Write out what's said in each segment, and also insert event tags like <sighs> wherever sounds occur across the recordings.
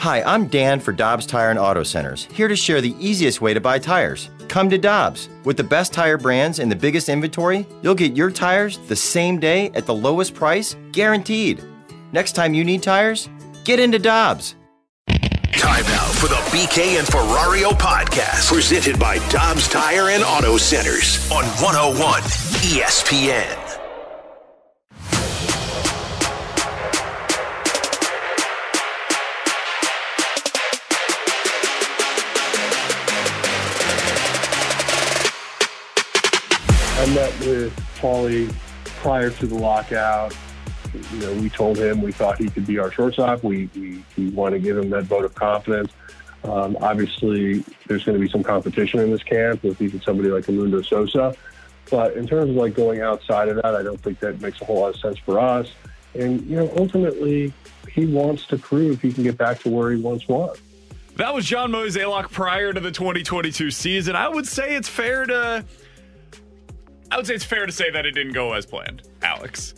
Hi, I'm Dan for Dobbs Tire and Auto Centers, here to share the easiest way to buy tires. Come to Dobbs. With the best tire brands and the biggest inventory, you'll get your tires the same day at the lowest price, guaranteed. Next time you need tires, get into Dobbs. Time out for the BK and Ferrario podcast, presented by Dobbs Tire and Auto Centers on 101 ESPN. Met with Paulie prior to the lockout. You know, we told him we thought he could be our shortstop. We we, we want to give him that vote of confidence. Um, obviously, there's going to be some competition in this camp with even somebody like Edmundo Sosa. But in terms of like going outside of that, I don't think that makes a whole lot of sense for us. And you know, ultimately, he wants to prove he can get back to where he once was. That was John Mozeliak prior to the 2022 season. I would say it's fair to I would say it's fair to say that it didn't go as planned, Alex.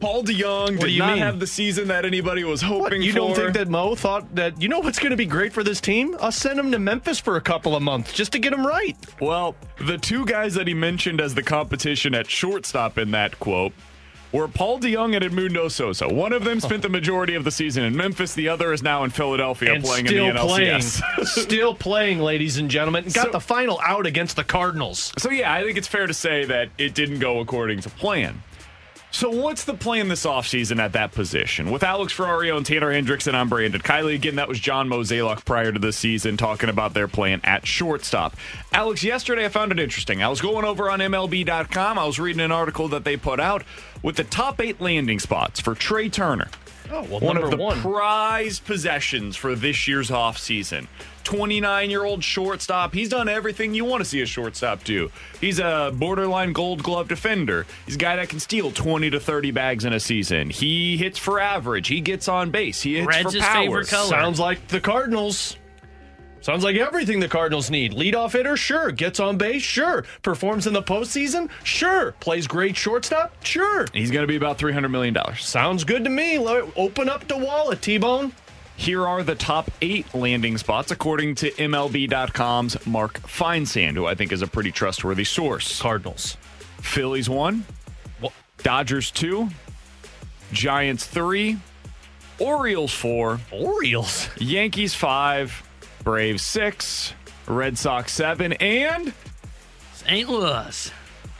Paul DeJong did you not mean? have the season that anybody was hoping What, you for. don't think that Mo thought that, you know what's going to be great for this team? I'll send him to Memphis for a couple of months just to get him right. Well, the two guys that he mentioned as the competition at shortstop in that quote were Paul DeJong and Edmundo Sosa. One of them spent the majority of the season in Memphis. The other is now in Philadelphia and playing still in the playing. NLCS. <laughs> still playing, ladies and gentlemen. Got So- the final out against the Cardinals. So yeah, I think it's fair to say that it didn't go according to plan. So what's the plan this offseason at that position? With Alex Ferrario and Tanner Hendrickson, I'm Brandon Kiley. Again, that was John Mozeliak prior to the season talking about their plan at shortstop. Alex, yesterday I found it interesting. I was going over on MLB.com. I was reading an article that they put out with the top eight landing spots for Trea Turner. Oh, well, one number of the one. prized possessions for this year's offseason. 29 year old shortstop. He's done everything you want to see a shortstop do. He's a borderline gold glove defender. He's a guy that can steal 20 to 30 bags in a season. He hits for average. He gets on base. He hits Red's for his power. favorite color. Sounds like the Cardinals. Sounds like everything the Cardinals need. Leadoff hitter, sure. Gets on base, sure. Performs in the postseason, sure. Plays great shortstop, sure. He's going to be about $300 million. Sounds good to me. Open up the wallet, T Bone. Here are the top eight landing spots according to MLB.com's Mark Feinsand, who I think is a pretty trustworthy source. Cardinals. Phillies one, Dodgers two, Giants three, Orioles four, Orioles. Yankees five, Braves six, Red Sox seven, and St. Louis.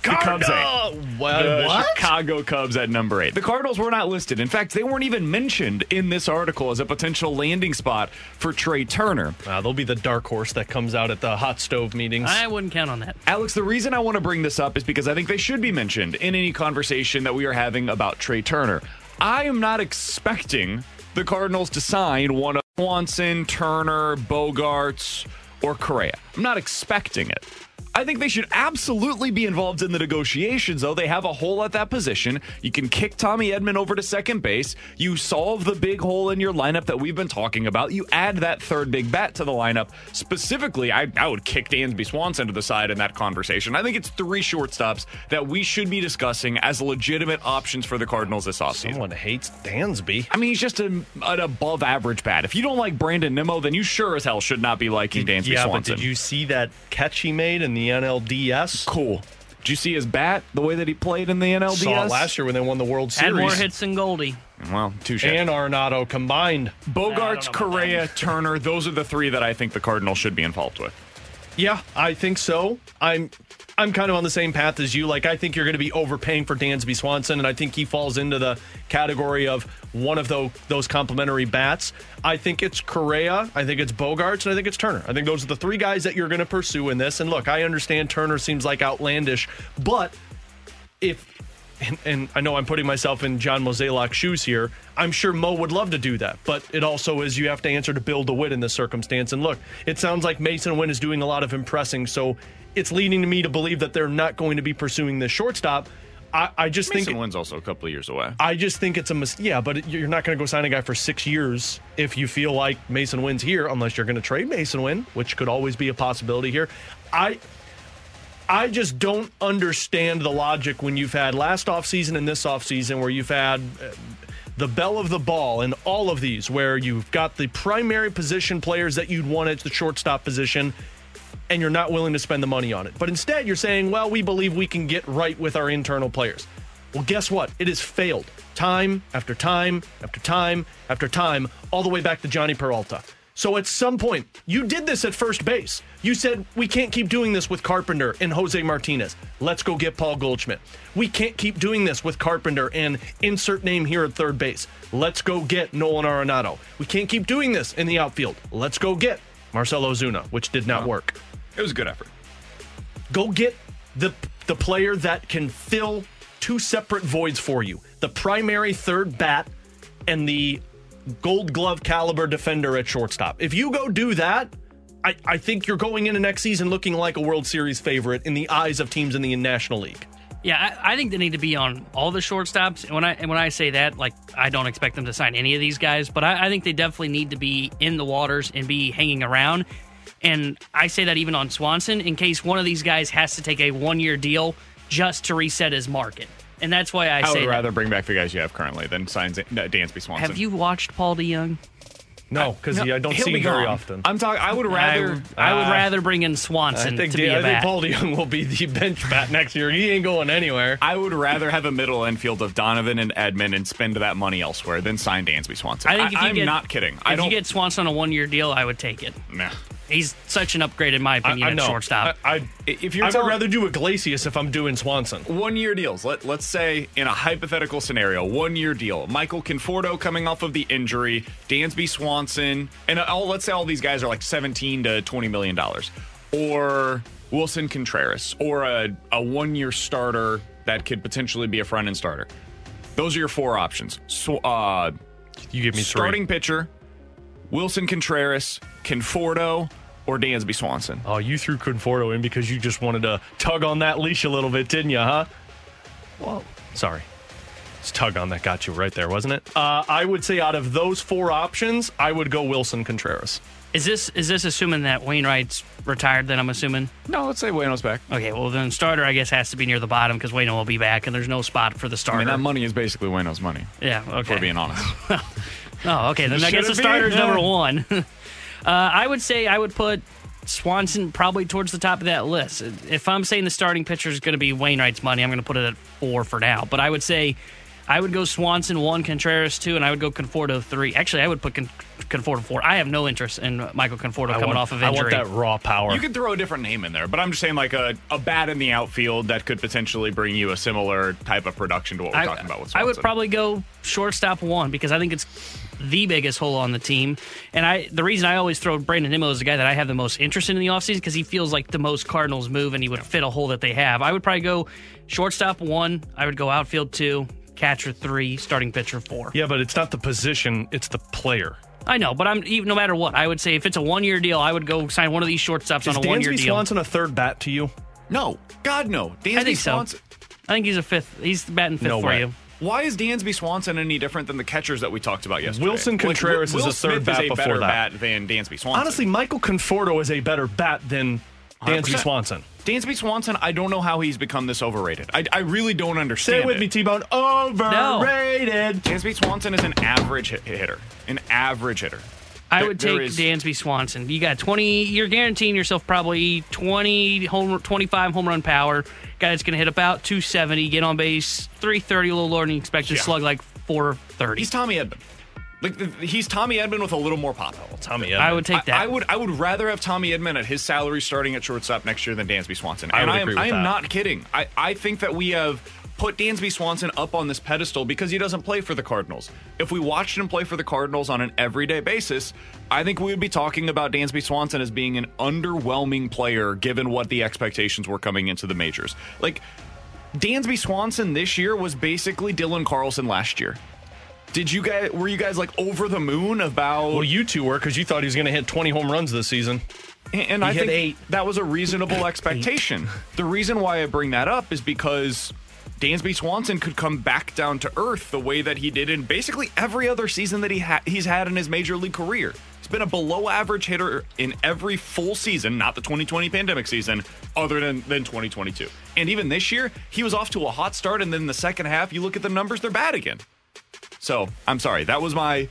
the Cubs eight. Uh, well, The what? Chicago Cubs at number eight. The Cardinals were not listed. In fact, they weren't even mentioned in this article as a potential landing spot for Trea Turner. Uh, they'll be the dark horse that comes out at the hot stove meetings. I wouldn't count on that. Alex, the reason I want to bring this up is because I think they should be mentioned in any conversation that we are having about Trea Turner. I am not expecting the Cardinals to sign one of Swanson, Turner, Bogaerts, or Correa. I'm not expecting it. I think they should absolutely be involved in the negotiations, though. They have a hole at that position. You can kick Tommy Edman over to second base. You solve the big hole in your lineup that we've been talking about. You add that third big bat to the lineup. Specifically, I, I would kick Dansby Swanson to the side in that conversation. I think it's three shortstops that we should be discussing as legitimate options for the Cardinals this offseason. Someone hates Dansby. I mean, he's just a, an above average bat. If you don't like Brandon Nimmo, then you sure as hell should not be liking Dansby yeah, Swanson. but did you see that catch he made in the NLDS? Cool. Did you see his bat, the way that he played in the NLDS? Saw it last year when they won the World Had Series. more hits than Goldie. Well, touche. and Arenado combined. Bogaerts, Correa, Turner, those are the three that I think the Cardinals should be involved with. Yeah, I think so. I'm I'm kind of on the same path as you. Like I think you're going to be overpaying for Dansby Swanson, and I think he falls into the category of one of those those complimentary bats. I think it's Correa, I think it's Bogaerts, and I think it's Turner. I think those are the three guys that you're going to pursue in this. And look, I understand Turner seems like outlandish, but if and, and I know I'm putting myself in John Mozeliak's shoes here. I'm sure Mo would love to do that, but it also is you have to answer to Bill DeWitt in this circumstance. And look, it sounds like Masyn Winn is doing a lot of impressing, so it's leading to me to believe that they're not going to be pursuing this shortstop. I, I just Masyn think Winn's also a couple of years away. I just think it's a mistake. Yeah, but you're not going to go sign a guy for six years if you feel like Masyn Winn's here, unless you're going to trade Masyn Winn, which could always be a possibility here. I I just don't understand the logic when you've had last offseason and this offseason where you've had uh, the bell of the ball in all of these where you've got the primary position players that you'd want at the shortstop position and you're not willing to spend the money on it. But instead you're saying, well, we believe we can get right with our internal players. Well, guess what? It has failed time after time after time after time, all the way back to Jhonny Peralta. So at some point, you did this at first base. You said, we can't keep doing this with Carpenter and Jose Martinez. Let's go get Paul Goldschmidt. We can't keep doing this with Carpenter and insert name here at third base. Let's go get Nolan Arenado. We can't keep doing this in the outfield. Let's go get Marcell Ozuna, which did not work. It was a good effort. Go get the the player that can fill two separate voids for you. The primary third bat and the gold glove caliber defender at shortstop. If you go do that, I, I think you're going into next season looking like a World Series favorite in the eyes of teams in the National League. Yeah, I, I think they need to be on all the shortstops. And when I and when I say that, like I don't expect them to sign any of these guys, but I, I think they definitely need to be in the waters and be hanging around. And I say that even on Swanson, in case one of these guys has to take a one year deal just to reset his market. And that's why I, I say would that. rather bring back the guys you have currently than sign Z- no, Dansby Swanson. Have you watched Paul DeJong? No, because I don't see him very often. I'm talking. I would rather. would- I would Uh, rather bring in Swanson I think, to be I a think bat. Paul DeJong will be the <laughs> bench bat next year. He ain't going anywhere. I would rather have a middle infield of Donovan and Edman and spend that money elsewhere than sign Dansby Swanson. I think if you am get, not kidding. If I don't. you get Swanson on a one year deal, I would take it. nah. He's such an upgrade in my I, opinion I at know. shortstop. I, I, If you're I would rather do a Iglesias if I'm doing Swanson. one year deals. Let, let's say in a hypothetical scenario, one year deal. Michael Conforto coming off of the injury, Dansby Swanson, and all, let's say all these guys are like 17 to 20 million dollars, or Willson Contreras, or a, a one year starter that could potentially be a front end starter. Those are your four options. So, uh, You give me three. starting pitcher, Willson Contreras, Conforto, or Dansby Swanson. Oh, you threw Conforto in because you just wanted to tug on that leash a little bit, didn't you, huh? Well, sorry. It's tug on that got you right there, wasn't it? Uh, I would say out of those four options, I would go Willson Contreras. Is this is this assuming that Wainwright's retired? Then I'm assuming. No, let's say Wayno's back. Okay, well then starter I guess has to be near the bottom because Wayno will be back and there's no spot for the starter. I starter. mean, that money is basically Wayno's money. yeah, If okay. we're being honest. <laughs> Oh, okay. Then I guess it the be? starter's Yeah. number one. <laughs> uh, I would say I would put Swanson probably towards the top of that list. If I'm saying the starting pitcher is going to be Wainwright's money, I'm going to put it at four for now. But I would say I would go Swanson one, Contreras two, and I would go Conforto three. Actually, I would put Con- Conforto four. I have no interest in Michael Conforto I coming want, off of injury. I want that raw power. You could throw a different name in there, but I'm just saying like a, a bat in the outfield that could potentially bring you a similar type of production to what we're I, talking about with Swanson. I would probably go shortstop one because I think it's the biggest hole on the team. And I the reason I always throw Brandon Nimmo as the guy that I have the most interest in in the offseason because he feels like the most Cardinals move and he would fit a hole that they have. I would probably go shortstop one. I would go outfield two, catcher three, starting pitcher four. yeah, but it's not the position, it's the player. I know, but I'm even no matter what, I would say if it's a one year deal, I would go sign one of these shortstops Is on a one year Dansby deal. Swanson a third bat to you? no, God no. Dansby I think so. Swanson. I think he's a fifth. He's batting fifth No for way. you. Why is Dansby Swanson any different than the catchers that we talked about yesterday? Willson Contreras Will, is Will a third Smith bat is a before better that. bat than Dansby Swanson. Honestly, Michael Conforto is a better bat than Dansby 100%. Swanson. Dansby Swanson, I don't know how he's become this overrated. I, I really don't Say understand it with it. me, T-Bone. Overrated. Dansby Swanson is an average hit- hitter. An average hitter. I There- would there take is- Dansby Swanson. You got 20, you're guaranteeing yourself probably 20 home 25 home run power. Guy that's going to hit about 270, get on base 330, a little lower than you expected, Yeah. slug like 430. He's Tommy Edman. Like he's Tommy Edman with a little more pop. Oh, Tommy Edman. I would take that. I, I would I would rather have Tommy Edman at his salary starting at shortstop next year than Dansby Swanson. I And would I am agree with I am that. not kidding. I, I think that we have put Dansby Swanson up on this pedestal because he doesn't play for the Cardinals. If we watched him play for the Cardinals on an everyday basis, I think we would be talking about Dansby Swanson as being an underwhelming player given what the expectations were coming into the majors. Like Dansby Swanson this year was basically Dylan Carlson last year. Did you guys were you guys like over the moon about Well, you two were because you thought he was going to hit 20 home runs this season. and, and I think eight. that was a reasonable <coughs> expectation. The reason why I bring that up is because Dansby Swanson could come back down to earth the way that he did in basically every other season that he ha- he's had in his major league career. He's been a below average hitter in every full season, not the 2020 pandemic season, other than, than 2022. And even this year, he was off to a hot start, and then in the second half, you look at the numbers, they're bad again. So I'm sorry. That was my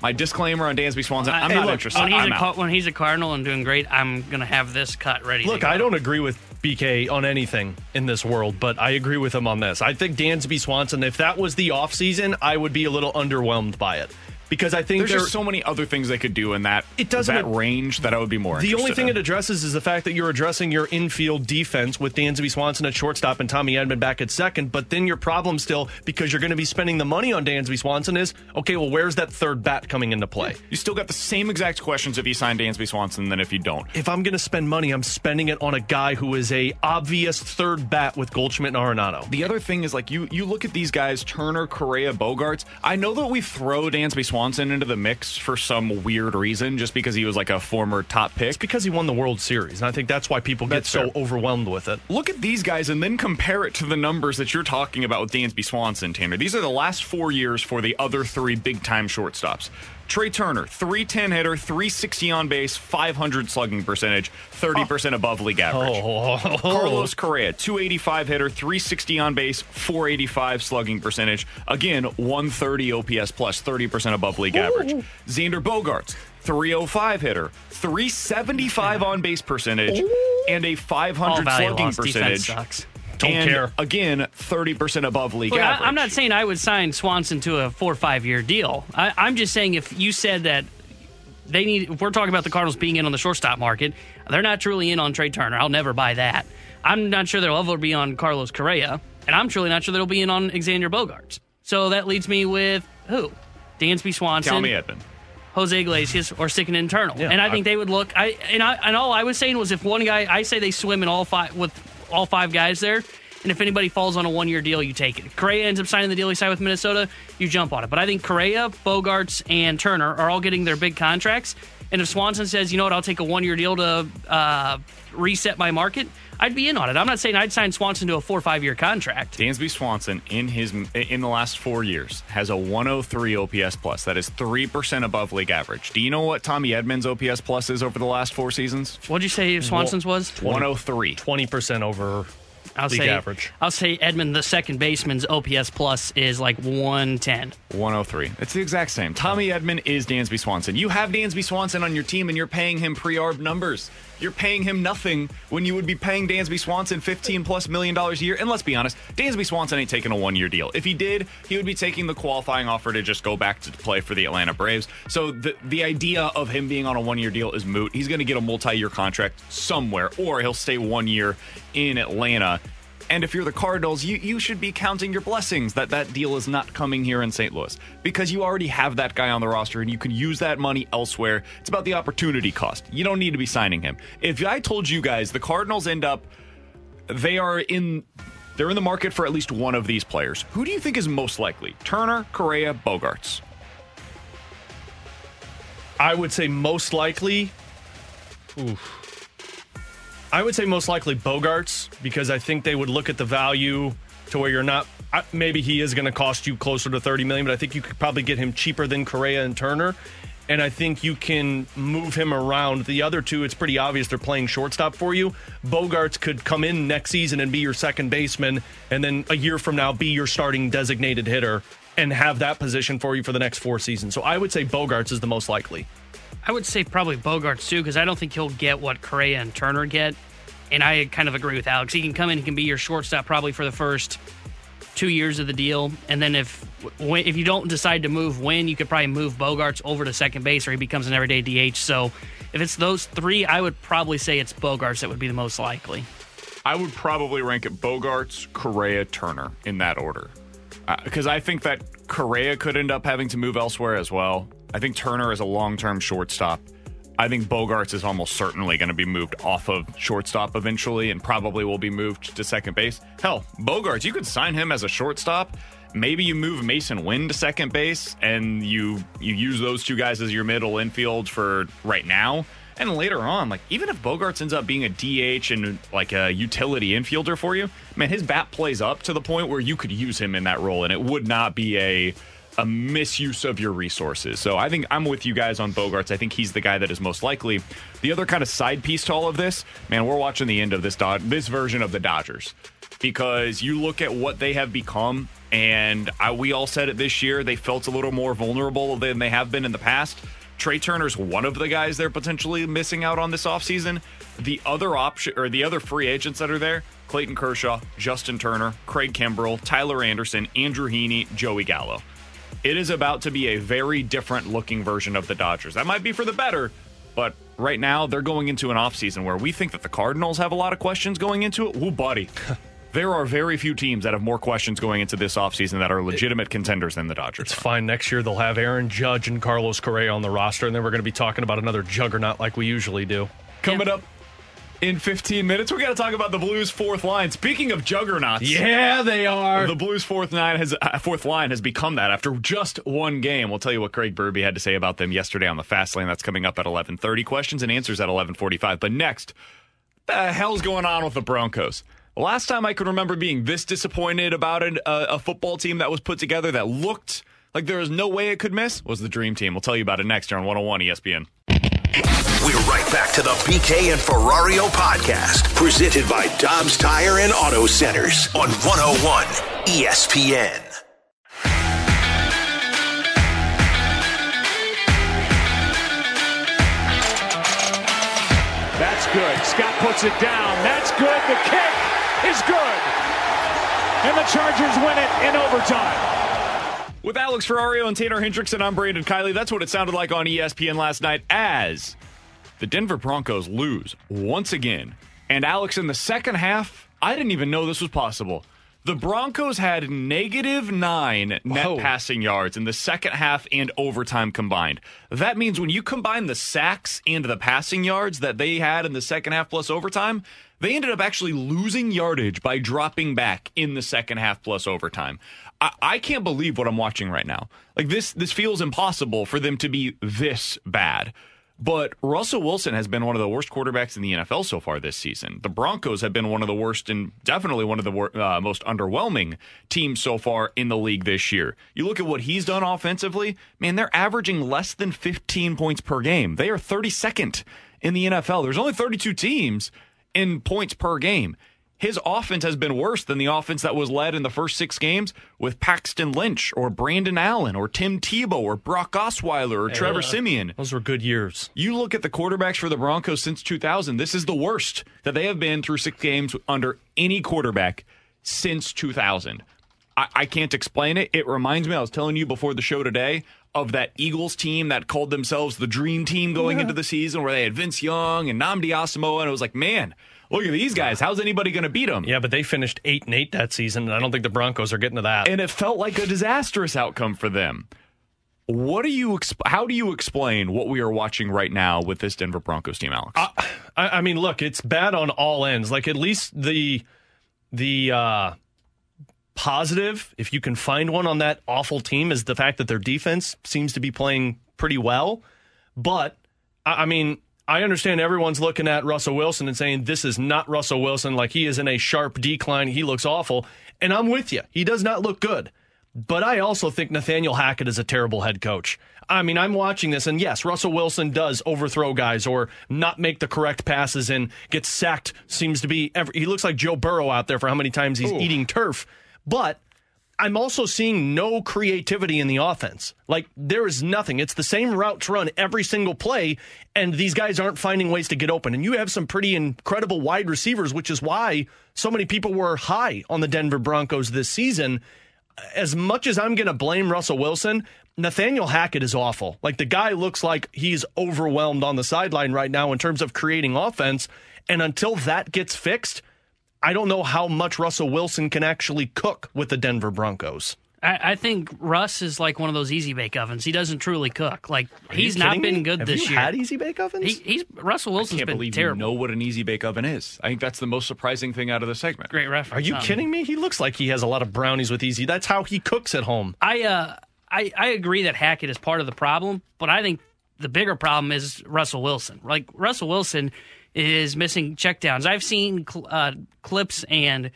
my disclaimer on Dansby Swanson. I'm Hey, not look, interested. When he's, I'm a, out. When he's a Cardinal and doing great, I'm going to have this cut ready. Look. I don't agree with BK on anything in this world, but I agree with him on this. I think Dansby Swanson, if that was the offseason, I would be a little underwhelmed by it. Because I think There's there- just so many other things they could do in that It doesn't- that range that I would be more. The only thing in. it addresses is the fact that you're addressing your infield defense with Dansby Swanson at shortstop and Tommy Edman back at second. But then your problem still, because you're going to be spending the money on Dansby Swanson, is okay. Well, where's that third bat coming into play? you still got the same exact questions if you sign Dansby Swanson than if you don't. If I'm going to spend money, I'm spending it on a guy who is a obvious third bat with Goldschmidt and Arenado. The other thing is like you you look at these guys Turner, Correa, Bogaerts. I know that we throw Dansby Swanson into the mix for some weird reason, just because he was like a former top pick. It's because he won the World Series, and I think that's why people get That's so fair. overwhelmed with it. Look at these guys and then compare it to the numbers that you're talking about with Dansby Swanson, Tanner. These are the last four years for the other three big time shortstops. Trea Turner, 310 hitter, 360 on base, 500 slugging percentage, 30% above league average. Oh, <laughs> Carlos Correa, 285 hitter, 360 on base, 485 slugging percentage. Again, 130 OPS plus, 30% above league average. Xander Bogaerts, 305 hitter, 375 on base percentage, and a All 500 value slugging percentage. Sucks. Don't and care. Again, 30% above league Look, I, average. I'm not saying I would sign Swanson to a four or five year deal. I, I'm just saying if you said that they need, if we're talking about the Cardinals being in on the shortstop market, they're not truly in on Trea Turner. I'll never buy that. I'm not sure they'll ever be on Carlos Correa, and I'm truly not sure they'll be in on Xander Bogaerts. So that leads me with who? Dansby Swanson. Tell me, Edman. Jose Iglesias or stick an internal. Yeah, and I think I- they would look. I and I and all I was saying was if one guy, I say they swim in all five with all five guys there. And if anybody falls on a one year deal, you take it. If Correa ends up signing the deal he signed with Minnesota, you jump on it. But I think Correa, Bogaerts, and Turner are all getting their big contracts. And if Swanson says, you know what, I'll take a one year deal to uh, reset my market, I'd be in on it. I'm not saying I'd sign Swanson to a four or five year contract. Dansby Swanson in his in the last four years has a 103 OPS plus. That is three percent above league average. Do you know what Tommy Edman's OPS plus is over the last four seasons? What'd you say Swanson's was? 103. 20% over I'll league say average. I'll say Edman, the second baseman's OPS plus is like 110. 103. It's the exact same. Tommy Edman is Dansby Swanson. You have Dansby Swanson on your team and you're paying him pre-arb numbers. You're paying him nothing when you would be paying Dansby Swanson 15 plus million dollars a year. And let's be honest, Dansby Swanson ain't taking a one-year deal. If he did, he would be taking the qualifying offer to just go back to play for the Atlanta Braves. So the the idea of him being on a one-year deal is moot. He's going to get a multi-year contract somewhere or he'll stay one year in Atlanta. And if you're the Cardinals, you, you should be counting your blessings that that deal is not coming here in St. Louis because you already have that guy on the roster and you can use that money elsewhere. It's about the opportunity cost. You don't need to be signing him. If I told you guys the Cardinals end up, they are in. They're in the market for at least one of these players. Who do you think is most likely? Turner, Correa, Bogaerts. I would say most likely. Oof. I would say most likely Bogaerts because I think they would look at the value to where you're not. Maybe he is going to cost you closer to 30 million, but I think you could probably get him cheaper than Correa and Turner. And I think you can move him around. The other two, it's pretty obvious they're playing shortstop for you. Bogaerts could come in next season and be your second baseman, and then a year from now be your starting designated hitter and have that position for you for the next four seasons. So I would say Bogaerts is the most likely. I would say probably Bogaerts too, because I don't think he'll get what Correa and Turner get. And I kind of agree with Alex. He can come in, he can be your shortstop probably for the first two years of the deal. And then if if you don't decide to move Winn, you could probably move Bogaerts over to second base, or he becomes an everyday DH. So if it's those three, I would probably say it's Bogaerts that would be the most likely. I would probably rank it Bogaerts, Correa, Turner in that order. Because uh, I think that Correa could end up having to move elsewhere as well. I think Turner is a long term shortstop. I think Bogaerts is almost certainly going to be moved off of shortstop eventually and probably will be moved to second base. Hell, Bogaerts, you could sign him as a shortstop. Maybe you move Masyn Winn to second base and you you use those two guys as your middle infield for right now. And later on, like even if Bogaerts ends up being a DH and like a utility infielder for you, man, his bat plays up to the point where you could use him in that role and it would not be a a misuse of your resources. So I think I'm with you guys on Bogaerts. I think he's the guy that is most likely. The other kind of side piece to all of this, man, we're watching the end of this Dod- this version of the Dodgers because you look at what they have become, and I, we all said it this year. They felt a little more vulnerable than they have been in the past. Trea Turner's one of the guys they're potentially missing out on this offseason. The other option or the other free agents that are there, Clayton Kershaw, Justin Turner, Craig Kimbrel, Tyler Anderson, Andrew Heaney, Joey Gallo. It is about to be a very different looking version of the Dodgers. That might be for the better, but right now they're going into an offseason where we think that the Cardinals have a lot of questions going into it. Ooh, buddy. <laughs> there are very few teams that have more questions going into this offseason that are legitimate contenders than the Dodgers. It's fine. Next year they'll have Aaron Judge and Carlos Correa on the roster, and then we're going to be talking about another juggernaut like we usually do. Coming yeah. up in 15 minutes, we got to talk about the Blues' fourth line. Speaking of juggernauts, yeah, they are. The Blues' fourth line has uh, fourth line has become that after just one game. We'll tell you what Craig Berube had to say about them yesterday on the Fast Lane. That's coming up at 11:30. Questions and answers at 11:45. But next, the hell's going on with the Broncos? Last time I could remember being this disappointed about an, uh, a football team that was put together that looked like there was no way it could miss was the Dream Team. We'll tell you about it next here on 101 ESPN. We're right back to the BK and Ferrario podcast, presented by Dobbs Tire and Auto Centers on 101 ESPN. That's good. Scott puts it down. That's good. The kick is good. And the Chargers win it in overtime. With Alex Ferrario and Tanner Hendrickson, I'm Brandon Kiley. That's what it sounded like on ESPN last night as the Denver Broncos lose once again. And Alex, in the second half, I didn't even know this was possible. The Broncos had negative nine net Whoa. passing yards in the second half and overtime combined. That means when you combine the sacks and the passing yards that they had in the second half plus overtime, they ended up actually losing yardage by dropping back in the second half plus overtime. I, I can't believe what I'm watching right now. Like this, this feels impossible for them to be this bad. But Russell Wilson has been one of the worst quarterbacks in the NFL so far this season. The Broncos have been one of the worst and definitely one of the uh, most underwhelming teams so far in the league this year. You look at what he's done offensively, man, they're averaging less than 15 points per game. They are 32nd in the NFL. There's only 32 teams in points per game. His offense has been worse than the offense that was led in the first six games with Paxton Lynch or Brandon Allen or Tim Tebow or Brock Osweiler or Trevor uh, Siemian. Those were good years. You look at the quarterbacks for the Broncos since 2000, this is the worst that they have been through six games under any quarterback since 2000. I, I can't explain it. It reminds me, I was telling you before the show today, of that Eagles team that called themselves the Dream Team going yeah. into the season, where they had Vince Young and Nnamdi Asomugha, and it was like, man, look at these guys. How's anybody going to beat them? Yeah, but they finished eight and eight that season, and I don't think the Broncos are getting to that. And it felt like a disastrous outcome for them. What do you? Exp- how do you explain what we are watching right now with this Denver Broncos team, Alex? Uh, I, I mean, look, it's bad on all ends. Like at least the the uh, positive, if you can find one on that awful team, is the fact that their defense seems to be playing pretty well. But, I mean, I understand everyone's looking at Russell Wilson and saying this is not Russell Wilson. Like he is in a sharp decline. He looks awful. And I'm with you. He does not look good. But I also think Nathaniel Hackett is a terrible head coach. I mean, I'm watching this, and yes, Russell Wilson does overthrow guys or not make the correct passes and gets sacked. Seems to be every, he looks like Joe Burrow out there for how many times he's Ooh. eating turf. But I'm also seeing no creativity in the offense. Like there is nothing. It's the same routes run every single play, and these guys aren't finding ways to get open. And you have some pretty incredible wide receivers, which is why so many people were high on the Denver Broncos this season. as much as I'm going to blame Russell Wilson, Nathaniel Hackett is awful. Like the guy looks like he's overwhelmed on the sideline right now in terms of creating offense. And until that gets fixed, I don't know how much Russell Wilson can actually cook with the Denver Broncos. I, I think Russ is like one of those easy bake ovens. He doesn't truly cook. Like Are he's not been me? good Have this you year. had easy bake ovens? He, he's Russell I Wilson's can't been believe terrible. you know what an easy bake oven is. I think that's the most surprising thing out of the segment. Great reference. Are you huh? kidding me? He looks like he has a lot of brownies with easy. That's how he cooks at home. I uh I I agree that Hackett is part of the problem, but I think the bigger problem is Russell Wilson. Like Russell Wilson is missing checkdowns. I've seen cl- uh, clips and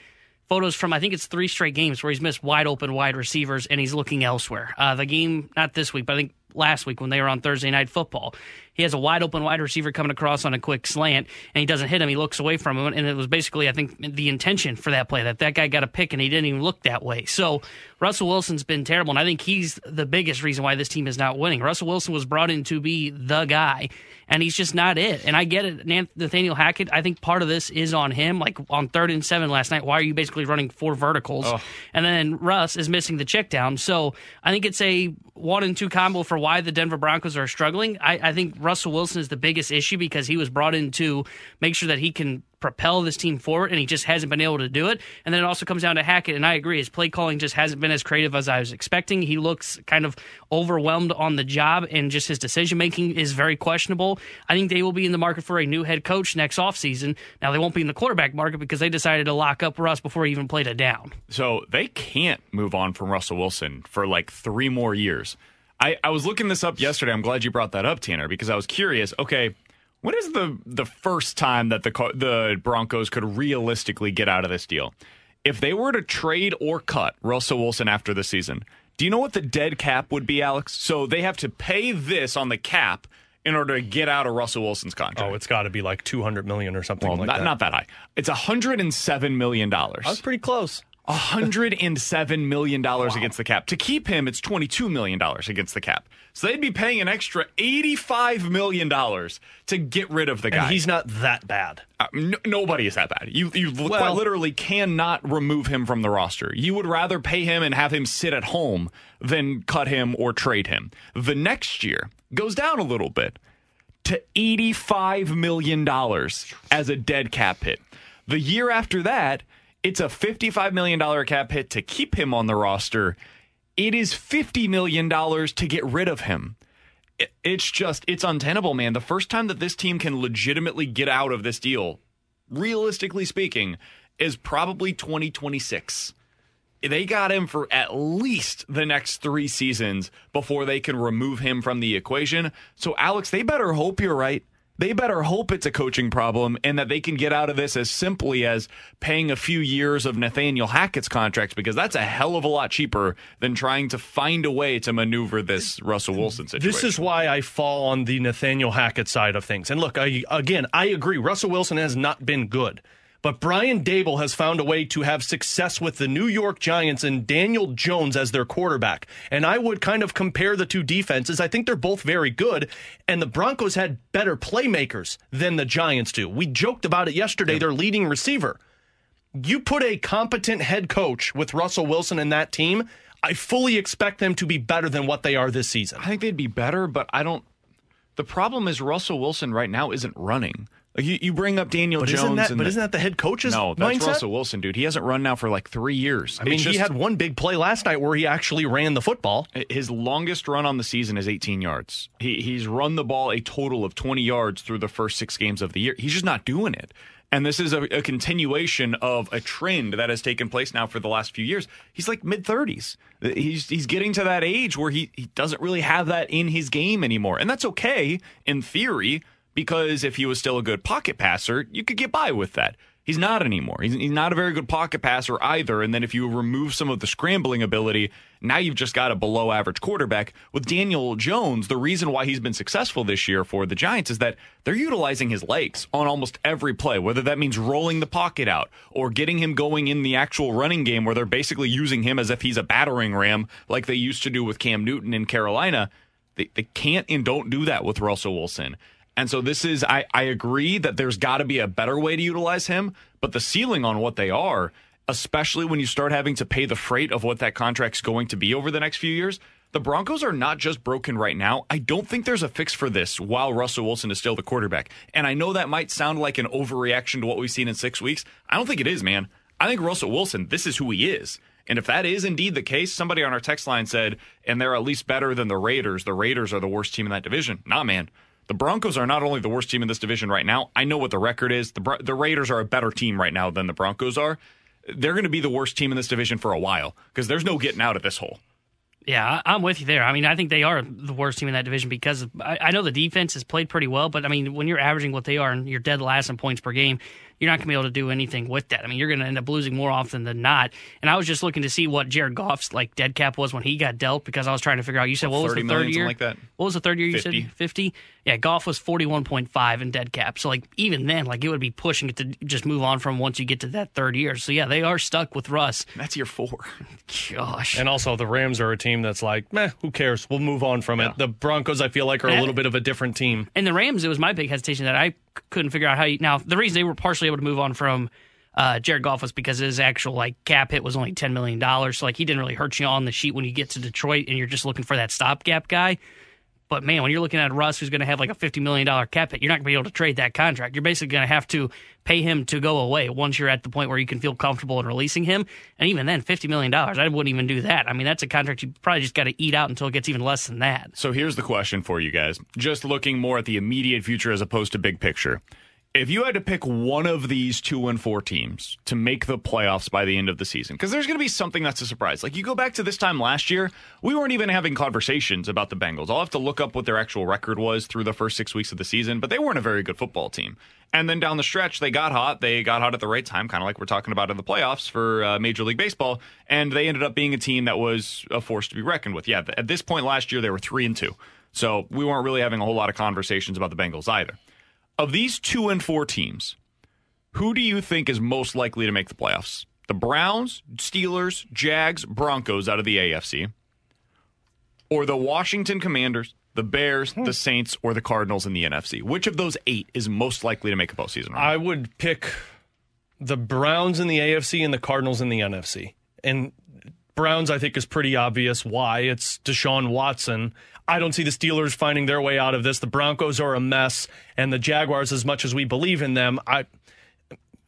photos from I think it's three straight games where he's missed wide open wide receivers and he's looking elsewhere. Uh, the game not this week, but I think last week when they were on Thursday night football. He has a wide open wide receiver coming across on a quick slant and he doesn't hit him. He looks away from him and it was basically I think the intention for that play that that guy got a pick and he didn't even look that way. So Russell Wilson's been terrible and I think he's the biggest reason why this team is not winning. Russell Wilson was brought in to be the guy and he's just not it. And I get it, Nathaniel Hackett. I think part of this is on him. Like on third and seven last night, why are you basically running four verticals? And then Russ is missing the check down. So I think it's a one and two combo for why the Denver Broncos are struggling. I, I think Russell Wilson is the biggest issue because he was brought in to make sure that he can propel this team forward, and he just hasn't been able to do it. And then it also comes down to Hackett, and I agree, his play calling just hasn't been as creative as I was expecting. He looks kind of overwhelmed on the job, and just his decision making is very questionable. I think they will be in the market for a new head coach next offseason. Now, they won't be in the quarterback market because they decided to lock up Russ before he even played a down. So they can't move on from Russell Wilson for like three more years. I, I was looking this up yesterday. I'm glad you brought that up, Tanner, because I was curious. Okay, when is the the first time that the the Broncos could realistically get out of this deal? If they were to trade or cut Russell Wilson after the season, do you know what the dead cap would be, Alex? So they have to pay this on the cap in order to get out of Russell Wilson's contract. Oh, it's got to be like 200 million or something well, like not, that. not that high. It's 107 million dollars. Was pretty close. $107 million against the cap. To keep him, it's $22 million against the cap. So they'd be paying an extra $85 million to get rid of the guy. And he's not that bad. Uh, n- nobody is that bad. You, you quite literally cannot remove him from the roster. You would rather pay him and have him sit at home than cut him or trade him. The next year goes down a little bit to $85 million as a dead cap hit. The year after that, it's a $55 million cap hit to keep him on the roster. It is $50 million to get rid of him. It's just, it's untenable, man. The first time that this team can legitimately get out of this deal, realistically speaking, is probably 2026 they got him for at least the next three seasons before they can remove him from the equation. So, Alex, they better hope you're right. They better hope it's a coaching problem and that they can get out of this as simply as paying a few years of Nathaniel Hackett's contracts because that's a hell of a lot cheaper than trying to find a way to maneuver this Russell Wilson situation. This is why I fall on the Nathaniel Hackett side of things. And look, I, again, I agree. Russell Wilson has not been good. But Brian Daboll has found a way to have success with the New York Giants and Daniel Jones as their quarterback. And I would kind of compare the two defenses. I think they're both very good. And the Broncos had better playmakers than the Giants do. We joked about it yesterday, their leading receiver. You put a competent head coach with Russell Wilson and that team, I fully expect them to be better than what they are this season. I think they'd be better, but I don't. The problem is Russell Wilson right now isn't running. Like you, you bring up Daniel But Jones, isn't that but the- isn't that the head coach's no? That's mindset? Russell Wilson, dude. He hasn't run now for like three years. I mean, It's he had one big play last night where he actually ran the football. his longest run on the season is 18 yards. He he's run the ball a total of 20 yards through the first six games of the year. He's just not doing it. And this is a, a continuation of a trend that has taken place now for the last few years. He's like mid 30s. He's he's getting to that age where he, he doesn't really have that in his game anymore. And that's okay in theory because if he was still a good pocket passer, you could get by with that. He's not anymore. He's, he's not a very good pocket passer either. And then if you remove some of the scrambling ability, now you've just got a below average quarterback. With Daniel Jones, the reason why he's been successful this year for the Giants is that they're utilizing his legs on almost every play, whether that means rolling the pocket out or getting him going in the actual running game where they're basically using him as if he's a battering ram like they used to do with Cam Newton in Carolina. They, they can't and don't do that with Russell Wilson. And so this is, I, I agree that there's got to be a better way to utilize him, but the ceiling on what they are especially when you start having to pay the freight of what that contract's going to be over the next few years. The Broncos are not just broken right now. I don't think there's a fix for this while Russell Wilson is still the quarterback. And I know that might sound like an overreaction to what we've seen in six weeks. I don't think it is, man. I think Russell Wilson, this is who he is. And if that is indeed the case, somebody on our text line said, and they're at least better than the Raiders. The Raiders are the worst team in that division. Nah, man. The Broncos are not only the worst team in this division right now. I know what the record is. The the Raiders are a better team right now than the Broncos are. They're going to be the worst team in this division for a while because there's no getting out of this hole. Yeah, I'm with you there. I mean, I think they are the worst team in that division because I, I know the defense has played pretty well, but I mean, when you're averaging what they are and you're dead last in points per game, you're not going to be able to do anything with that. I mean, you're going to end up losing more often than not. And I was just looking to see what Jared Goff's like dead cap was when he got dealt because I was trying to figure out. You said what was the third year? Like that. What was the third year? You 50. said fifty. Yeah, Goff was forty one point five in dead cap. So like even then, like it would be pushing it to just move on from once you get to that third year. So yeah, they are stuck with Russ. That's year four. Gosh. And also, the Rams are a team that's like, meh, who cares? We'll move on from it. The Broncos, I feel like, are a little bit of a different team. And the Rams, it was my big hesitation that I c- couldn't figure out how you. Now, the reason they were partially able to move on from uh, Jared Goff was because his actual like cap hit was only ten million dollars. So like he didn't really hurt you on the sheet when you get to Detroit and you're just looking for that stopgap guy. But man, when you're looking at Russ, who's going to have like a fifty million dollar cap hit, you're not going to be able to trade that contract. You're basically going to have to pay him to go away once you're at the point where you can feel comfortable in releasing him. And even then, fifty million dollars, I wouldn't even do that. I mean, that's a contract you probably just got to eat out until it gets even less than that. So here's the question for you guys. Just looking more at the immediate future as opposed to big picture. If you had to pick one of these two and four teams to make the playoffs by the end of the season, because there's going to be something that's a surprise. Like you go back to this time last year, we weren't even having conversations about the Bengals. I'll have to look up what their actual record was through the first six weeks of the season, but they weren't a very good football team. And then down the stretch, they got hot. They got hot at the right time, kind of like we're talking about in the playoffs for uh, Major League Baseball. And they ended up being a team that was a force to be reckoned with. Yeah, at this point last year, they were three and two. So we weren't really having a whole lot of conversations about the Bengals either. Of these two and four teams, who do you think is most likely to make the playoffs? The Browns, Steelers, Jags, Broncos out of the AFC, or the Washington Commanders, the Bears, hmm. the Saints, or the Cardinals in the NFC? Which of those eight is most likely to make a postseason run? I would pick the Browns in the AFC and the Cardinals in the NFC. And Browns, I think, is pretty obvious why. It's Deshaun Watson. I don't see the Steelers finding their way out of this. The Broncos are a mess, and the Jaguars, as much as we believe in them, I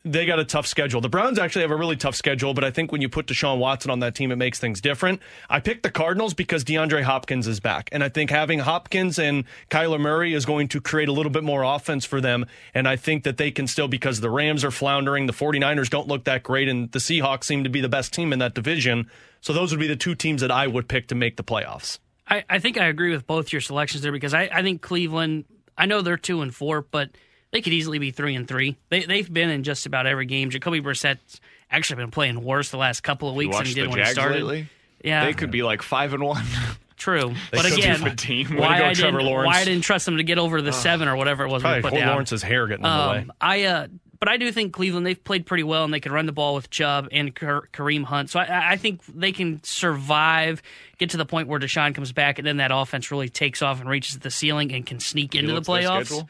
they got a tough schedule. The Browns actually have a really tough schedule, but I think when you put Deshaun Watson on that team, it makes things different. I picked the Cardinals because DeAndre Hopkins is back. And I think having Hopkins and Kyler Murray is going to create a little bit more offense for them. And I think that they can still, because the Rams are floundering, the 49ers don't look that great, and the Seahawks seem to be the best team in that division. So those would be the two teams that I would pick to make the playoffs. I, I think I agree with both your selections there because I, I think Cleveland, I know they're two and four, but they could easily be three and three. They, they've been in just about every game. Jacoby Brissett's actually been playing worse the last couple of weeks than he did when he started. lately? Yeah, They could be like five and one. <laughs> true. They but again. Why go, I didn't why I didn't trust them to get over the seven or whatever it was we put down. Lawrence's hair getting in the way. Um, I uh, but I do think Cleveland they've played pretty well and they can run the ball with Chubb and Kareem Hunt. So I, I think they can survive, get to the point where Deshaun comes back, and then that offense really takes off and reaches the ceiling and can sneak into the looked at their playoffs.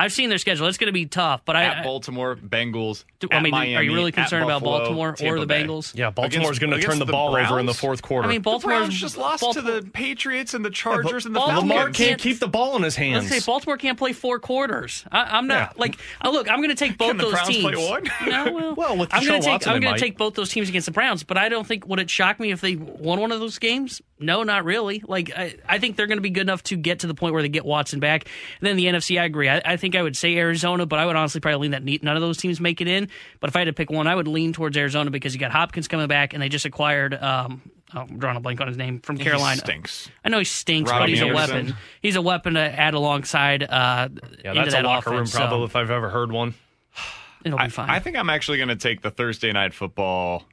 Schedule? I've seen their schedule. It's going to be tough, but at I. Baltimore, Bengals. Do- at I mean, are you Miami, really at concerned about Buffalo, Baltimore or Tampa the Bay. Bengals? yeah, Baltimore's going to turn the the ball over in the fourth quarter. I mean, The Baltimore's Browns just lost Baltimore, to the Patriots and the Chargers and the Baltimore Lamar Falcons. can't can't- keep the ball in his hands. Let's say Baltimore can't play four quarters. I, I'm not Yeah. like uh, look. I'm going to take both Can the those Browns teams. play <laughs> one? No, well, <laughs> Well, with I'm going to take Watson, I'm going to take both those teams against the Browns. But I don't think would it shock me if they won one of those games? No, not really. Like I, I think they're going to be good enough to get to the point where they get Watson back. And then the NFC, I agree. I, I think I would say Arizona, but I would honestly probably lean that ne- none of those teams make it in. But if I had to pick one, I would lean towards Arizona because you got Hopkins coming back, and they just acquired. Um, oh, I'm drawing a blank on his name from He Carolina. stinks. I know he stinks, Robbie but he's Anderson. a weapon. He's a weapon to add alongside. Uh, yeah, that's that a locker room problem So if I've ever heard one. <sighs> it'll be I, fine. I think I'm actually going to take the Thursday night football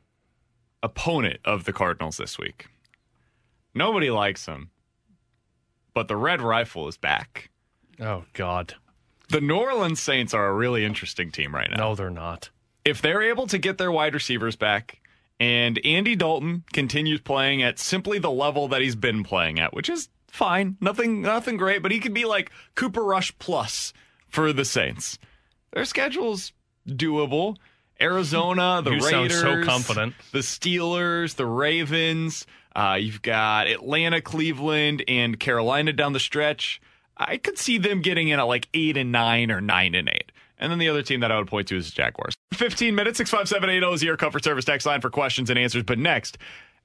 opponent of the Cardinals this week. Nobody likes him, but the Red Rifle is back. Oh God, The New Orleans Saints are a really interesting team right now. no, they're not. if they're able to get their wide receivers back and Andy Dalton continues playing at simply the level that he's been playing at, which is fine, nothing nothing great, but he could be like Cooper Rush plus for the Saints. Their schedule's doable. Arizona, the You Raiders, so confident. the Steelers, the Ravens. Uh, you've got Atlanta, Cleveland, and Carolina down the stretch. I could see them getting in at like eight and nine or nine and eight. And then the other team that I would point to is the Jaguars. 15 minutes, 65780 is your comfort service text line for questions and answers. But next,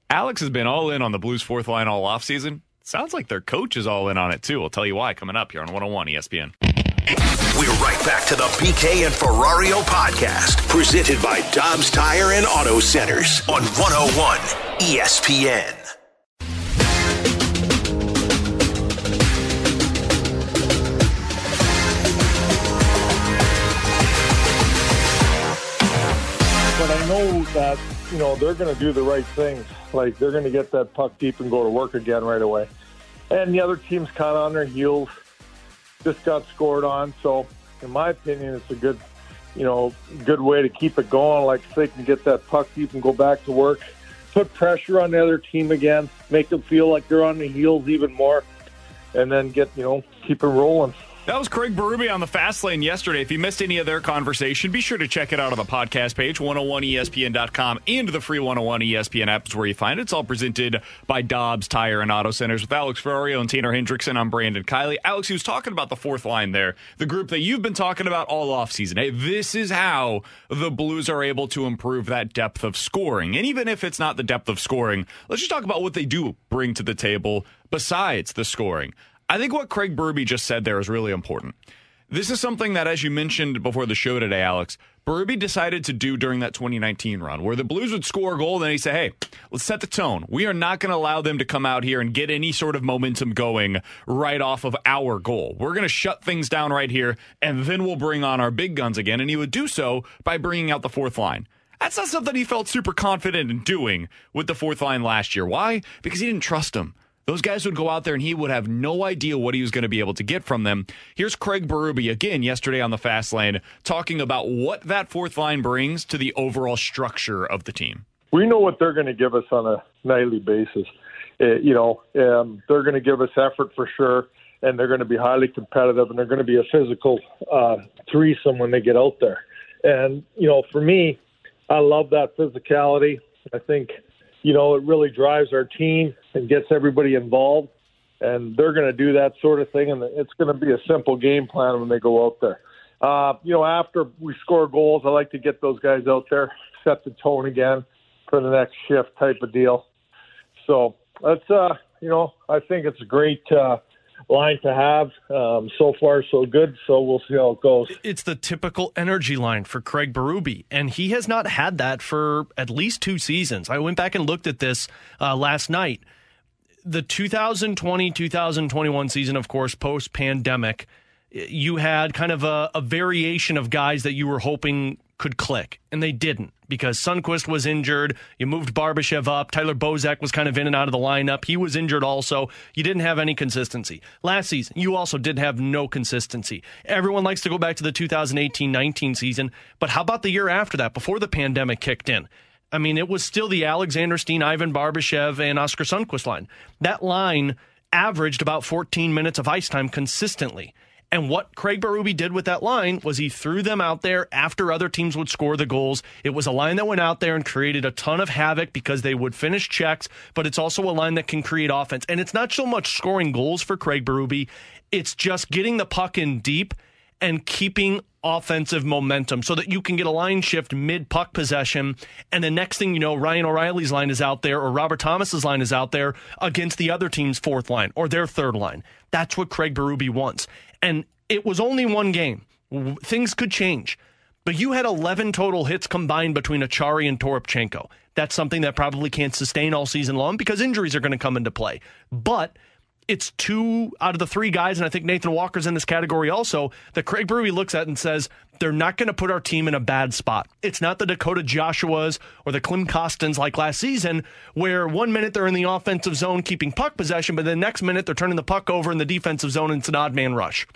Alex has been all in on the Blues fourth line all offseason. Sounds like their coach is all in on it too. I'll tell you why coming up here on 101 ESPN. We're right back to the BK and Ferrario podcast, presented by Dobbs Tire and Auto Centers on 101 ESPN. but I know that you know they're going to do the right things. Like they're going to get that puck deep and go to work again right away. And the other team's kind of on their heels. Just got scored on, so in my opinion, it's a good, you know, good way to keep it going. Like if they can get that puck deep and go back to work, put pressure on the other team again, make them feel like they're on the heels even more, and then get you know keep it rolling. That was Craig Berube on the Fast Lane yesterday. If you missed any of their conversation, be sure to check it out on the podcast page, 101ESPN.com, and the free 101 ESPN app is where you find it. It's all presented by Dobbs Tire and Auto Centers with Alex Ferrario and Tanner Hendrickson. I'm Brandon Kiley. Alex, he was talking about the fourth line there, the group that you've been talking about all offseason. Hey, this is how the Blues are able to improve that depth of scoring. And even if it's not the depth of scoring, let's just talk about what they do bring to the table besides the scoring. I think what Craig Berube just said there is really important. This is something that, as you mentioned before the show today, Alex, Berube decided to do during that 2019 run, where the Blues would score a goal, then he say, "Hey, let's set the tone. We are not going to allow them to come out here and get any sort of momentum going right off of our goal. We're going to shut things down right here, and then we'll bring on our big guns again." And he would do so by bringing out the fourth line. That's not something he felt super confident in doing with the fourth line last year. Why? Because he didn't trust them. Those guys would go out there and he would have no idea what he was going to be able to get from them. Here's Craig Berube again yesterday on the fast lane talking about what that fourth line brings to the overall structure of the team. We know what they're going to give us on a nightly basis. Uh, you know, um, they're going to give us effort for sure, and they're going to be highly competitive, and they're going to be a physical uh, threesome when they get out there. And you know, for me, I love that physicality. I think you know, it really drives our team and gets everybody involved. And they're going to do that sort of thing, and it's going to be a simple game plan when they go out there. Uh, you know, after we score goals, I like to get those guys out there, set the tone again for the next shift type of deal. So that's, uh, you know, I think it's a great uh, line to have. Um, so far, so good. So we'll see how it goes. It's the typical energy line for Craig Berube, and he has not had that for at least two seasons. I went back and looked at this uh, last night. The 2020 2021 season, of course, post pandemic, you had kind of a, a variation of guys that you were hoping could click, and they didn't because Sundqvist was injured. You moved Barbashev up. Tyler Bozak was kind of in and out of the lineup. He was injured also. You didn't have any consistency. Last season, you also did have no consistency. Everyone likes to go back to the 2018 19 season, but how about the year after that, before the pandemic kicked in? I mean, it was still the Alexander Steen, Ivan Barbashev, and Oskar Sundqvist line. That line averaged about 14 minutes of ice time consistently. And what Craig Berube did with that line was he threw them out there after other teams would score the goals. It was a line that went out there and created a ton of havoc because they would finish checks, but it's also a line that can create offense. And it's not so much scoring goals for Craig Berube, it's just getting the puck in deep and keeping offensive momentum so that you can get a line shift mid puck possession. And the next thing you know, Ryan O'Reilly's line is out there or Robert Thomas's line is out there against the other team's fourth line or their third line. That's what Craig Berube wants. And it was only one game. Things could change. But you had 11 total hits combined between Acciari and Toropchenko. That's something that probably can't sustain all season long because injuries are going to come into play. But it's two out of the three guys, and I think Nathan Walker's in this category also, that Craig Berube looks at and says, they're not going to put our team in a bad spot. It's not the Dakota Joshuas or the Klim Kostins like last season, where one minute they're in the offensive zone keeping puck possession, but the next minute they're turning the puck over in the defensive zone and it's an odd man rush.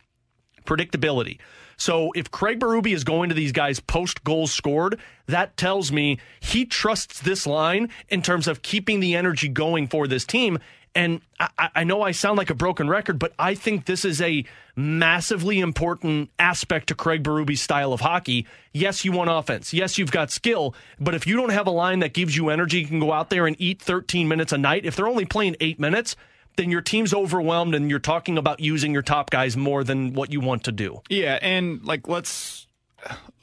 Predictability. So if Craig Berube is going to these guys post goals scored, that tells me he trusts this line in terms of keeping the energy going for this team And I, I know I sound like a broken record, but I think this is a massively important aspect to Craig Berube's style of hockey. Yes, you want offense. Yes, you've got skill. But if you don't have a line that gives you energy, you can go out there and eat 13 minutes a night. If they're only playing eight minutes, then your team's overwhelmed and you're talking about using your top guys more than what you want to do. Yeah, and like let's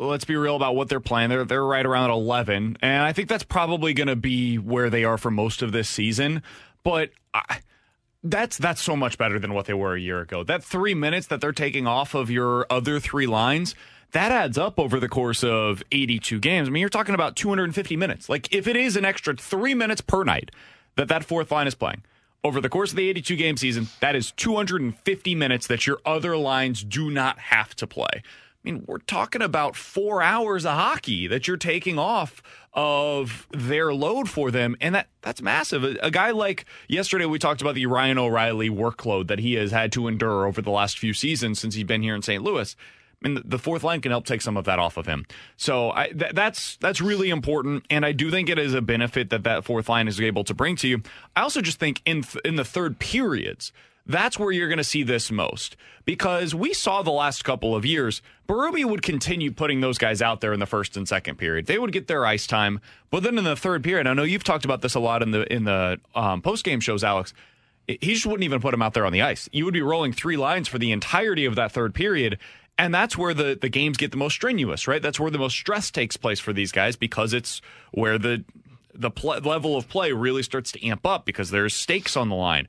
let's be real about what they're playing. They're they're right around 11, and I think that's probably going to be where they are for most of this season. But I, that's that's so much better than what they were a year ago. That three minutes that they're taking off of your other three lines. That adds up over the course of 82 games. I mean, you're talking about 250 minutes. Like, if it is an extra three minutes per night that that fourth line is playing, over the course of the 82 game season, that is 250 minutes that your other lines do not have to play. I mean, we're talking about four hours of hockey that you're taking off of their load for them, and that that's massive. A, a, guy like yesterday, we talked about the Ryan O'Reilly workload that he has had to endure over the last few seasons since he's been here in St. Louis. I mean, the fourth line can help take some of that off of him. So I, th- that's that's really important, and I do think it is a benefit that that fourth line is able to bring to you. I also just think in th- in the third periods, that's where you're going to see this most because we saw the last couple of years, Berube would continue putting those guys out there in the first and second period. They would get their ice time, but then in the third period, I know you've talked about this a lot in the in the um, post game shows, Alex. He just wouldn't even put them out there on the ice. You would be rolling three lines for the entirety of that third period, and that's where the, the games get the most strenuous, right? That's where the most stress takes place for these guys because it's where the the pl- level of play really starts to amp up because there's stakes on the line.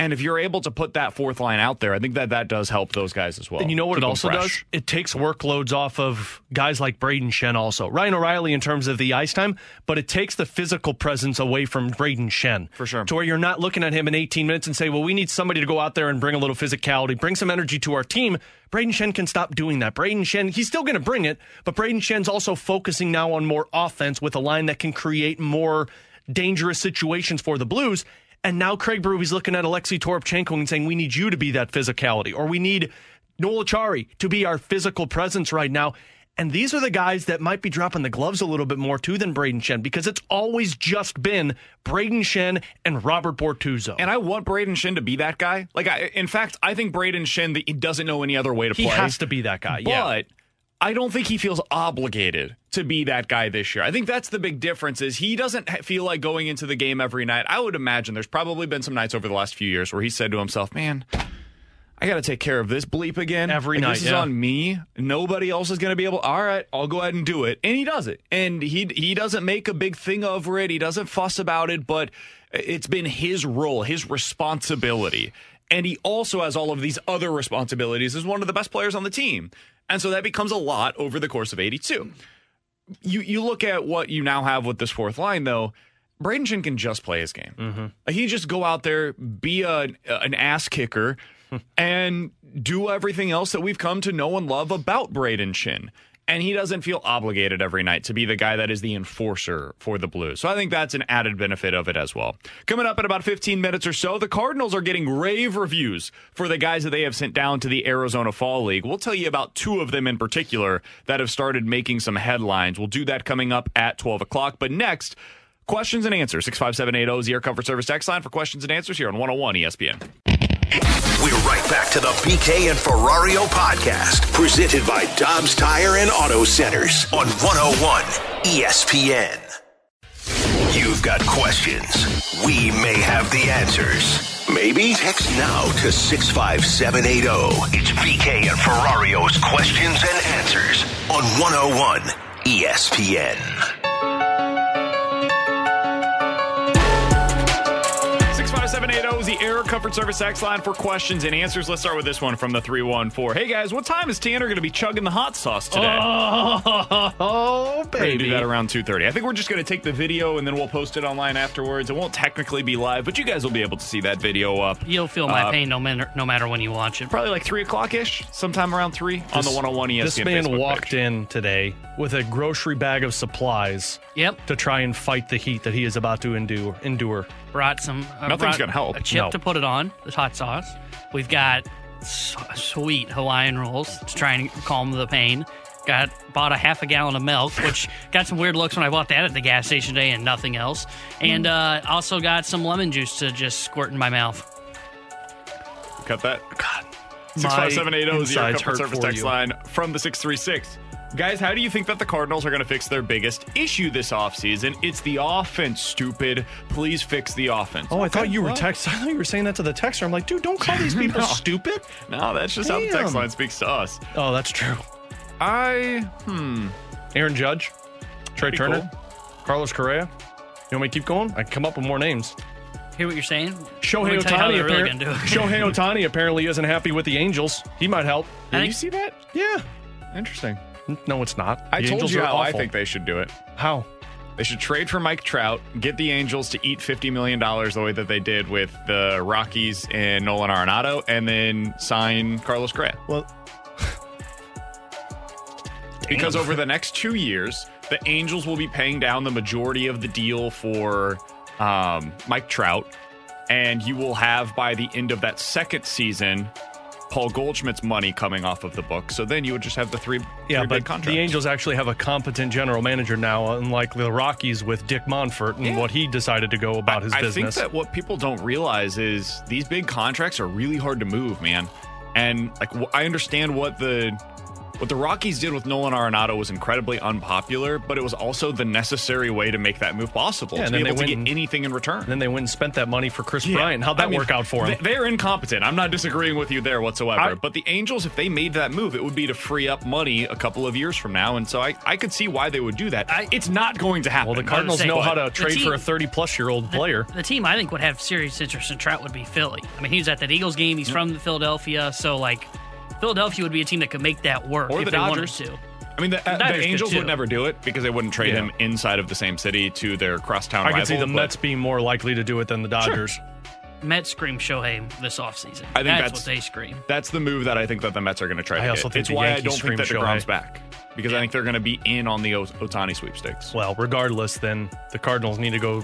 And if you're able to put that fourth line out there, I think that that does help those guys as well. And you know what Keep it also does? It takes workloads off of guys like Brayden Schenn, also. Ryan O'Reilly in terms of the ice time, but it takes the physical presence away from Brayden Schenn For sure. To where you're not looking at him in 18 minutes and say, well, we need somebody to go out there and bring a little physicality, bring some energy to our team. Brayden Schenn can stop doing that. Brayden Schenn, he's still going to bring it, but Brayden Schenn's also focusing now on more offense with a line that can create more dangerous situations for the Blues. And now Craig Berube's looking at Alexei Toropchenko and saying, we need you to be that physicality, or we need Noel Acciari to be our physical presence right now. And these are the guys that might be dropping the gloves a little bit more too than Brayden Schenn because it's always just been Brayden Schenn and Robert Bortuzzo. And I want Brayden Schenn to be that guy. Like, I, in fact, I think Brayden Schenn he doesn't know any other way to he play. He has to be that guy. But yeah. I don't think he feels obligated to be that guy this year. I think that's the big difference is he doesn't feel like going into the game every night. I would imagine there's probably been some nights over the last few years where he said to himself, "Man, I got to take care of this bleep again every like, night. This is yeah. on me. Nobody else is going to be able. All right, I'll go ahead and do it." And he does it. And he he doesn't make a big thing over it. He doesn't fuss about it, but it's been his role, his responsibility. And he also has all of these other responsibilities as one of the best players on the team. And so that becomes a lot over the course of 82. You you look at what you now have with this fourth line, though. Brayden Schenn can just play his game. Mm-hmm. He just go out there, be a, an ass kicker, and do everything else that we've come to know and love about Brayden Schenn. And he doesn't feel obligated every night to be the guy that is the enforcer for the Blues. So I think that's an added benefit of it as well. Coming up in about 15 minutes or so, the Cardinals are getting rave reviews for the guys that they have sent down to the Arizona Fall League. We'll tell you about two of them in particular that have started making some headlines. We'll do that coming up at 12 o'clock. But next, questions and answers. 65780 is the Air Comfort Service text line for questions and answers here on 101 ESPN. We're right back to the BK and Ferrario podcast, presented by Dobbs Tire and Auto Centers on 101 ESPN. You've got questions. We may have the answers. Maybe text now to 65780. It's BK and Ferrario's questions and answers on 101 ESPN. The Air Comfort Service X line for questions and answers. Let's start with this one from the 314. Hey guys, what time is Tanner going to be chugging the hot sauce today? Oh, <laughs> oh We're gonna baby. do that around 2.30. I think we're just going to take the video and then we'll post it online afterwards. It won't technically be live, but you guys will be able to see that video up. You'll feel my Uh, pain no matter no matter when you watch it. Probably like 3 o'clock-ish, sometime around 3 on the 101 ESPN This man Facebook walked page. in today with a grocery bag of supplies Yep. to try and fight the heat that he is about to endure. endure. Brought some. Uh, Nothing's brought gonna help. A chip No. to put it on the hot sauce. We've got s- sweet Hawaiian rolls to try and calm the pain. Got bought a half a gallon of milk, which <laughs> got some weird looks when I bought that at the gas station today and nothing else. And uh, also got some lemon juice to just squirt in my mouth. Cut that. God. Six five seven eight zero is your insides comfort hurt service for text you. line from the six three six. Guys, how do you think that the Cardinals are going to fix their biggest issue this offseason? It's the offense, stupid. Please fix the offense. Oh, I thought you were well, text. <laughs> I thought you were saying that to the texter. I'm like, dude, don't call these <laughs> people No. stupid. No, that's just how the text Damn. line speaks to us. Oh, that's true. I hmm. Aaron Judge, Trea Pretty Turner, Carlos Correa. You want me to keep going? I can come up with more names. Hear what you're saying? Shohei Let me tell Ohtani, they're really appar- gonna do it. <laughs> Shohei Ohtani apparently isn't happy with the Angels. He might help. I Did think- you see that? Yeah. Interesting. No, it's not. I The told Angels you are how I awful. think they should do it. How? They should trade for Mike Trout, get the Angels to eat $50 million the way that they did with the Rockies and Nolan Arenado, and then sign Carlos Correa. Well, <laughs> Because over the next two years, the Angels will be paying down the majority of the deal for um, Mike Trout, and you will have by the end of that second season Paul Goldschmidt's money coming off of the book. So then you would just have the three, yeah, three but contracts. the Angels actually have a competent general manager now, unlike the Rockies with Dick Monfort and Yeah. what he decided to go about his I business. I think that what people don't realize is these big contracts are really hard to move, man. And like I understand what the what the Rockies did with Nolan Arenado was incredibly unpopular, but it was also the necessary way to make that move possible Yeah, to and be then able they to went get anything in return. then they went and spent that money for Chris Yeah. Bryant. How'd that I mean, work out for them? they- They're incompetent. I'm not disagreeing with you there whatsoever. I- but the Angels, if they made that move, it would be to free up money a couple of years from now. And so I, I could see why they would do that. I- it's not going to happen. well, the Cardinals say, know how to trade team- for a 30 plus year old player. The team I think would have serious interest in Trout would be Philly. I mean, he was at that Eagles game. He's mm. from Philadelphia, so like Philadelphia would be a team that could make that work Or if the they Dodgers. wanted to. I mean, the, uh, the Dodgers Angels would never do it because they wouldn't trade Yeah. him inside of the same city to their crosstown I rival. can see the Mets being more likely to do it than the Dodgers. Mets scream Shohei this offseason. I think that's, that's- what they scream. That's the move that I think that the Mets are going to try to I get. also think it's why Yankees I don't think that scream DeGrom's Shohei. back because I think they're going to be in on the o- Ohtani sweepstakes. Well, regardless, then the Cardinals need to go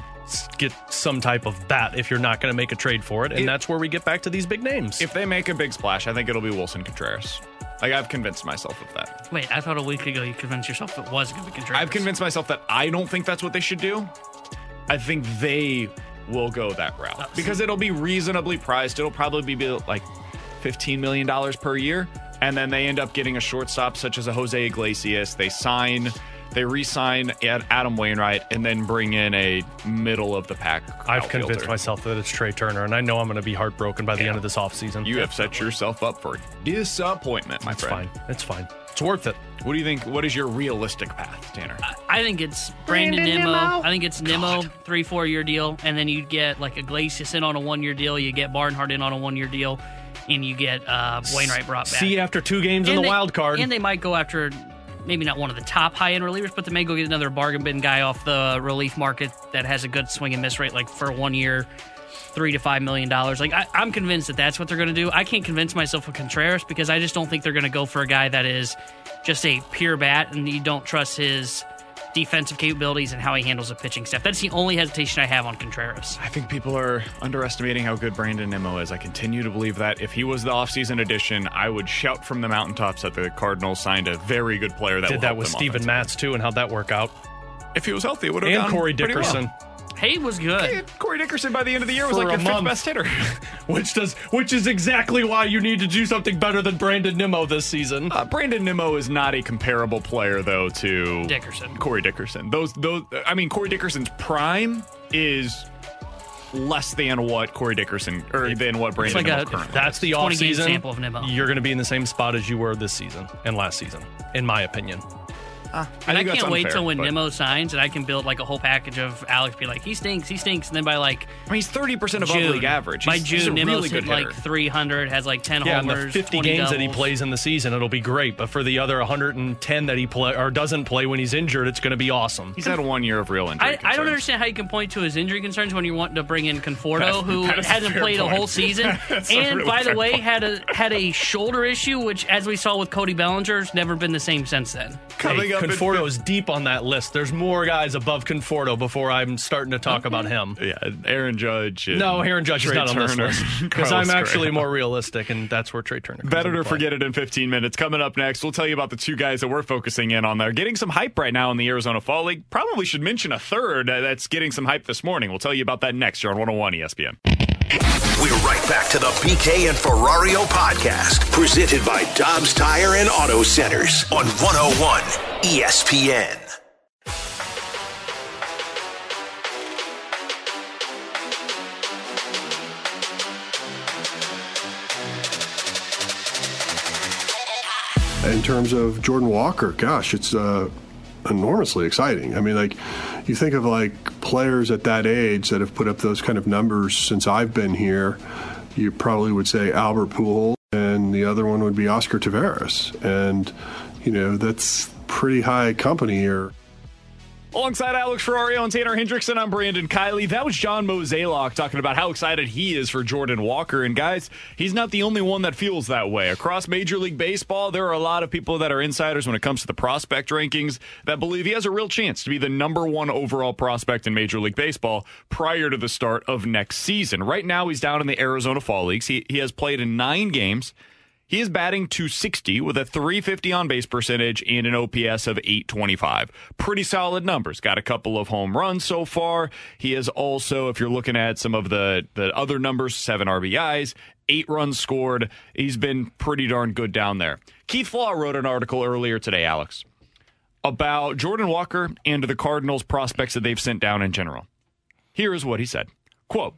get some type of bat if you're not going to make a trade for it. And If- that's where we get back to these big names. If they make a big splash, I think it'll be Willson Contreras. Like I've convinced myself of that. Wait, I thought a week ago you convinced yourself it was going to be Contreras. I've convinced myself that I don't think that's what they should do. I think they will go that route because it'll be reasonably priced. It'll probably be like $15 million per year. And then they end up getting a shortstop such as a Jose Iglesias. They sign, they re sign Adam Wainwright and then bring in a middle of the pack. I've outfielder. convinced myself that it's Trea Turner, and I know I'm going to be heartbroken by the end of this offseason. You have set yourself up for disappointment, my It's friend. fine. It's fine. It's worth it. What do you think? What is your realistic path, Tanner? I think it's Brandon, Nimmo. I think it's Nimmo, three, four year deal. And then you get like Iglesias in on a one year deal. You get Barnhart in on a one year deal. And you get uh, Wainwright brought back. See you after two games in the they- wild card. And they might go after maybe not one of the top high end relievers, but they may go get another bargain bin guy off the relief market that has a good swing and miss rate, like for one year, three to five million dollars. Like I, I'm convinced that that's what they're going to do. I can't convince myself of Contreras because I just don't think they're going to go for a guy that is just a pure bat and you don't trust his defensive capabilities and how he handles the pitching staff. That's the only hesitation I have on Contreras. I think people are underestimating how good Brandon Nimmo is. I continue to believe that. If he was the offseason addition, I would shout from the mountaintops that the Cardinals signed a very good player that Did will that help with them Steven. Matz, too, and how'd that work out? If he was healthy, it would have And gone Corey pretty well. Dickerson. Hay was good. Corey Dickerson by the end of the year was For like a your fifth month. best hitter. <laughs> Which does which is exactly why you need to do something better than Brandon Nimmo this season. Uh, Brandon Nimmo is not a comparable player though to Dickerson. Corey Dickerson. Those those I mean Corey Dickerson's prime is less than what Corey Dickerson or than what Brandon like Nimmo a- currently. That's the 20 game offseason. sample of Nimmo. You're going to be in the same spot as you were this season and last season, in my opinion. I, And I, think can't wait unfair, till when but- Nimmo signs and I can build like a whole package of Alex be like, he stinks, he stinks. And then by like I mean, he's thirty percent above June, league average. by June, he's a Nimmo's really good hit like 300, has like 10 Yeah, and homers, the 50 20 games that he plays in the season, it'll be great. But for the other 110 that he play or doesn't play when he's injured, it's going to be awesome. He's had one year of real injury. I, I don't understand how you can point to his injury concerns when you're wanting to bring in Conforto, That- who that is a hasn't fair played a whole season, <laughs> and really by the way, point. had a had a shoulder issue, which, as we saw with Cody Bellinger, has never been the same since then. Coming up in Conforto fifth- is deep on that list. There's more guys above Conforto before I'm starting to talk about him. Yeah, Aaron Judge. and No, Aaron Judge Trea is not on this list <laughs> because I'm actually Correa. more realistic, and that's where Trea Turner. comes Better to forget it in 15 minutes. Coming up next, we'll tell you about the two guys that we're focusing in on there. Getting some hype right now in the Arizona Fall League. Probably should mention a third uh, that's getting some hype this morning. We'll tell you about that next year on 101 ESPN. We're right back to the BK and Ferrario podcast, presented by Dobbs Tire and Auto Centers on 101 ESPN. in terms of Jordan Walker, gosh, it's uh, enormously exciting. I mean, like, you think of like players at that age that have put up those kind of numbers since I've been here. You probably would say Albert Pujols, and the other one would be Oscar Taveras, and you know that's pretty high company here. Alongside Alex Ferrario and Tanner Hendrickson, I'm Brandon Kiley. That was John Mozeliak talking about how excited he is for Jordan Walker. And guys, he's not the only one that feels that way. Across Major League Baseball, there are a lot of people that are insiders when it comes to the prospect rankings that believe he has a real chance to be the number one overall prospect in Major League Baseball prior to the start of next season. Right now, he's down in the Arizona Fall Leagues. He, he has played in nine games. He is batting 260 with a 350 on base percentage and an OPS of 825. Pretty solid numbers. Got a couple of home runs so far. He is also, if you're looking at some of the, the other numbers, seven RBIs, eight runs scored. He's been pretty darn good down there. Keith Law wrote an article earlier today, Alex, about Jordan Walker and the Cardinals prospects that they've sent down in general. Here is what he said. Quote,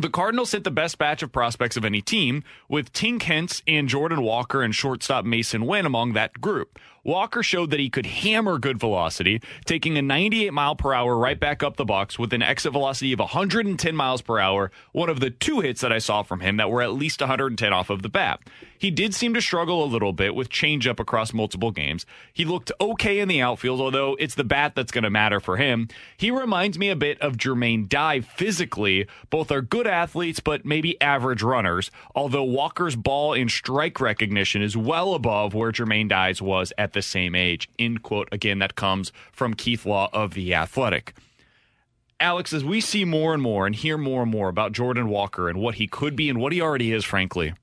the Cardinals sent the best batch of prospects of any team, with Tink Hence and Jordan Walker and shortstop Masyn Winn among that group. Walker showed that he could hammer good velocity, taking a 98 mile per hour right back up the box with an exit velocity of 110 miles per hour, one of the two hits that I saw from him that were at least 110 off of the bat. He did seem to struggle a little bit with changeup across multiple games. He looked okay in the outfield, although it's the bat that's going to matter for him. He reminds me a bit of Jermaine Dye physically. Both are good athletes, but maybe average runners, although Walker's ball and strike recognition is well above where Jermaine Dye's was at the same age. End quote. Again, that comes from Keith Law of The Athletic. Alex, as we see more and more and hear more and more about Jordan Walker and what he could be and what he already is, frankly,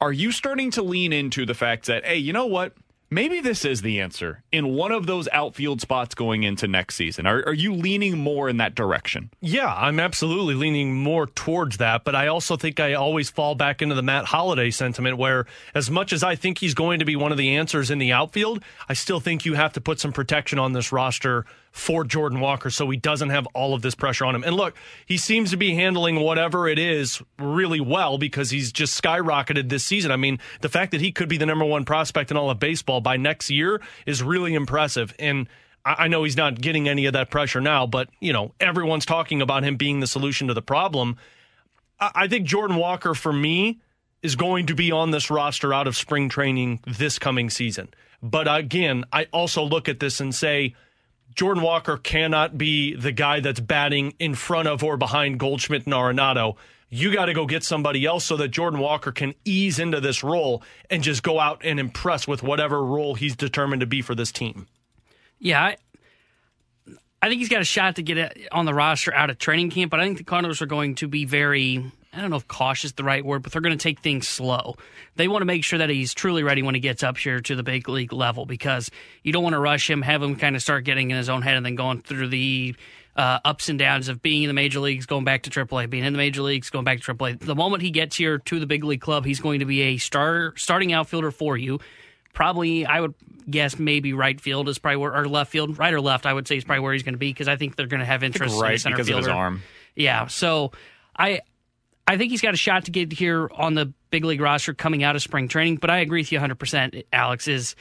are you starting to lean into the fact that, hey, you know what? Maybe this is the answer in one of those outfield spots going into next season. Are, are you leaning more in that direction? Yeah, I'm absolutely leaning more towards that, but I also think I always fall back into the Matt Holliday sentiment where as much as I think he's going to be one of the answers in the outfield, I still think you have to put some protection on this roster for Jordan Walker so he doesn't have all of this pressure on him. And look, he seems to be handling whatever it is really well because he's just skyrocketed this season. I mean, the fact that he could be the number one prospect in all of baseball by next year is really impressive. And I know he's not getting any of that pressure now, but you know everyone's talking about him being the solution to the problem. I think Jordan Walker, for me, is going to be on this roster out of spring training this coming season. But again, I also look at this and say Jordan Walker cannot be the guy that's batting in front of or behind Goldschmidt and Arenado. You got to go get somebody else so that Jordan Walker can ease into this role and just go out and impress with whatever role he's determined to be for this team. Yeah, I, I think he's got a shot to get on the roster out of training camp, but I think the Cardinals are going to be very, I don't know if cautious is the right word, but they're going to take things slow. They want to make sure that he's truly ready when he gets up here to the big league level because you don't want to rush him, have him kind of start getting in his own head and then going through the uh, ups and downs of being in the major leagues, going back to AAA, being in the major leagues, going back to AAA. The moment he gets here to the big league club, he's going to be a starter, starting outfielder for you. Probably, I would guess maybe right field is probably where, or left field, right or left. I would say is probably where he's going to be because I think they're going to have interest in the center because fielder. of his arm. Yeah, so I I think he's got a shot to get here on the big league roster coming out of spring training. But I agree with you 100, percent Alex. Is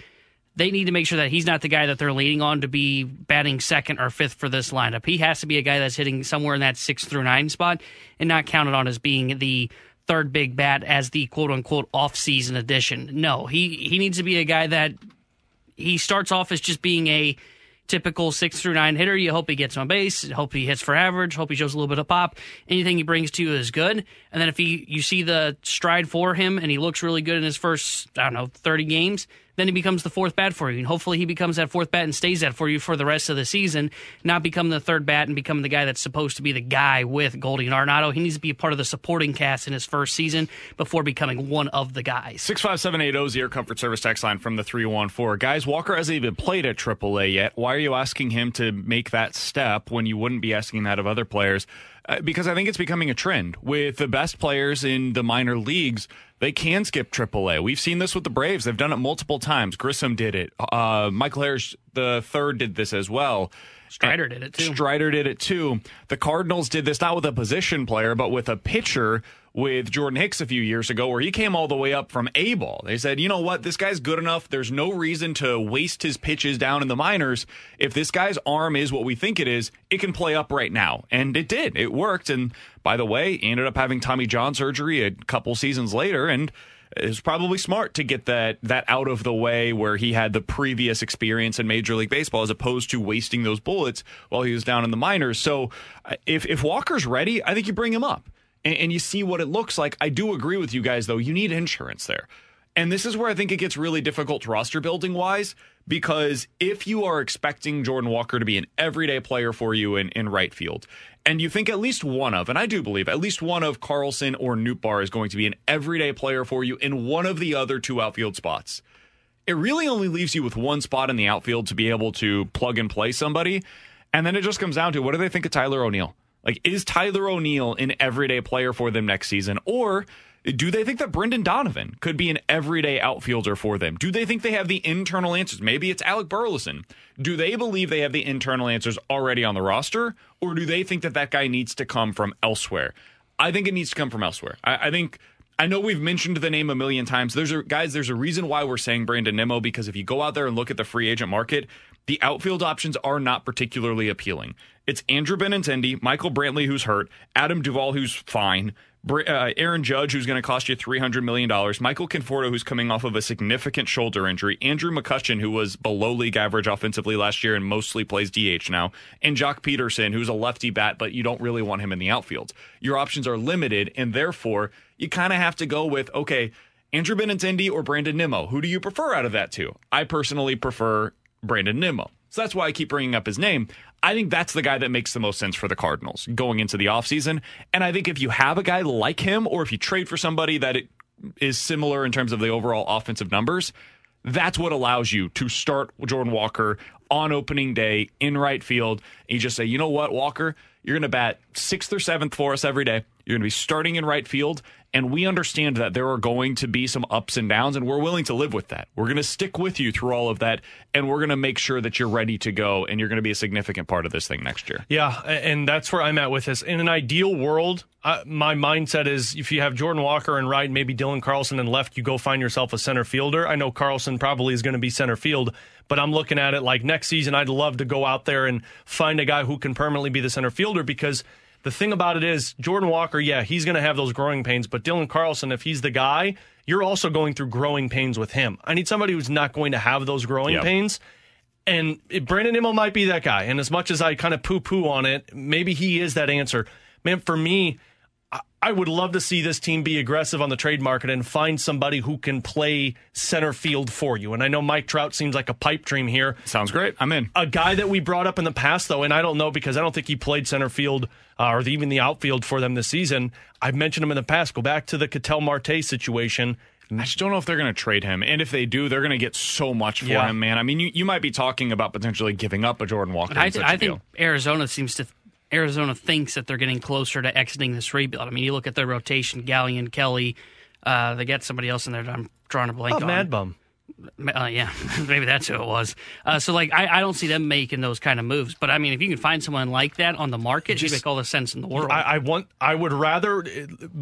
they need to make sure that he's not the guy that they're leaning on to be batting second or fifth for this lineup. He has to be a guy that's hitting somewhere in that six through nine spot and not counted on as being the third big bat as the quote unquote off season addition. No, he he needs to be a guy that he starts off as just being a typical six through nine hitter. You hope he gets on base, hope he hits for average, hope he shows a little bit of pop. Anything he brings to you is good. And then if he you see the stride for him and he looks really good in his first I don't know thirty games, then he becomes the fourth bat for you. And hopefully he becomes that fourth bat and stays that for you for the rest of the season, not become the third bat and become the guy that's supposed to be the guy with Goldie and Arenado. He needs to be a part of the supporting cast in his first season before becoming one of the guys. 65780 is the Air Comfort Service text line from the 314. Guys, Walker hasn't even played at AAA yet. Why are you asking him to make that step when you wouldn't be asking that of other players? Uh, because I think it's becoming a trend with the best players in the minor leagues. They can skip AAA. We've seen this with the Braves. They've done it multiple times. Grissom did it. Uh, Michael Harris the third did this as well. Strider did it too. Strider did it too. The Cardinals did this not with a position player, but with a pitcher with Jordan Hicks a few years ago, where he came all the way up from A ball. They said, you know what, this guy's good enough. There's no reason to waste his pitches down in the minors. If this guy's arm is what we think it is, it can play up right now. And it did. It worked. And by the way, he ended up having Tommy John surgery a couple seasons later. And it was probably smart to get that that out of the way where he had the previous experience in Major League Baseball as opposed to wasting those bullets while he was down in the minors. So uh, if if Walker's ready, I think you bring him up and, and you see what it looks like. I do agree with you guys though. You need insurance there. And this is where I think it gets really difficult roster building wise because if you are expecting Jordan Walker to be an everyday player for you in, in right field, and you think at least one of, and I do believe at least one of Carlson or Nootbaar is going to be an everyday player for you in one of the other two outfield spots, it really only leaves you with one spot in the outfield to be able to plug and play somebody. And then it just comes down to what do they think of Tyler O'Neill? Like, is Tyler O'Neill an everyday player for them next season? Or do they think that Brendan Donovan could be an everyday outfielder for them? Do they think they have the internal answers? Maybe it's Alec Burleson. Do they believe they have the internal answers already on the roster? Or do they think that that guy needs to come from elsewhere? I think it needs to come from elsewhere. I, I think. I know we've mentioned the name a million times. There's a guys, there's a reason why we're saying Brandon Nimmo because if you go out there and look at the free agent market, the outfield options are not particularly appealing. It's Andrew Benintendi, Michael Brantley, who's hurt, Adam Duvall, who's fine, uh, Aaron Judge, who's going to cost you $300 million, Michael Conforto, who's coming off of a significant shoulder injury, Andrew McCutchen, who was below league average offensively last year and mostly plays DH now, and Joc Pederson, who's a lefty bat, but you don't really want him in the outfield. Your options are limited, and therefore you kind of have to go with, okay, Andrew Benintendi or Brandon Nimmo. Who do you prefer out of that two? I personally prefer Brandon Nimmo. So that's why I keep bringing up his name. I think that's the guy that makes the most sense for the Cardinals going into the offseason. And I think if you have a guy like him, or if you trade for somebody that is similar in terms of the overall offensive numbers, that's what allows you to start Jordan Walker on opening day in right field. And you just say, you know what, Walker, you're going to bat sixth or seventh for us every day. You're going to be starting in right field. And we understand that there are going to be some ups and downs, and we're willing to live with that. We're going to stick with you through all of that, and we're going to make sure that you're ready to go, and you're going to be a significant part of this thing next year. Yeah, and that's where I'm at with this. In an ideal world, uh, my mindset is if you have Jordan Walker and right, maybe Dylan Carlson and left, you go find yourself a center fielder. I know Carlson probably is going to be center field, but I'm looking at it like next season, I'd love to go out there and find a guy who can permanently be the center fielder because – the thing about it is, Jordan Walker, yeah, he's going to have those growing pains, but Dylan Carlson, if he's the guy, you're also going through growing pains with him. I need somebody who's not going to have those growing yep. pains. And Brandon Nimmo might be that guy. And as much as I kind of poo poo on it, maybe he is that answer. Man, for me, I would love to see this team be aggressive on the trade market and find somebody who can play center field for you. And I know Mike Trout seems like a pipe dream here. Sounds great. I'm in. A guy that we brought up in the past, though, and I don't know because I don't think he played center field uh, or even the outfield for them this season. I've mentioned him in the past. Go back to the Ketel Marte situation. I just don't know if they're going to trade him. And if they do, they're going to get so much for yeah. him, man. I mean, you, you might be talking about potentially giving up a Jordan Walker. I, I think. Arizona seems to Arizona thinks that they're getting closer to exiting this rebuild. I mean, you look at their rotation: Gallen, Kelly. Uh, they got somebody else in there. I'm drawing a blank oh, on. Mad Bum. Uh, yeah, <laughs> maybe that's who it was. Uh, so, like, I, I, don't see them making those kind of moves. But I mean, if you can find someone like that on the market, Just, it make all the sense in the world. I, I, want. I would rather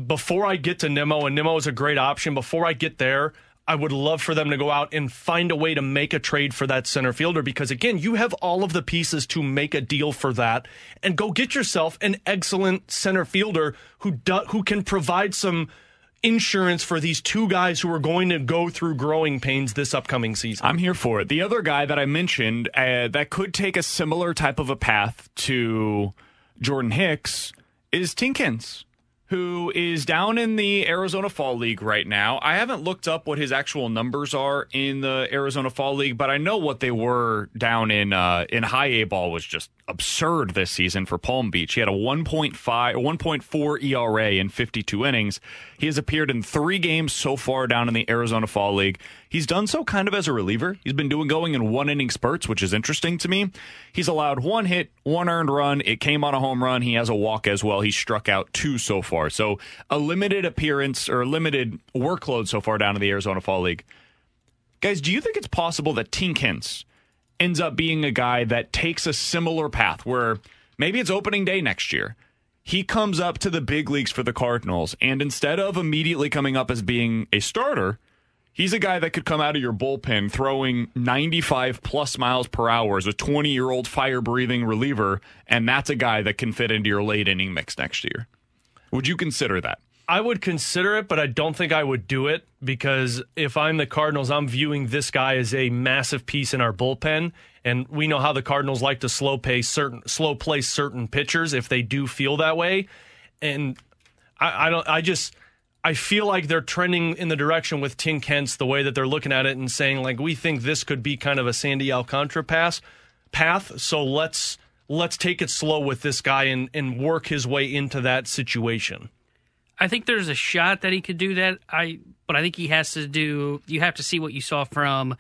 before I get to Nimmo, and Nimmo is a great option. Before I get there, I would love for them to go out and find a way to make a trade for that center fielder because again, you have all of the pieces to make a deal for that and go get yourself an excellent center fielder who do, who can provide some insurance for these two guys who are going to go through growing pains this upcoming season. I'm here for it. The other guy that I mentioned uh, that could take a similar type of a path to Jordan Hicks is Tink Hence who is down in the Arizona Fall League right now. I haven't looked up what his actual numbers are in the Arizona Fall League, but I know what they were down in uh, in high A ball was just absurd this season for Palm Beach. He had a 1.5 1.4 ERA in 52 innings. He has appeared in 3 games so far down in the Arizona Fall League. He's done so kind of as a reliever. He's been doing going in one inning spurts, which is interesting to me. He's allowed one hit, one earned run. It came on a home run. He has a walk as well. He struck out two so far. So a limited appearance or limited workload so far down in the Arizona Fall League. Guys, do you think it's possible that Tink Hence ends up being a guy that takes a similar path where maybe it's opening day next year? He comes up to the big leagues for the Cardinals, and instead of immediately coming up as being a starter, He's a guy that could come out of your bullpen throwing 95 plus miles per hour as a 20 year old fire breathing reliever, and that's a guy that can fit into your late inning mix next year. Would you consider that? I would consider it, but I don't think I would do it because if I'm the Cardinals, I'm viewing this guy as a massive piece in our bullpen, and we know how the Cardinals like to slow pace certain, slow play certain pitchers if they do feel that way, and I, I don't, I just. I feel like they're trending in the direction with Tink Hence, the way that they're looking at it and saying like we think this could be kind of a Sandy Alcantara pass path. So let's let's take it slow with this guy and, and work his way into that situation. I think there's a shot that he could do that. I but I think he has to do you have to see what you saw from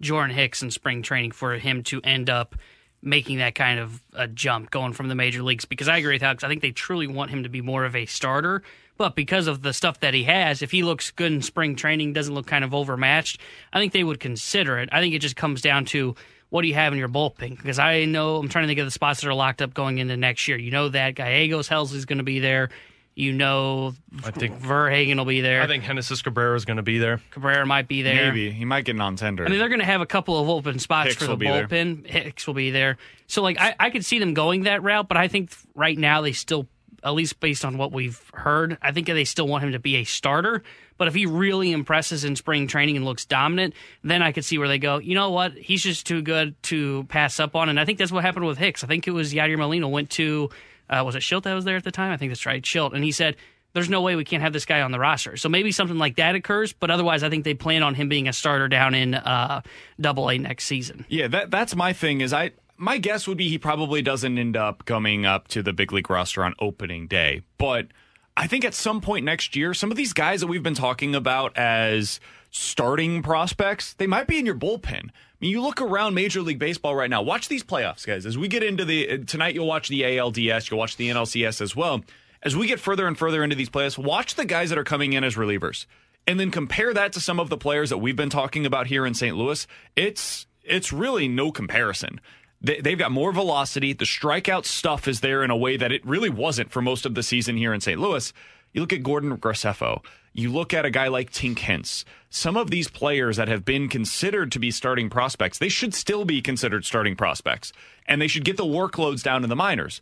Jordan Hicks in spring training for him to end up making that kind of a jump going from the major leagues because I agree with Alex. I think they truly want him to be more of a starter. But because of the stuff that he has, if he looks good in spring training, doesn't look kind of overmatched, I think they would consider it. I think it just comes down to what do you have in your bullpen? Because I know I'm trying to think of the spots that are locked up going into next year. You know that Gallegos Helsley's going to be there. You know, I think Verhagen will be there. I think Genesis Cabrera is going to be there. Cabrera might be there. Maybe he might get non tender. I mean, they're going to have a couple of open spots Hicks for the will be there. bullpen. Hicks will be there. So, like, I, I could see them going that route, but I think right now they still, at least based on what we've heard, I think they still want him to be a starter. But if he really impresses in spring training and looks dominant, then I could see where they go, you know what? He's just too good to pass up on. And I think that's what happened with Hicks. I think it was Yadier Molina went to, uh, was it Shildt that was there at the time? I think that's right, Shildt. And he said, there's no way we can't have this guy on the roster. So maybe something like that occurs, but otherwise, I think they plan on him being a starter down in uh, Double A next season. Yeah, that that's my thing. Is I my guess would be he probably doesn't end up coming up to the big league roster on opening day, but I think at some point next year, some of these guys that we've been talking about as starting prospects, they might be in your bullpen. I mean, you look around Major League Baseball right now. Watch these playoffs, guys. As we get into the uh, tonight, you'll watch the ALDS, you'll watch the NLCS as well. As we get further and further into these playoffs, watch the guys that are coming in as relievers, and then compare that to some of the players that we've been talking about here in St. Louis. It's it's really no comparison. They, they've got more velocity. The strikeout stuff is there in a way that it really wasn't for most of the season here in St. Louis. You look at Gordon Graceffo. You look at a guy like Tink Hence. Some of these players that have been considered to be starting prospects, they should still be considered starting prospects, and they should get the workloads down in the minors.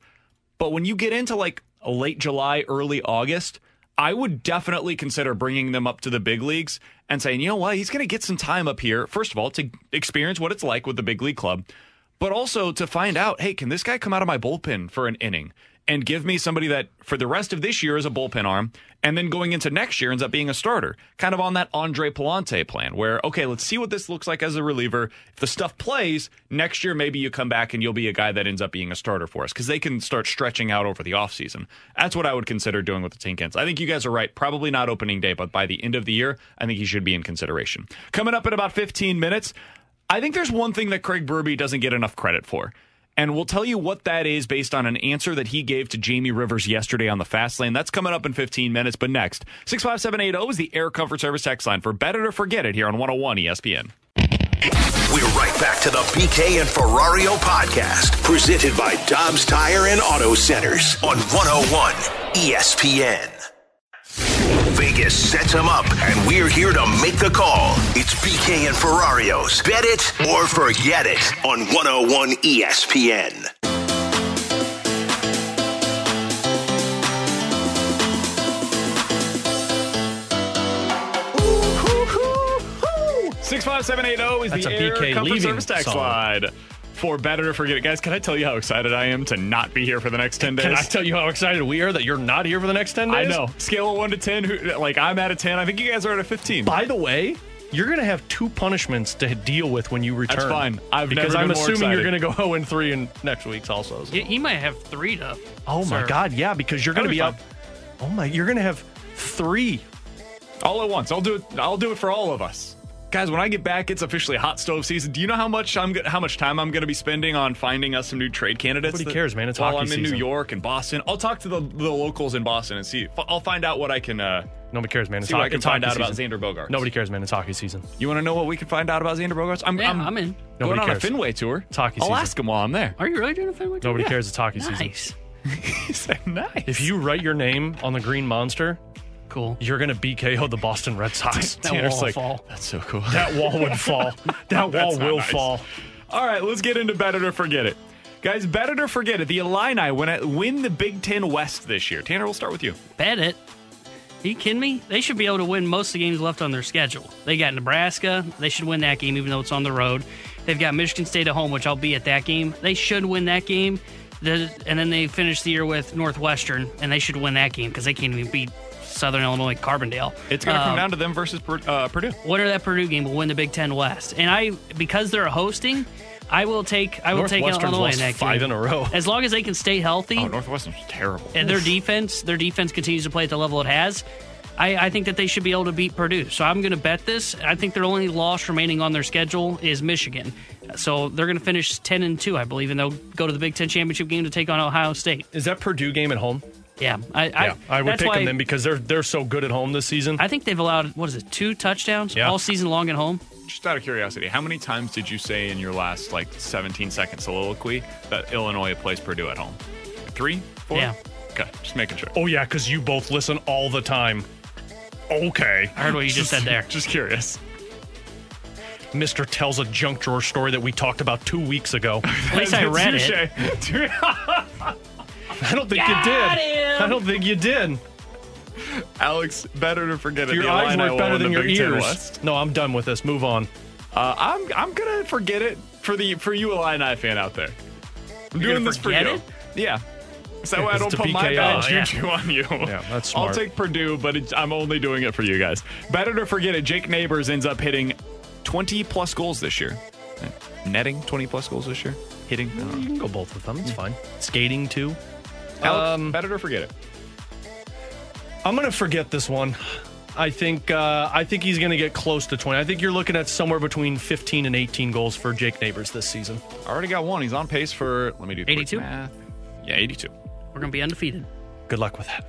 But when you get into like late July, early August, I would definitely consider bringing them up to the big leagues and saying, you know what, he's going to get some time up here. First of all, to experience what it's like with the big league club, but also to find out, hey, can this guy come out of my bullpen for an inning and give me somebody that for the rest of this year is a bullpen arm, and then going into next year ends up being a starter, kind of on that Andre Pallante plan, where okay, let's see what this looks like as a reliever. If the stuff plays next year, maybe you come back and you'll be a guy that ends up being a starter for us because they can start stretching out over the offseason. That's what I would consider doing with the Tink Hence. I think you guys are right. Probably not opening day, but by the end of the year, I think he should be in consideration. Coming up in about 15 minutes. I think there's one thing that Craig Berube doesn't get enough credit for. And we'll tell you what that is based on an answer that he gave to Jamie Rivers yesterday on the fast lane. That's coming up in 15 minutes. But next, 65780 is the Air Comfort Service text line for Bet It or Forget It here on 101 ESPN. We're right back to the BK and Ferrario podcast, presented by Dobbs Tire and Auto Centers on 101 ESPN. Vegas sets them up, and we're here to make the call. It's BK and Ferrario's Bet It or Forget It on 101 ESPN. Six five seven eight zero is That's the a Air BK Comfort leaving Service text song. line. For better to forget it. Guys, can I tell you how excited I am to not be here for the next 10 days? Can I tell you how excited we are that you're not here for the next 10 days? I know. Scale of 1 to 10, who, like I'm at a 10. I think you guys are at a 15. By the way, you're going to have two punishments to deal with when you return. That's fine. I've because never I'm more assuming you're going to go 0 <laughs> and 3 in next week's also. so. He, he might have three to. Oh my serve. God, yeah, because you're going to be be up. Oh my, you're going to have three. all at once. I'll do it. I'll do it for all of us. Guys, when I get back, it's officially hot stove season. Do you know how much I'm how much time I'm going to be spending on finding us some new trade candidates? Nobody that- cares, man. It's while hockey I'm in season. New York and Boston. I'll talk to the, the locals in Boston and see. I'll find out what I can. Uh, Nobody cares, man. It's, See what I hockey- can it's find hockey out about season. Xander Bogaerts. Nobody cares, man. It's hockey season. You want to know what we can find out about Xander Bogaerts? I'm, Yeah, I'm, I'm in. going Nobody on cares. a Fenway tour. It's hockey I'll season. ask him while I'm there. Are you really doing a Fenway? Nobody Yeah. cares. It's hockey season. Nice. <laughs> He said nice. If you write your name on the green monster, Cool. you're going to BKO the Boston Red Sox. <laughs> That Tanner's wall will like, fall. that's so cool. that wall would fall. <laughs> That wall That's not will nice. fall. All right, let's get into better to forget it. Guys, better to forget it. The Illini win, win the Big Ten West this year. Tanner, we'll start with you. Bet it. Are you kidding me? They should be able to win most of the games left on their schedule. They got Nebraska. They should win that game, even though it's on the road. They've got Michigan State at home, which I'll be at that game. They should win that game. The, and then they finish the year with Northwestern, and they should win that game because they can't even beat Southern Illinois Carbondale. It's going to come Um, down to them versus uh, Purdue. winner of that Purdue game will win the Big Ten West. And I, because they're hosting, I will take I will take Northwestern's Illinois lost in five game. in a row. As long as they can stay healthy Oh, Northwestern's terrible. and their defense, their defense continues to play at the level it has. I, I think that they should be able to beat Purdue. So I'm going to bet this. I think their only loss remaining on their schedule is Michigan. So they're going to finish 10 and 2, I believe, and they'll go to the Big Ten championship game to take on Ohio State. Is that Purdue game at home? Yeah, I, I, yeah, I would pick why them then because they're they're so good at home this season. I think they've allowed what is it, two touchdowns Yeah. all season long at home. Just out of curiosity, how many times did you say in your last like 17 second soliloquy that Illinois plays Purdue at home? Three? Four? Yeah. Okay, just making sure. oh yeah, because you both listen all the time. Okay, I heard what you just said there. <laughs> Just curious. Mister tells a junk drawer story that we talked about two weeks ago. At least I <laughs> read it. <laughs> Touche. <laughs> I don't think Got you did. him! I don't think you did. Alex, better to forget it. Your The eyes Illini work better than your Big ears. West. No, I'm done with this. Move on. Uh, I'm I'm gonna forget it for the for you Illini fan out there. I'm You're doing this for you. it? Yeah. So that way I don't to put my BKO, bad yeah. juju on you. Yeah, that's smart. I'll take Purdue, but it's, I'm only doing it for you guys. Better to forget it. Jake Neighbors ends up hitting 20 plus goals this year. Netting 20 plus goals this year. Hitting. I. You can go both with them. It's fine. Skating too. Alex, Um, better to forget it. I'm gonna forget this one. I think uh, I think he's gonna get close to 20. I think you're looking at somewhere between 15 and 18 goals for Jake Neighbors this season. I already got one. He's on pace for. Let me do 82? Yeah, 82. We're going to be undefeated. Good luck with that.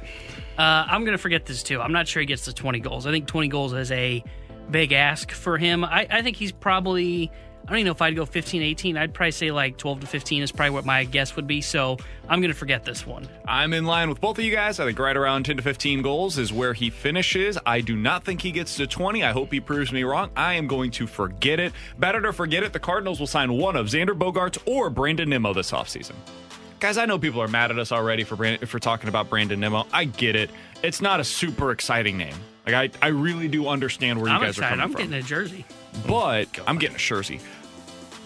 Uh, I'm going to forget this too. I'm not sure he gets to 20 goals. I think 20 goals is a big ask for him. I, I think he's probably, I don't even know if I'd go 15, 18. I'd probably say like 12 to 15 is probably what my guess would be. So I'm going to forget this one. I'm in line with both of you guys. I think right around 10 to 15 goals is where he finishes. I do not think he gets to 20. I hope he proves me wrong. I am going to forget it. Better to forget it. The Cardinals will sign one of Xander Bogaerts or Brandon Nimmo this offseason. Guys, I know people are mad at us already for Brandon, for talking about Brandon Nimmo. I get it. It's not a super exciting name. Like I, I really do understand where you I'm guys are excited. coming I'm from. getting a jersey. but I'm getting a jersey.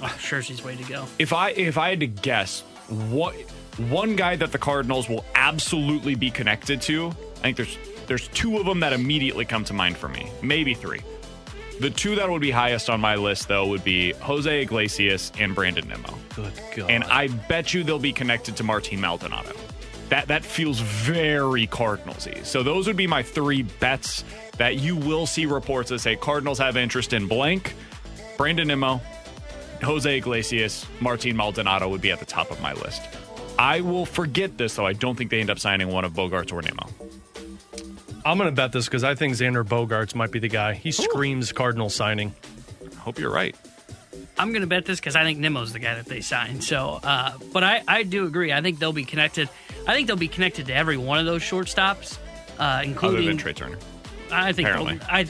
Oh, jersey's way to go. If I if I had to guess, what one guy that the Cardinals will absolutely be connected to, I think there's there's two of them that immediately come to mind for me, maybe three. The two that would be highest on my list though would be Jose Iglesias and Brandon Nimmo, Good God. and I bet you they'll be connected to Martin Maldonado. That that feels very Cardinalsy. So those would be my three bets that you will see reports that say Cardinals have interest in blank. Brandon Nimmo, Jose Iglesias, Martin Maldonado would be at the top of my list. I will forget this though. I don't think they end up signing one of Bogaerts or Nimmo. I'm gonna bet this because I think Xander Bogaerts might be the guy. He screams Cardinal signing. I hope you're right. I'm going to bet this because I think Nimmo's the guy that they signed. So, uh, but I, I do agree. I think they'll be connected. I think they'll be connected to every one of those shortstops, uh, Other including than Trea Turner. I think Apparently. I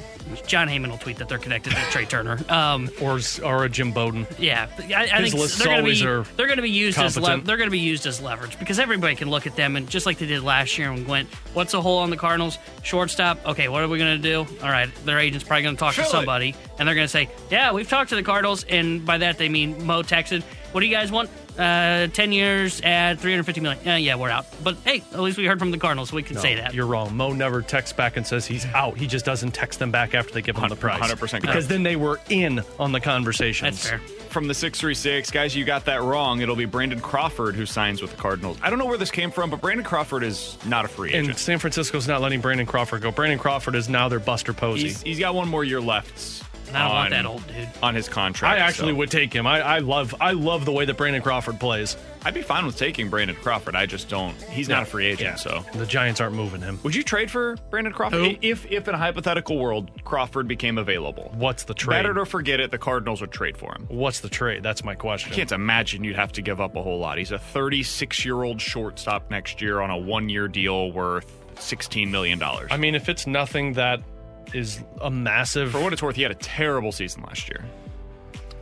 Jon Heyman will tweet that they're connected to Trea Turner. Um, <laughs> or or a Jim Bowden. yeah, I, I His think lists they're going to always be are they're going to be used as le- competent. they're going to be used as leverage because everybody can look at them and just like they did last year and went, "What's a hole on the Cardinals? Shortstop. Okay, what are we going to do? All right, their agent's probably going to talk Fill to it. somebody and they're going to say, "Yeah, we've talked to the Cardinals," and by that they mean Mo texted, "What do you guys want?" Uh, 10 years at 350 million. Uh, yeah, we're out. But hey, at least we heard from the Cardinals. So we can No, say that. You're wrong. Mo never texts back and says he's out. He just doesn't text them back after they give him the price. 100% correct. Because then they were in on the conversation. That's fair. From the 636, guys, you got that wrong. It'll be Brandon Crawford who signs with the Cardinals. I don't know where this came from, but Brandon Crawford is not a free agent. And San Francisco's not letting Brandon Crawford go. Brandon Crawford is now their Buster Posey. He's, he's got one more year left. And I don't want on- that old dude. on his contract. I actually so would take him. I, I love I love the way that Brandon Crawford plays. I'd be fine with taking Brandon Crawford. I just don't. He's not a free agent, Yeah. so. The Giants aren't moving him. Would you trade for Brandon Crawford Who? if, if in a hypothetical world Crawford became available? What's the trade? Better to forget it. The Cardinals would trade for him. What's the trade? That's my question. I can't imagine you'd have to give up a whole lot. He's a 36 year old shortstop next year on a one year deal worth 16 million dollars. I mean, if it's nothing that is a massive. For what it's worth, he had a terrible season last year.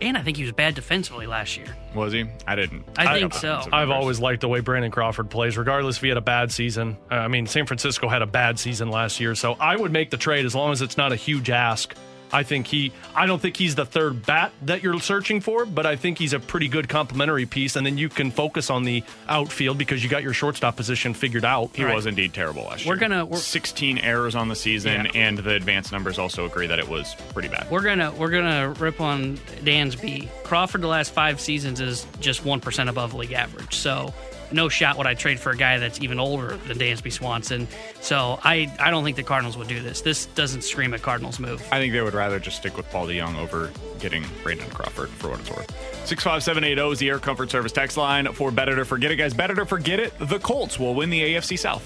And I think he was bad defensively last year. Was he? I didn't. I think so. I've numbers. always liked the way Brandon Crawford plays, regardless if he had a bad season. Uh, I mean, San Francisco had a bad season last year, so I would make the trade as long as it's not a huge ask. I think he, I don't think he's the third bat that you're searching for, but I think he's a pretty good complementary piece, and then you can focus on the outfield because you got your shortstop position figured out. He was indeed terrible last year. We're gonna- we're- 16 errors on the season, Yeah. and the advanced numbers also agree that it was pretty bad. We're gonna we're gonna rip on Dansby. Crawford the last five seasons is just one percent above league average. So no shot would I trade for a guy that's even older than Dansby Swanson. So I I don't think the Cardinals would do this. This doesn't scream a Cardinals move. I think they would rather just stick with Paul DeJong over getting Brandon Crawford for what it's worth. 65780 is the Air Comfort Service text line for Better to Forget It. Guys, better to forget it, the Colts will win the AFC South.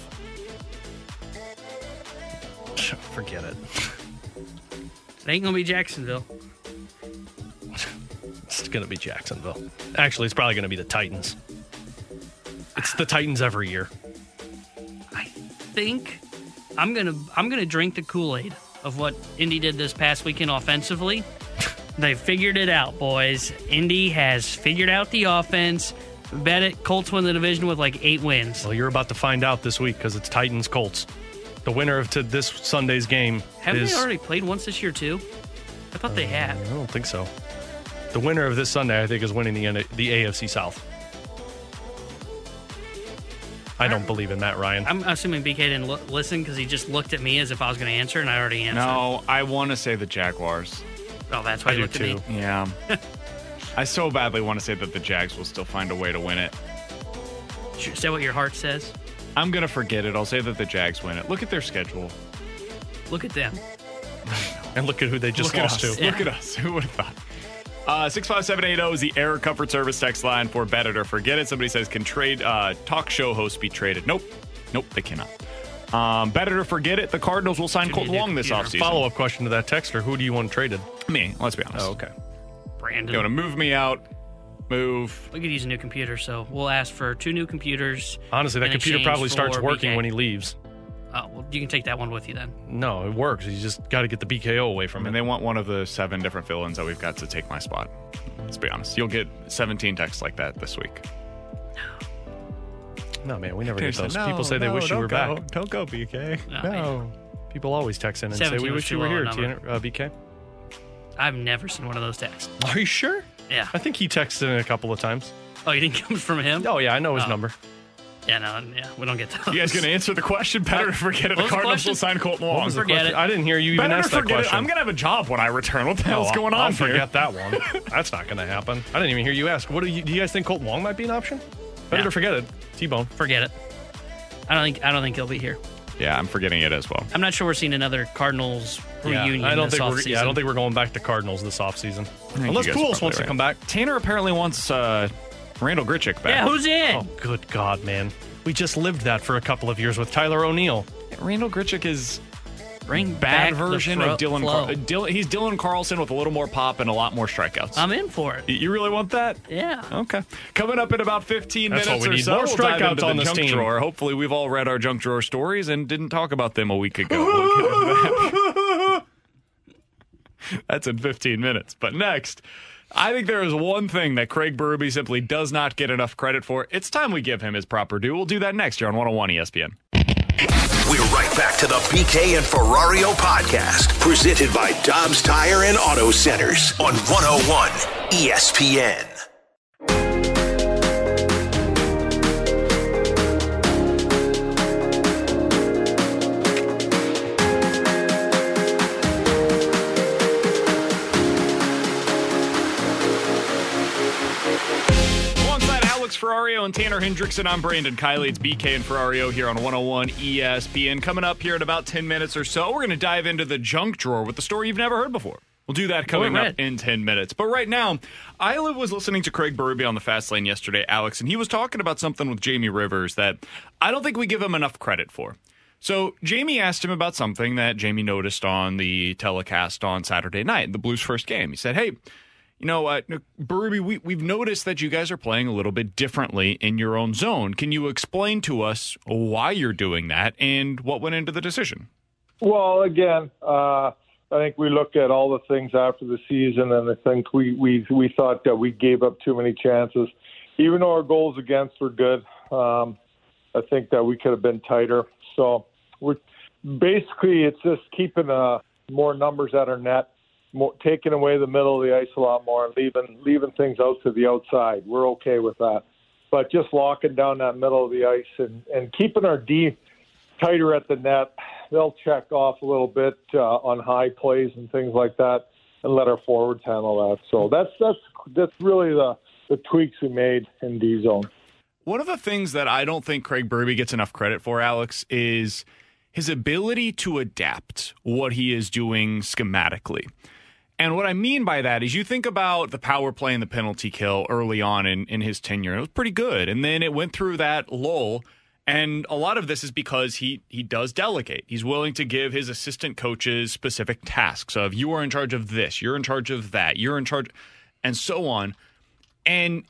<sighs> Forget it. It ain't gonna be Jacksonville. <laughs> It's going to be Jacksonville. Actually, it's probably going to be the Titans. It's the Titans every year. I think I'm gonna I'm gonna drink the Kool Aid of what Indy did this past weekend offensively. <laughs> they figured it out, boys. Indy has figured out the offense. Bet it. Colts win the division with like eight wins. Well, you're about to find out this week because it's Titans Colts. The winner of to this Sunday's game Haven't is. they already played once this year too? I thought they uh, had. I don't think so. The winner of this Sunday, I think, is winning the the AFC South. I don't believe in Matt Ryan. I'm assuming BK didn't lo- listen because he just looked at me as if I was going to answer, and I already answered. No, I want to say the Jaguars. Oh, that's why I he do looked too. at me. <laughs> Yeah. I so badly want to say that the Jags will still find a way to win it. Should say what your heart says. I'm going to forget it. I'll say that the Jags win it. Look at their schedule. Look at them. <laughs> And look at who they just Look lost at us. to. Look at us. <laughs> Who would have thought? Uh, 65780 is the Air Comfort Service text line for Bet It or Forget It. Somebody says, can trade uh, talk show hosts be traded? Nope. Nope, they cannot. Um, Bet It or Forget It, the Cardinals will sign Dude, Kolten you Wong this offseason. Follow up question to that texter: Who do you want traded? Me, let's be honest. Oh, okay. Brandon. You want to move me out, move. We could use a new computer, so we'll ask for two new computers. Honestly, that computer probably starts working BK. when he leaves. Oh, well, you can take that one with you then. No, it works. You just got to get the BKO away I from mean, it. they want one of the seven different fill ins that we've got to take my spot. Let's be honest. You'll get 17 texts like that this week. No, No man, we never get Seriously, those. no, People say they no, wish you don't were go. back. Don't go, BK. No, No. People always text in and say, 17 We was wish you were low a here, number. Tanner, uh, BK. I've never seen one of those texts. Are you sure? Yeah. I think he texted in a couple of times. Oh, you didn't come from him? Oh, yeah, I know his Oh. number. Yeah, no, yeah, we don't get those. You guys going to answer the question? Better to forget it. What The was the Cardinals will question? sign Kolten What Wong. was the Forget question? it. I didn't hear you even Better to ask that forget question. it. I'm going to have a job when I return. What the No, hell's going on I'll here? forget that one. <laughs> That's not going to happen. I didn't even hear you ask. What do you, do you guys think Kolten Wong might be an option? Better Yeah. to forget it. T-Bone. Forget it. I don't think I don't think he'll be here. Yeah, I'm forgetting it as well. I'm not sure we're seeing another Cardinals reunion. I don't this think we're. offseason. Yeah, I don't think we're going back to Cardinals this offseason. think Unless you guys are Pujols probably wants to right. come back. Tanner apparently wants uh, Randal Grichuk back. Yeah, who's in? Oh, good God, man. We just lived that for a couple of years with Tyler O'Neill. Randal Grichuk is Bring bad version fro- of Dylan, flow. Car- uh, Dylan. He's Dylan Carlson with a little more pop and a lot more strikeouts. I'm in for it. You really want that? Yeah. Okay. Coming up in about 15 That's minutes what we or need. so, More we'll dive strikeouts into on the this junk team. drawer. Hopefully, we've all read our junk drawer stories and didn't talk about them a week ago. <laughs> We'll get into that. That's in 15 minutes. But next, I think there is one thing that Craig Berube simply does not get enough credit for. It's time we give him his proper due. We'll do that next year on 101 ESPN. We're right back to the BK and Ferrario podcast, presented by Dobbs Tire and Auto Centers on 101 ESPN. Ferrario and Tanner Hendrickson, I'm Brandon Kiley. It's BK and Ferrario here on 101 ESPN. Coming up here in about 10 minutes or so, we're going to dive into the junk drawer with the story you've never heard before. We'll do that coming up in 10 minutes. But right now, I was listening to Craig Berube on the Fast Lane yesterday, Alex, and he was talking about something with Jamie Rivers that I don't think we give him enough credit for. So Jamie asked him about something that Jamie noticed on the telecast on Saturday night, the Blues' first game. He said, "Hey, you know, uh, Berube, we, we've noticed that you guys are playing a little bit differently in your own zone. Can you explain to us why you're doing that and what went into the decision?" Well, again, uh, I think we looked at all the things after the season, and I think we we we thought that we gave up too many chances, even though our goals against were good. Um, I think that we could have been tighter. So we're basically it's just keeping uh, more numbers at our net, more, taking away the middle of the ice a lot more, and leaving leaving things out to the outside. We're okay with that, but just locking down that middle of the ice and and keeping our D tighter at the net. They'll check off a little bit uh, on high plays and things like that, and let our forwards handle that. So that's that's that's really the the tweaks we made in D zone. One of the things that I don't think Craig Berube gets enough credit for, Alex, is his ability to adapt what he is doing schematically. And what I mean by that is you think about the power play and the penalty kill early on in, in his tenure. It was pretty good. And then it went through that lull. And a lot of this is because he he does delegate. He's willing to give his assistant coaches specific tasks of you are in charge of this, you're in charge of that, you're in charge and so on. And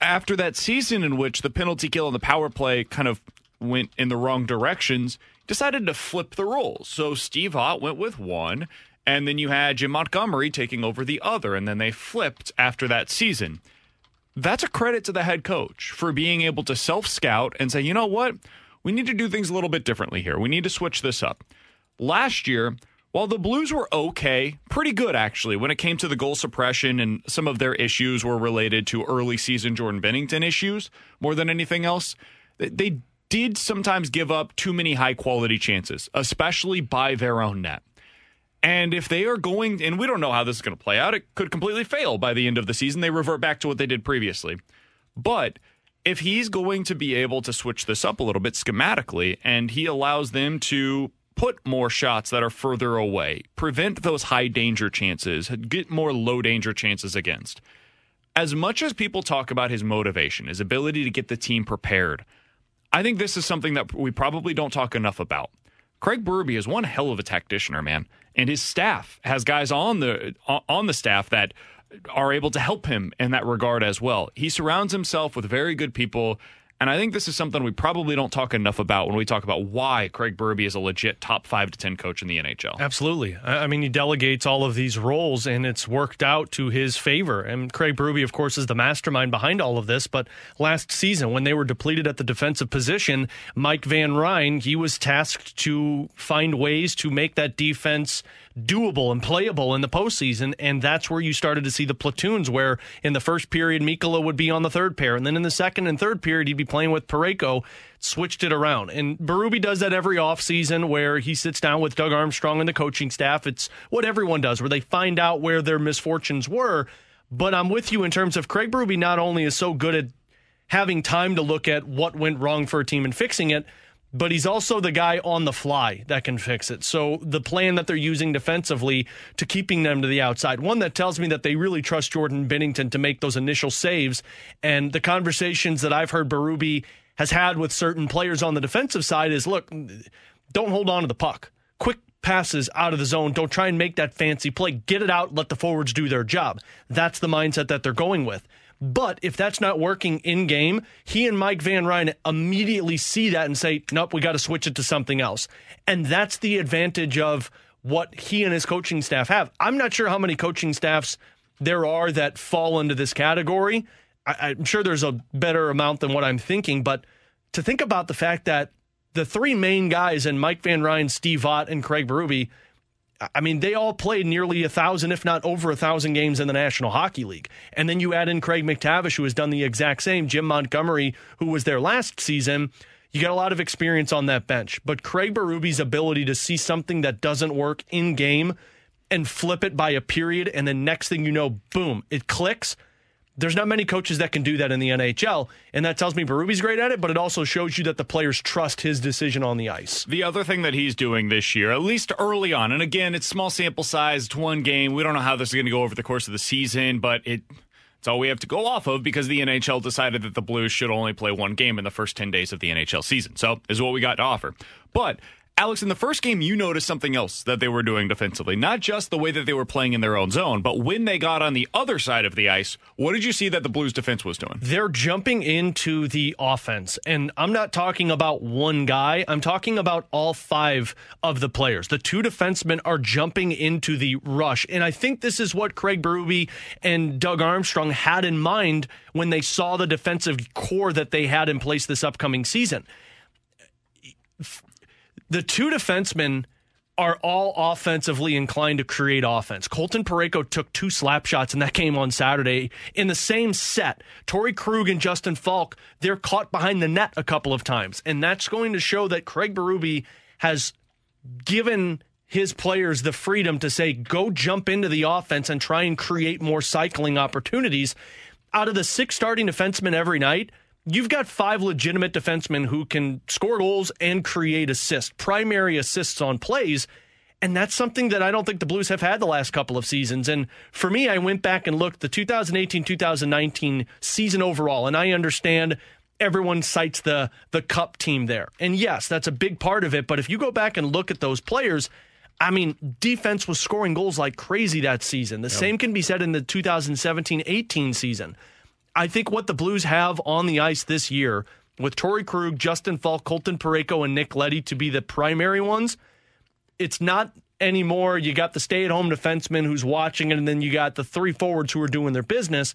after that season in which the penalty kill and the power play kind of went in the wrong directions, decided to flip the roles. So Steve Ott went with one, and then you had Jim Montgomery taking over the other, and then they flipped after that season. That's a credit to the head coach for being able to self scout and say, you know what? We need to do things a little bit differently here. We need to switch this up. Last year, while the Blues were okay, pretty good actually, when it came to the goal suppression and some of their issues were related to early season Jordan Binnington issues more than anything else, they- did sometimes give up too many high quality chances, especially by their own net. And if they are going, and we don't know how this is going to play out, it could completely fail by the end of the season. They revert back to what they did previously. But if he's going to be able to switch this up a little bit schematically and he allows them to put more shots that are further away, prevent those high danger chances, get more low danger chances against. As much as people talk about his motivation, his ability to get the team prepared, I think this is something that we probably don't talk enough about. Craig Berube is one hell of a tacticianer, man, and his staff has guys on the on the staff that are able to help him in that regard as well. He surrounds himself with very good people, and I think this is something we probably don't talk enough about when we talk about why Craig Berube is a legit top five to ten coach in the NHL. Absolutely. I I mean, he delegates all of these roles, and it's worked out to his favor. And Craig Berube, of course, is the mastermind behind all of this. But last season, when they were depleted at the defensive position, Mike Van Ryn, he was tasked to find ways to make that defense doable and playable in the postseason. And that's where you started to see the platoons, where in the first period, Mikkola would be on the third pair. And then in the second and third period, he'd be playing with Parayko, switched it around. And Berube does that every offseason where he sits down with Doug Armstrong and the coaching staff. It's what everyone does, where they find out where their misfortunes were. But I'm with you in terms of Craig Berube not only is so good at having time to look at what went wrong for a team and fixing it, but he's also the guy on the fly that can fix it. So the plan that they're using defensively to keeping them to the outside, one that tells me that they really trust Jordan Binnington to make those initial saves. And the conversations that I've heard Berube has had with certain players on the defensive side is look, don't hold on to the puck. Quick passes out of the zone. Don't try and make that fancy play. Get it out, let the forwards do their job. That's the mindset that they're going with. But if that's not working in game, he and Mike Van Ryn immediately see that and say, nope, we got to switch it to something else. And that's the advantage of what he and his coaching staff have. I'm not sure how many coaching staffs there are that fall into this category. I, am sure there's a better amount than what I'm thinking, but to think about the fact that the three main guys and Mike Van Ryn, Steve Ott, and Craig Berube, I mean, they all played nearly a thousand, if not over a thousand games in the National Hockey League. And then you add in Craig MacTavish, who has done the exact same, Jim Montgomery, who was there last season. You got a lot of experience on that bench. But Craig Berube's ability to see something that doesn't work in game and flip it by a period, and then next thing you know, boom, it clicks there's not many coaches that can do that in the NHL, and that tells me Berube's great at it, but it also shows you that the players trust his decision on the ice. The other thing that he's doing this year, at least early on, and again, it's small sample size, it's one game. We don't know how this is going to go over the course of the season, but it it's all we have to go off of because the NHL decided that the Blues should only play one game in the first 10 days of the NHL season. So, is what we got to offer. But Alex, in the first game, you noticed something else that they were doing defensively. Not just the way that they were playing in their own zone, but when they got on the other side of the ice, what did you see that the Blues defense was doing? They're jumping into the offense. And I'm not talking about one guy, I'm talking about all five of the players. The two defensemen are jumping into the rush. And I think this is what Craig Berube and Doug Armstrong had in mind when they saw the defensive core that they had in place this upcoming season the two defensemen are all offensively inclined to create offense. Colton Parayko took two slap shots in that game on Saturday in the same set. Torey Krug and Justin Faulk, they're caught behind the net a couple of times. And that's going to show that Craig Berube has given his players the freedom to say, go jump into the offense and try and create more cycling opportunities. Out of the six starting defensemen every night, you've got five legitimate defensemen who can score goals and create assists, primary assists on plays. And that's something that I don't think the Blues have had the last couple of seasons. And for me, I went back and looked the 2018 2019 season overall, and I understand everyone cites the the cup team there. And yes, that's a big part of it. But if you go back and look at those players, I mean, defense was scoring goals like crazy that season. The yep. same can be said in the 2017 18 season. I think what the Blues have on the ice this year with Torey Krug, Justin Faulk, Colton Parayko, and Nick Leddy to be the primary ones, it's not anymore. You got the stay at home defenseman who's watching it, and then you got the three forwards who are doing their business.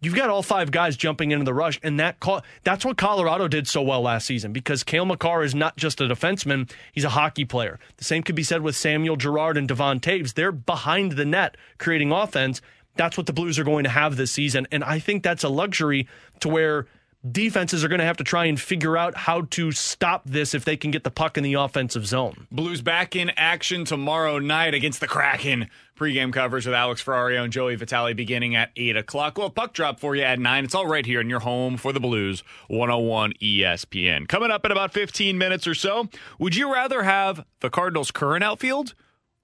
You've got all five guys jumping into the rush, and that that's what Colorado did so well last season because Cale Makar is not just a defenseman, he's a hockey player. The same could be said with Samuel Girard and Devon Toews. They're behind the net creating offense, that's what the Blues are going to have this season. And I think that's a luxury to where defenses are going to have to try and figure out how to stop this if they can get the puck in the offensive zone. Blues back in action tomorrow night against the Kraken. Pre-game coverage with Alex Ferrario and Joey Vitale beginning at 8 o'clock. Well, puck drop for you at 9. It's all right here in your home for the Blues, 101 ESPN. Coming up in about 15 minutes or so, would you rather have the Cardinals' current outfield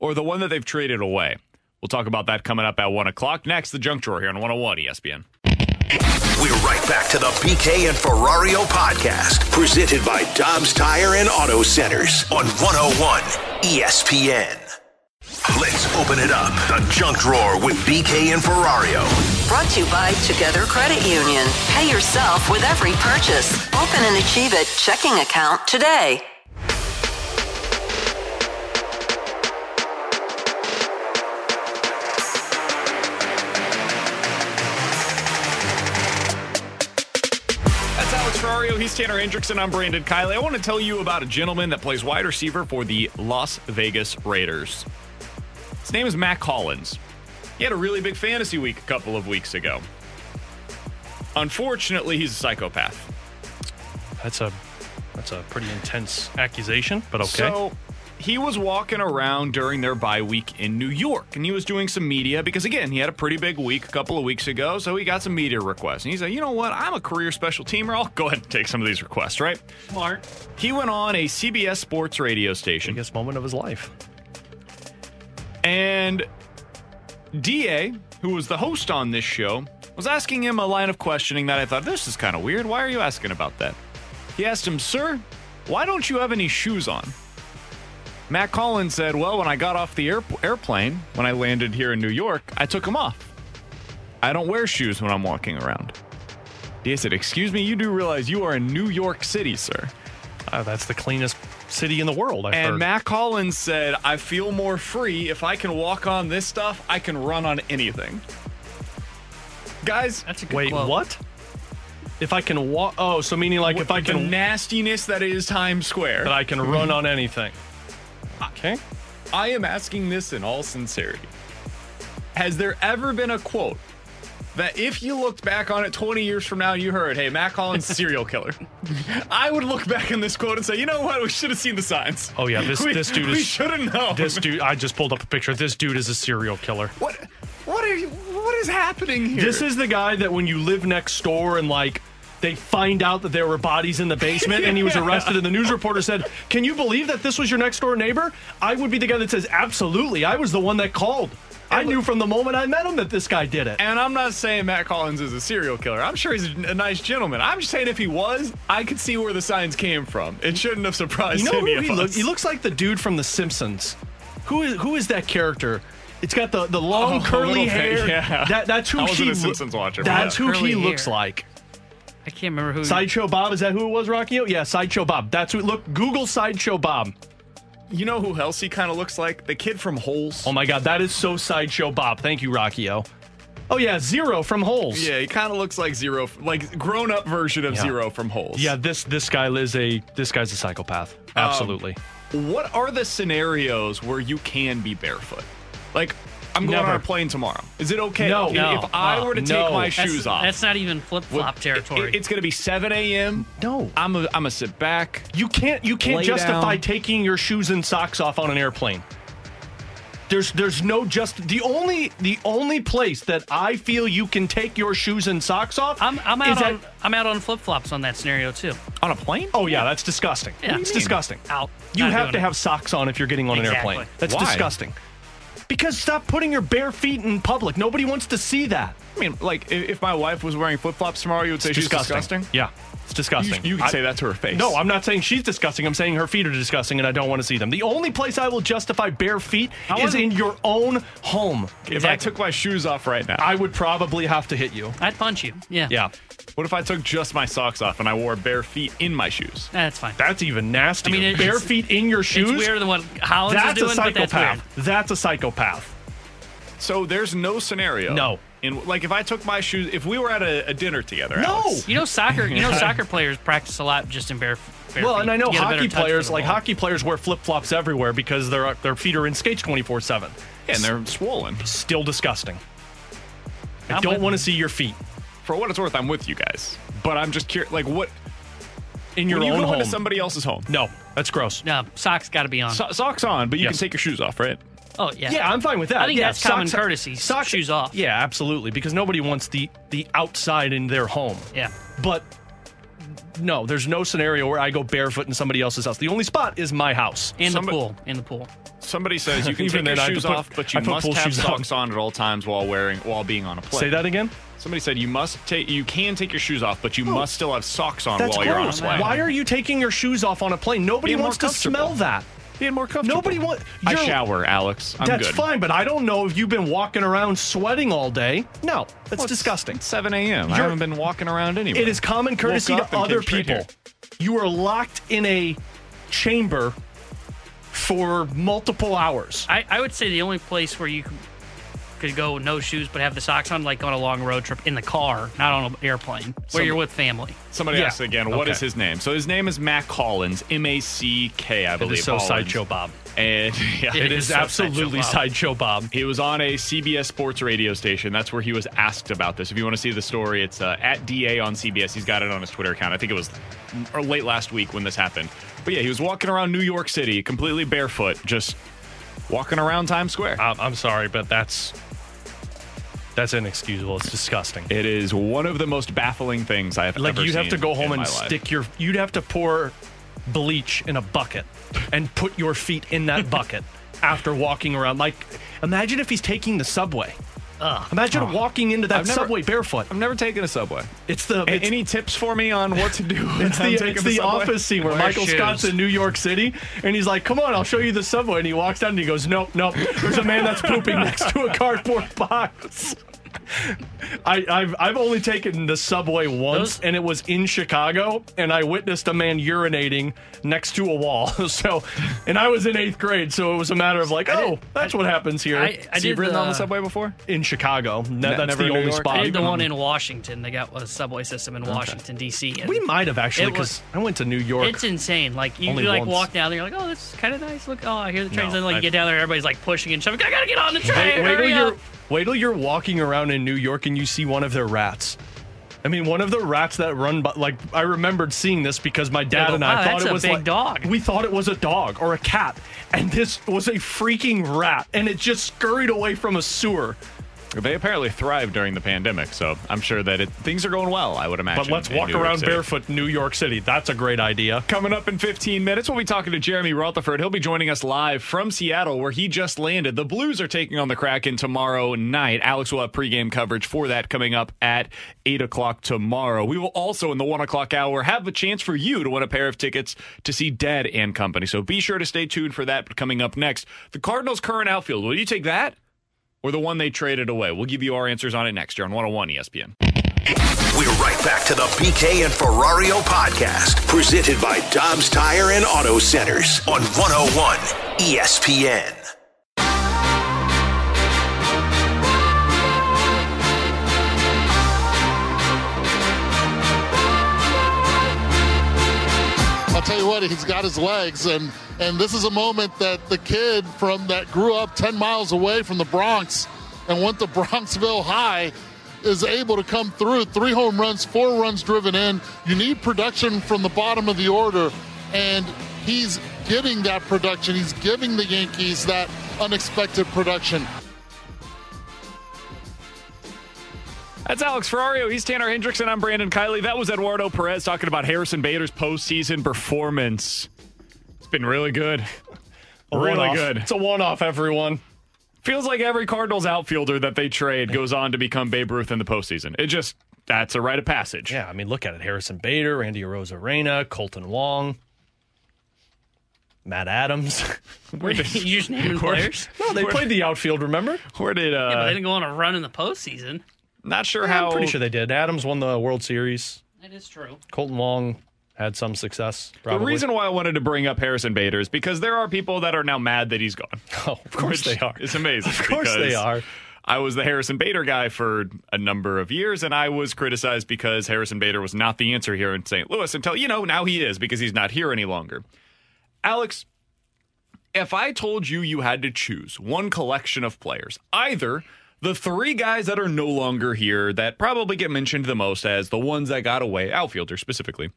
or the one that they've traded away? We'll talk about that coming up at 1 o'clock. Next, the junk drawer here on 101 ESPN. We're right back to the BK and Ferrario podcast, presented by Dobbs Tire and Auto Centers on 101 ESPN. Let's open it up. The junk drawer with BK and Ferrario. Brought to you by Together Credit Union. Pay yourself with every purchase. Open an Achieve It checking account today. He's Tanner Hendrickson. I'm Brandon Kiley. I want to tell you about a gentleman that plays wide receiver for the Las Vegas Raiders. His name is Mack Hollins. He had a really big fantasy week a couple of weeks ago. Unfortunately, he's a psychopath. That's a that's a pretty intense accusation, but okay. So he was walking around during their bye week in New York and he was doing some media because, again, he had a pretty big week a couple of weeks ago. So he got some media requests. And he said, you know what? I'm a career special teamer. I'll go ahead and take some of these requests, right? Smart. He went on a CBS sports radio station. Biggest moment of his life. And DA, who was the host on this show, was asking him a line of questioning that I thought, this is kind of weird. Why are you asking about that? He asked him, Sir, why don't you have any shoes on? Mack Hollins said, Well, when I got off the air- airplane, when I landed here in New York, I took them off. I don't wear shoes when I'm walking around. He said, Excuse me, you do realize you are in New York City, sir. Uh, that's the cleanest city in the world. I've and heard. Mack Hollins said, I feel more free. If I can walk on this stuff, I can run on anything. Guys, That's a good Wait, quote. what? If I can walk, oh, so meaning like if I the can, nastiness that is Times Square. that I can run on anything. Okay. I am asking this in all sincerity. Has there ever been a quote that if you looked back on it 20 years from now you heard, hey, Mack Hollins, serial killer, <laughs> I would look back on this quote and say, you know what? We should have seen the signs. Oh yeah, this we, this dude We is We should have known. this dude. I just pulled up a picture. This dude is a serial killer. What? What are you? What is happening here? This is the guy that when you live next door and like they find out that there were bodies in the basement and he was <laughs> arrested and the news reporter said, "Can you believe that this was your next door neighbor?" I would be the guy that says, "Absolutely. I was the one that called. I knew from the moment I met him that this guy did it." And I'm not saying Mack Hollins is a serial killer. I'm sure he's a, a nice gentleman. I'm just saying if he was, I could see where the signs came from. It shouldn't have surprised You know any who of he us. looks? He looks like the dude from The Simpsons. Who is who is that character? It's got the, the long Oh, curly hair. yeah. That, that's who I wasn't he a Simpsons watcher, That's yeah. who Curly he looks like. I can't remember who. Sideshow Bob, is that who it was, Rockio? Yeah, Sideshow Bob. That's who. Look, Google Sideshow Bob. You know who else he kind of looks like? The kid from Holes. Oh my God, that is so Sideshow Bob. Thank you, Rockio. Oh yeah, Zero from Holes. Yeah, he kind of looks like Zero, like grown up version of Yeah. Zero from Holes. Yeah, this this guy is a this guy's a psychopath. Um, Absolutely. What are the scenarios where you can be barefoot? Like, I'm going Never. on a plane tomorrow. Is it okay? No. if, No. if I were to No. take my that's, shoes off? That's not even flip flop it- territory. it's going to be 7 a.m. no. I'm a, I'm a sit back. You can't you can't Lay justify down. taking your shoes and socks off on an airplane. There's there's no just the only the only place that I feel you can take your shoes and socks off. I'm, I'm is out at- on I'm out on flip flops on that scenario too. On a plane? Oh yeah, that's disgusting. Yeah. it's What do you mean? disgusting. Out. You Not have to it. have socks on if you're getting on an airplane. That's Why? disgusting. Because stop putting your bare feet in public. Nobody wants to see that. I mean, like, if, my wife was wearing flip flops tomorrow, you would say she's disgusting? Yeah, it's disgusting. You, you can I- say that to her face. No, I'm not saying she's disgusting. I'm saying her feet are disgusting, and I don't want to see them. The only place I will justify bare feet I is in your own home. If I took my shoes off right now, I would probably have to hit you. I'd punch you. Yeah. Yeah, what if I took just my socks off and I wore bare feet in my shoes? That's fine. that's even nasty. I mean, it- bare feet in your shoes. It's weirder than what Hollins That's is doing, a but that's psychopath. weird. That's a psychopath. So there's no scenario. No. In like if I took my shoes, if we were at a, a dinner together. No. Alex, You know, soccer. You know, <laughs> soccer players practice a lot just in bare. bare Well, feet and I know to get a better hockey players, like ball. hockey players, wear flip flops everywhere because their their feet are in skates twenty four seven. and they're swollen. Still disgusting. I I'm don't want to see your feet For what it's worth, I'm with you guys. But I'm just curious, like what in your when you own go home. into somebody else's home. no, that's gross. No, socks got to be on. So- socks on, but you Yes. can take your shoes off, right? Oh yeah. Yeah, I'm fine with that. I think yeah, that's common socks- courtesy. Socks, shoes off. Yeah, absolutely, because nobody wants the the outside in their home. Yeah. But no, there's no scenario where I go barefoot in somebody else's house. The only spot is my house. In Somebody- the pool. In the pool. Somebody says you <laughs> can take your then, I have shoes put- off, but you must have shoes on. socks on. at all times while wearing while being on a plane. Say that again. Somebody said you must take you can take your shoes off, but you oh. must still have socks on That's while you're on a plane. Why are you taking your shoes off on a plane? Nobody Being wants to smell that. Being more comfortable? Nobody wants. I shower, Alex. I'm That's good. fine, but I don't know if you've been walking around sweating all day. No, that's Well, it's- disgusting. 7 a.m. I haven't been walking around anyway. It is common courtesy to other people. here. You are locked in a chamber for multiple hours. I, I would say the only place where you could, could go no shoes but have the socks on, like on a long road trip in the car, not on an airplane, where Some- you're with family. Somebody Yeah. asked again, what Okay. is his name? So his name is Mack Hollins, M A C K, I believe. is so Hollins. sideshow Bob. And <laughs> yeah, It is so absolutely Sideshow Bob. sideshow Bob. He was on a CBS Sports radio station. That's where he was asked about this. If you want to see the story, it's uh, at DA on CBS. He's got it on his Twitter account. I think it was or late last week when this happened. But yeah, he was walking around New York City completely barefoot, just walking around Times Square. I'm, I'm sorry, but that's that's inexcusable. It's disgusting. It is one of the most baffling things I have Like ever seen. Like you'd have to go home and my life. stick your. You'd have to pour bleach in a bucket and put your feet in that <laughs> bucket after walking around. Like, imagine if he's taking the subway Ugh. Imagine walking into that I've never- subway barefoot. I've never taken a subway. It's the it's, any tips for me on what to do? <laughs> it's the, it's the subway? office scene where Wear Michael shoes. Scott's in New York City and he's like, "Come on, I'll show you the subway." And he walks down and he goes, "Nope, nope. There's a man that's pooping next to a cardboard box." I, I've I've only taken the subway once, Those- and it was in Chicago, and I witnessed a man urinating next to a wall. <laughs> So, and I was in eighth grade, so it was a matter of like, oh, that's what happens here I, I So did you've ridden on the the- subway before? in Chicago. No, Ne- that's never the in New only York? spot. I did the one in Washington. They got a subway system in Washington D.C. and we might have actually It was- because I went to New York. It's insane. Like you, Only you like once. walk down there, you're like, oh, this is kind of nice. Look, oh, I hear the trains. No, and like I- you get down there, everybody's like pushing and shoving. I gotta get on the train. Wait, wait till hurry you're up. Wait till you're walking around in New York and you see one of their rats. I mean, one of the rats that run, by, like I remembered seeing this because my dad go, and I "Wow, thought it a was big like dog." We thought it was a dog or a cat, and this was a freaking rat, and it just scurried away from a sewer. They apparently thrived during the pandemic, so I'm sure that it, things are going well. I would imagine. But let's walk around City. barefoot in New York City. That's a great idea. Coming up in 15 minutes, we'll be talking to Jeremy Rutherford. He'll be joining us live from Seattle, where he just landed. The Blues are taking on the Kraken tomorrow night. Alex will have pregame coverage for that coming up at 8 o'clock tomorrow. We will also, in the 1 o'clock hour, have a chance for you to win a pair of tickets to see Dead and Company. So be sure to stay tuned for that coming up next. The Cardinals' current outfield, will you take that? Or the one they traded away? We'll give you our answers on it next year on 101 ESPN. We're right back to the BK and Ferrario podcast, presented by Dobbs Tire and Auto Centers on 101 ESPN. What, he's got his legs, and and this is a moment that the kid from that grew up 10 miles away from the Bronx and went to <laughs> Bronxville High is able to come through. Three home runs, four runs driven in. You need production from the bottom of the order, and he's getting that production. He's giving the Yankees that unexpected production. That's Alex Ferrario. He's Tanner Hendrickson. I'm Brandon Kiley. That was Eduardo Perez talking about Harrison Bader's postseason performance. It's been really good. Really one-off. good. It's a one-off, everyone. Feels like every Cardinals outfielder that they trade goes on to become Babe Ruth in the postseason. It just, that's a rite of passage. Yeah, I mean, look at it: Harrison Bader, Randy Arozarena, Kolten Wong, Matt Adams. <laughs> Where did, <laughs> you just naming where- players? no, they played the outfield. Remember? Where did, uh, Yeah, but they didn't go on a run in the postseason. Not sure Yeah, how. I'm pretty sure they did. Adams won the World Series. That is true. Kolten Wong had some success. The reason why I wanted to bring up Harrison Bader is because there are people that are now mad that he's gone. <laughs> oh, of course they are. It's amazing. Of course they are. I was the Harrison Bader guy for a number of years, and I was criticized because Harrison Bader was not the answer here in St. Louis until, you know, now he is because he's not here any longer. Alex, if I told you you had to choose one collection of players, either the three guys that are no longer here that probably get mentioned the most as the ones that got away, outfielders specifically,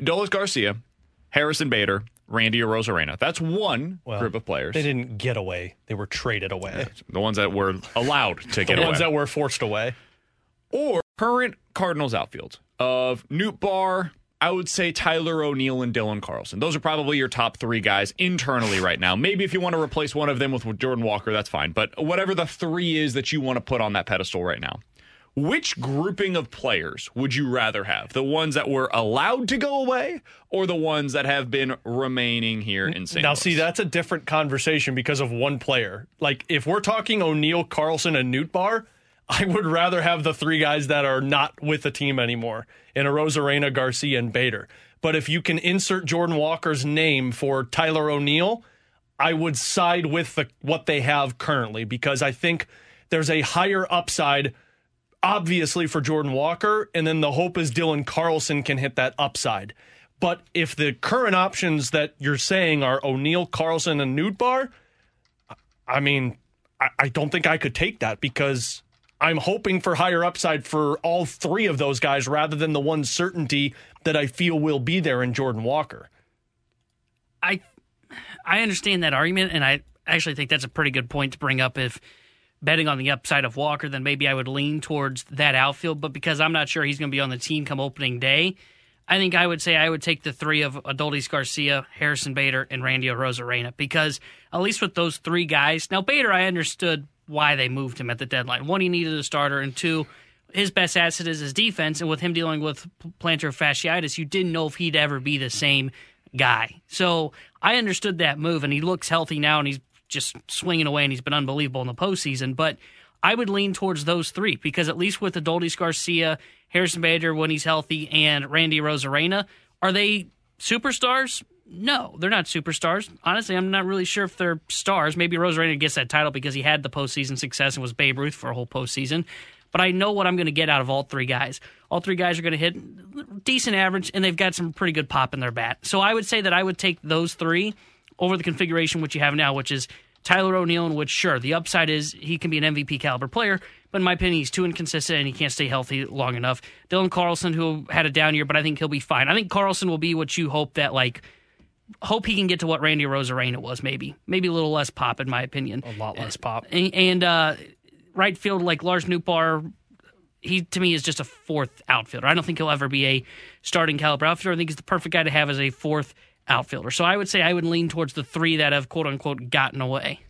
Adolis Garcia, Harrison Bader, Randy Arozarena. That's one Well, group of players. They didn't get away. They were traded away. The ones that were allowed to get the away. The ones that were forced away. or current Cardinals outfield of Nootbaar, I would say Tyler O'Neill and Dylan Carlson. Those are probably your top three guys internally right now. Maybe if you want to replace one of them with Jordan Walker, that's fine. But whatever the three is that you want to put on that pedestal right now, which grouping of players would you rather have? The ones that were allowed to go away or the ones that have been remaining here in St. Now, Louis? see, that's a different conversation because of one player. Like, if we're talking O'Neill, Carlson, and Nootbaar, I would rather have the three guys that are not with the team anymore in a Arozarena, Garcia, and Bader. But if you can insert Jordan Walker's name for Tyler O'Neill, I would side with the, what they have currently because I think there's a higher upside, obviously, for Jordan Walker. And then the hope is Dylan Carlson can hit that upside. But if the current options that you're saying are O'Neill, Carlson, and Nootbaar, I mean, I, I don't think I could take that because I'm hoping for higher upside for all three of those guys rather than the one certainty that I feel will be there in Jordan Walker. I I understand that argument, and I actually think that's a pretty good point to bring up. If betting on the upside of Walker, then maybe I would lean towards that outfield. But because I'm not sure he's going to be on the team come opening day, I think I would say I would take the three of Adolis Garcia, Harrison Bader, and Randy Arozarena because at least with those three guys, now Bader I understood why they moved him at the deadline. One, he needed a starter, and two, his best asset is his defense. And with him dealing with plantar fasciitis, you didn't know if he'd ever be the same guy. So I understood that move, and he looks healthy now, and he's just swinging away, and he's been unbelievable in the postseason. But I would lean towards those three because at least with Adolis Garcia, Harrison Bader when he's healthy, and Randy Arozarena, are they superstars? No, they're not superstars. Honestly, I'm not really sure if they're stars. Maybe Arozarena gets that title because he had the postseason success and was Babe Ruth for a whole postseason. But I know what I'm going to get out of all three guys. All three guys are going to hit decent average, and they've got some pretty good pop in their bat. So I would say that I would take those three over the configuration which you have now, which is Tyler O'Neill, in which sure the upside is he can be an MVP caliber player, but in my opinion he's too inconsistent and he can't stay healthy long enough. Dylan Carlson, who had a down year, but I think he'll be fine. I think Carlson will be what you hope that like hope he can get to what Randy Arozarena was, maybe. Maybe a little less pop, in my opinion. A lot less pop. And, and uh, right field, like Lars Nootbaar, he to me is just a fourth outfielder. I don't think he'll ever be a starting caliber outfielder. I think he's the perfect guy to have as a fourth outfielder. So I would say I would lean towards the three that have quote unquote gotten away.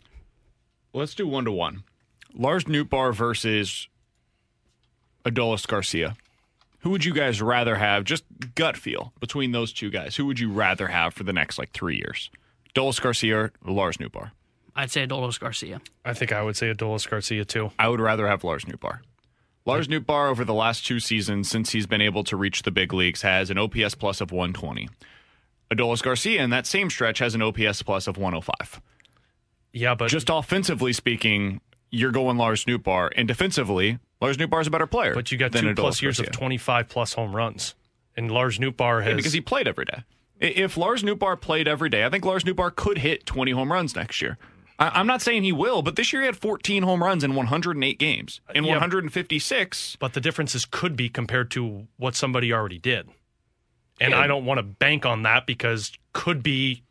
Let's do one to one. Lars Nootbaar versus Adolis Garcia. Who would you guys rather have? Just gut feel between those two guys. Who would you rather have for the next like three years? Adolis Garcia or Lars Nootbaar? I'd say Adolis Garcia. I think I would say Adolis Garcia too. I would rather have Lars Nootbaar. Lars Nootbaar over the last two seasons since he's been able to reach the big leagues has an OPS plus of 120. Adolis Garcia in that same stretch has an OPS plus of 105. Yeah, but just offensively speaking, you're going Lars Nootbaar, and defensively, Lars Nootbaar is a better player. But you got two plus years of 25 plus home runs. And Lars Nootbaar has. Yeah, because he played every day. If Lars Nootbaar played every day, I think Lars Nootbaar could hit 20 home runs next year. I- I'm not saying he will, but this year he had 14 home runs in 108 games. In Yeah. 156, But the differences could be compared to what somebody already did. And Yeah. I don't want to bank on that because could be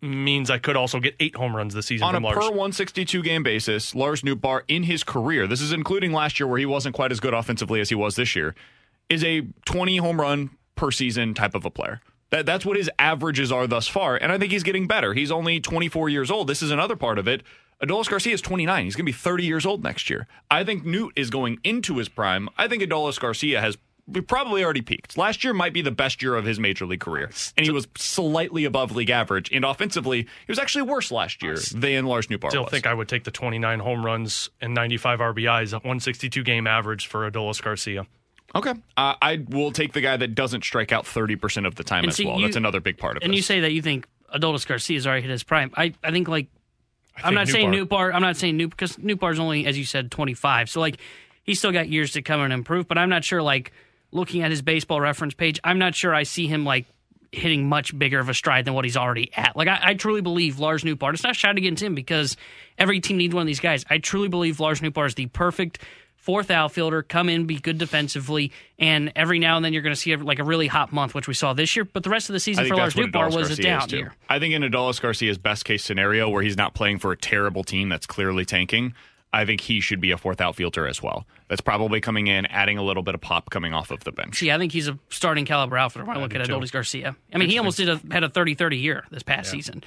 means I could also get eight home runs this season on a Lars. per 162 game basis, Lars Nootbaar in his career, this is including last year where he wasn't quite as good offensively as he was this year, is a 20 home run per season type of a player. That, that's what his averages are thus far, and I think he's getting better. He's only 24 years old. This is another part of it. Adolis Garcia is 29. He's going to be 30 years old next year. I think Noot is going into his prime. I think Adolis Garcia has probably already peaked. Last year might be the best year of his major league career, and he was slightly above league average. And offensively, he was actually worse last year than Lars Nootbaar Still was. think I would take the 29 home runs and 95 RBIs, a 162 game average for Adolis Garcia. Okay. Uh, I will take the guy that doesn't strike out 30% of the time And as see, well. you- That's another big part of And this. you say that you think Adolis Garcia has already hit his prime. I, I think like I'm think not saying Nootbaar- Nootbaar. I'm not saying Noot because Nootbaar's only, as you said, 25. So like he's still got years to come and improve. But I'm not sure. Like looking at his baseball reference page, I'm not sure I see him like hitting much bigger of a stride than what he's already at. Like I, I truly believe Lars Nootbaar. It's not shot against him because every team needs one of these guys. I truly believe Lars Nootbaar is the perfect. Fourth outfielder, come in, be good defensively, and every now and then you're going to see like a really hot month, which we saw this year. But the rest of the season for Lars that's what Nootbaar Adolis was a down year. I think in Adolis Garcia's best case scenario, where he's not playing for a terrible team that's clearly tanking, I think he should be a fourth outfielder as well. That's probably coming in, adding a little bit of pop coming off of the bench. See, I think he's a starting caliber outfielder when I look do at too. Adolis Garcia. I mean, he almost did a, had a 30-30 year this past season.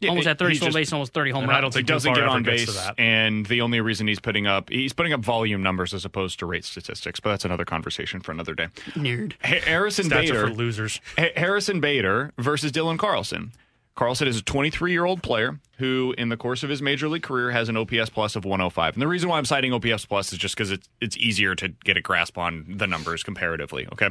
Yeah, almost had 30 he stolen just- base, almost 30 home runs. I don't think he doesn't get on base, and the only reason he's putting up he's putting up volume numbers as opposed to rate statistics. But that's another conversation for another day. Nerd. Harrison Stats are Bader for losers. Harrison Bader versus Dylan Carlson. Carlson is a 23 year old player who, in the course of his major league career, has an OPS plus of 105. And the reason why I'm citing OPS plus is just because it's it's easier to get a grasp on the numbers comparatively. Okay,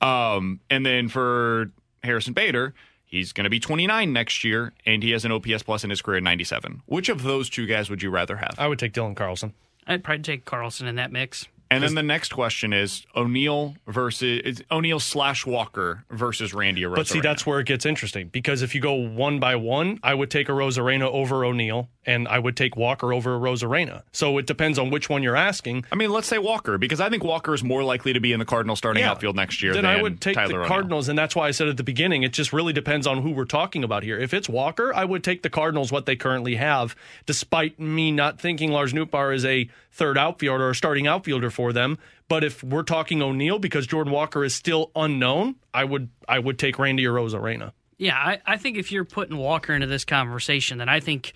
um, and then for Harrison Bader, he's going to be 29 next year, and he has an OPS plus in his career at 97. Which of those two guys would you rather have? I would take Dylan Carlson. I'd probably take Carlson in that mix. And then the next question is O'Neill versus O'Neill slash Walker versus Randy Arozarena. But see, that's where it gets interesting because if you go one by one, I would take Arozarena over O'Neill, and I would take Walker over Arozarena. So it depends on which one you're asking. I mean, let's say Walker because I think Walker is more likely to be in the Cardinal starting Yeah. outfield next year Then I would take Tyler the. Cardinals, and that's why I said at the beginning, it just really depends on who we're talking about here. If it's Walker, I would take the Cardinals what they currently have, despite me not thinking Lars Nootbaar is a third outfielder or a starting outfielder for them. But if we're talking O'Neill because Jordan Walker is still unknown, I would I would take Randy Arozarena. Yeah, I, I think if you're putting Walker into this conversation, then I think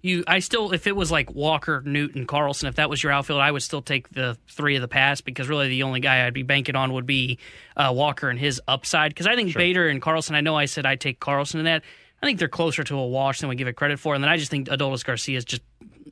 you I still if it was like Walker, Newton, Carlson, if that was your outfield, I would still take the three of the past because really the only guy I'd be banking on would be uh, Walker and his upside. Because I think Bader and Carlson. I know I said I'd take Carlson in that. I think they're closer to a wash than we give it credit for, and then I just think Adolis Garcia is just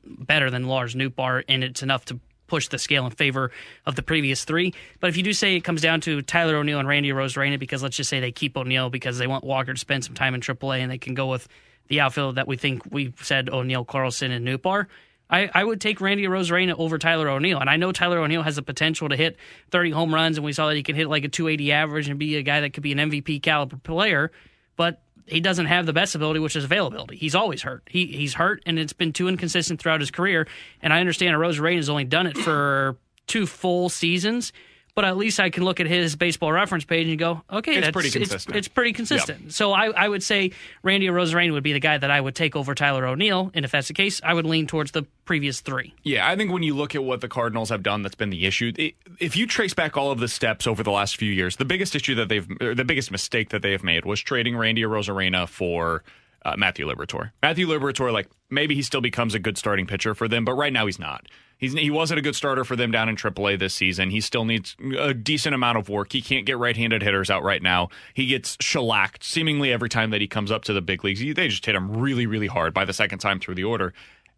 better than Lars Nootbaar, and it's enough to push the scale in favor of the previous three. But if you do say it comes down to Tyler O'Neill and Randy Arozarena, because let's just say they keep O'Neill because they want Walker to spend some time in AAA and they can go with the outfield that we think we said O'Neill, Carlson, and Nootbaar. I, I would take Randy Arozarena over Tyler O'Neill. And I know Tyler O'Neill has the potential to hit 30 home runs, and we saw that he can hit like a 280 average and be a guy that could be an MVP caliber player. But he doesn't have the best ability, which is availability. He's always hurt. He he's hurt, and it's been too inconsistent throughout his career. And I understand Arozarena has only done it for two full seasons, but at least I can look at his baseball reference page and go, okay, It's that's pretty It's, consistent. it's pretty consistent. So I, I would say Randy Arozarena would be the guy that I would take over Tyler O'Neill, and if that's the case, I would lean towards the previous three. Yeah, I think when you look at what the Cardinals have done, that's been the issue. It, if you trace back all of the steps over the last few years, the biggest issue that they've, or the biggest mistake that they have made was trading Randy Arozarena for uh, Matthew Liberatore. Matthew Liberatore, like maybe he still becomes a good starting pitcher for them, but right now he's not. He's, he wasn't a good starter for them down in AAA this season. He still needs a decent amount of work. He can't get right-handed hitters out right now. He gets shellacked seemingly every time that he comes up to the big leagues. They just hit him really, really hard by the second time through the order.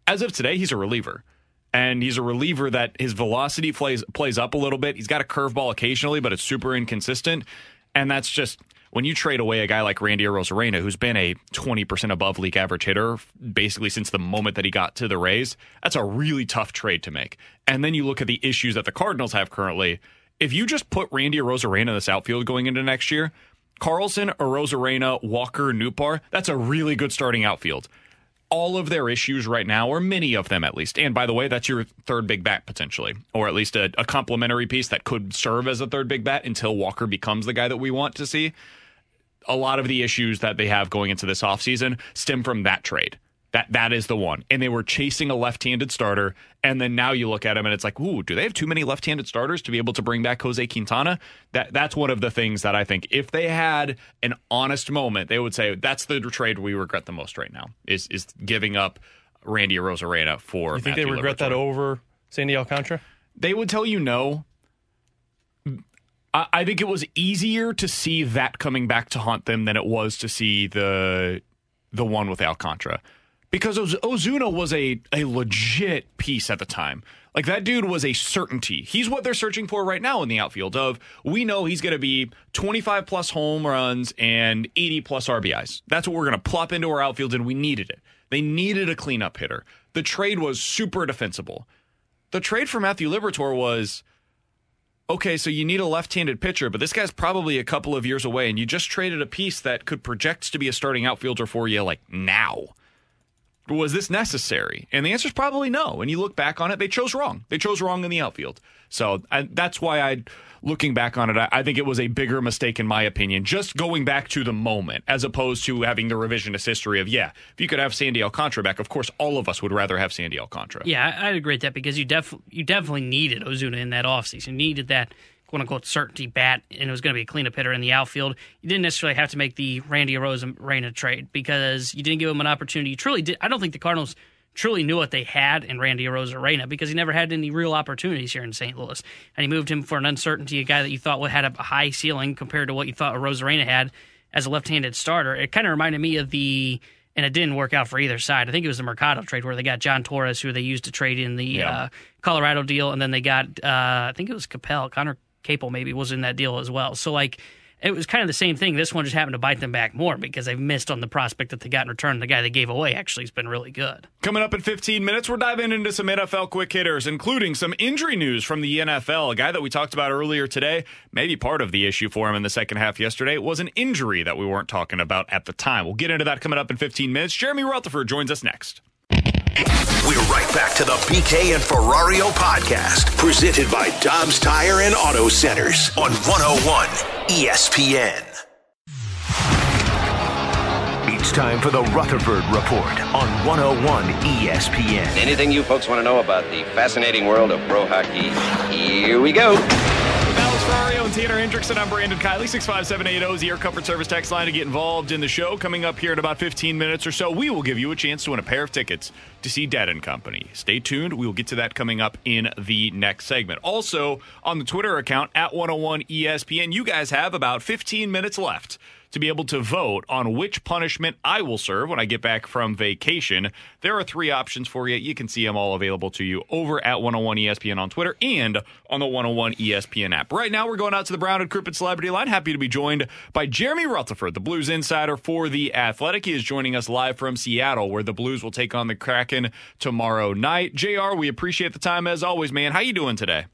As of today, he's a reliever and he's a reliever that his velocity plays plays up a little bit. He's got a curveball occasionally, but it's super inconsistent, and that's just when you trade away a guy like Randy Arozarena, who's been a 20% above league average hitter basically since the moment that he got to the Rays, that's a really tough trade to make. And then you look at the issues that the Cardinals have currently. If you just put Randy Arozarena in this outfield going into next year, Carlson, Arozarena, Walker, Nootbaar, that's a really good starting outfield all of their issues right now, or many of them at least. And by the way, that's your third big bat potentially, or at least a, a complementary piece that could serve as a third big bat until Walker becomes the guy that we want to see. A lot of the issues that they have going into this offseason stem from that trade. That that is the one. And they were chasing a left-handed starter, and then now you look at him and it's like, ooh, do they have too many left-handed starters to be able to bring back Jose Quintana? That that's one of the things that I think if they had an honest moment, they would say that's the trade we regret the most right now is is giving up Randy Arozarena for. You think Matthew they regret that over Sandy Alcantara? They would tell you no. I, think it was easier to see that coming back to haunt them than it was to see the the one with Alcantara. Because Oz- Ozuna was a, a legit piece at the time. Like that dude was a certainty. He's what they're searching for right now in the outfield of we know he's going to be 25 plus home runs and 80 plus RBIs. That's what we're going to plop into our outfield and we needed it. They needed a cleanup hitter. The trade was super defensible. The trade for Matthew Liberatore was okay, so you need a left-handed pitcher, but this guy's probably a couple of years away, and you just traded a piece that could project to be a starting outfielder for you like now. Was this necessary? And the answer is probably no. And you look back on it, they chose wrong. They chose wrong in the outfield. So I, that's why I, looking back on it, I, I think it was a bigger mistake in my opinion. Just going back to the moment, as opposed to having the revisionist history of yeah, if you could have Sandy Alcantara back, of course all of us would rather have Sandy Alcantara. Yeah, I- I'd agree with that because you def you definitely needed Ozuna in that offseason. You needed that quote unquote certainty bat, and it was going to be a cleanup hitter in the outfield. You didn't necessarily have to make the Randy Arozarena trade because you didn't give him an opportunity. You truly did. I don't think the Cardinals truly knew what they had in Randy Arozarena because he never had any real opportunities here in St. Louis, and he moved him for an uncertainty, a guy that you thought had a high ceiling compared to what you thought Arozarena had as a left-handed starter. It kind of reminded me of the and it didn't work out for either side. I think it was the Mercado trade where they got Jhon Torres, who they used to trade in the Yeah. uh, Colorado deal, and then they got uh, I think it was Capel, Connor Capel maybe was in that deal as well. So like it was kind of the same thing. This one just happened to bite them back more because they've missed on the prospect that they got in return. The guy they gave away actually has been really good. Coming up in 15 minutes, we're diving into some NFL quick hitters, including some injury news from the NFL. A guy that we talked about earlier today, maybe part of the issue for him in the second half yesterday, was an injury that we weren't talking about at the time. We'll get into that coming up in 15 minutes. Jeremy Rutherford joins us next. We're right back to the BK and Ferrario podcast, presented by Dobbs Tire and Auto Centers on 101 ESPN. It's time for the Rutherford Report on 101 ESPN. Anything you folks want to know about the fascinating world of pro hockey, here we go. Ferrario and Tanner Hendrickson. I'm Brandon Kiley. 65780 is the Air Comfort Service text line to get involved in the show. Coming up here in about 15 minutes or so, we will give you a chance to win a pair of tickets to see Dead and Company. Stay tuned. We will get to that coming up in the next segment. Also, on the Twitter account at 101 ESPN, you guys have about 15 minutes left to be able to vote on which punishment I will serve when I get back from vacation. There are three options for you. You can see them all available to you over at 101 ESPN on Twitter and on the 101 ESPN app. Right now, we're going out to the Brown and Crouppen Celebrity Line. Happy to be joined by Jeremy Rutherford, the Blues insider for The Athletic. He is joining us live from Seattle, where the Blues will take on the Kraken tomorrow night. JR, we appreciate the time as always, man. How you doing today?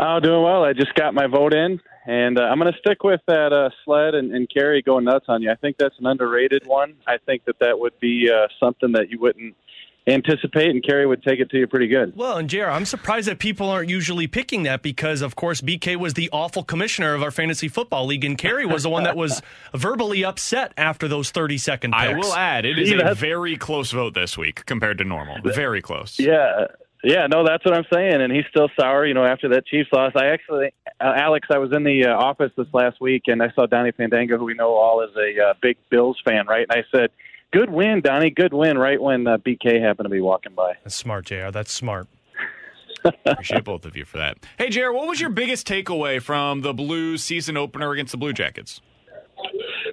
Oh, doing well. I just got my vote in, and uh, I'm going to stick with that uh, sled and, and Carey going nuts on you. I think that's an underrated one. I think that that would be uh, something that you wouldn't anticipate, and Carey would take it to you pretty good. Well, and JR, I'm surprised that people aren't usually picking that because, of course, BK was the awful commissioner of our fantasy football league, and Carey was the one that was <laughs> verbally upset after those 30 second picks. I will add, it is a very close vote this week compared to normal. Very close. Yeah. Yeah, no, that's what I'm saying, and he's still sour. You know, after that Chiefs loss, I actually, uh, Alex, I was in the uh, office this last week, and I saw Donnie Fandango, who we know all is a uh, big Bills fan, right? And I said, "Good win, Donnie. Good win." Right when uh, BK happened to be walking by. That's smart, Jr. That's smart. <laughs> Appreciate both of you for that. Hey, Jared, what was your biggest takeaway from the Blues season opener against the Blue Jackets?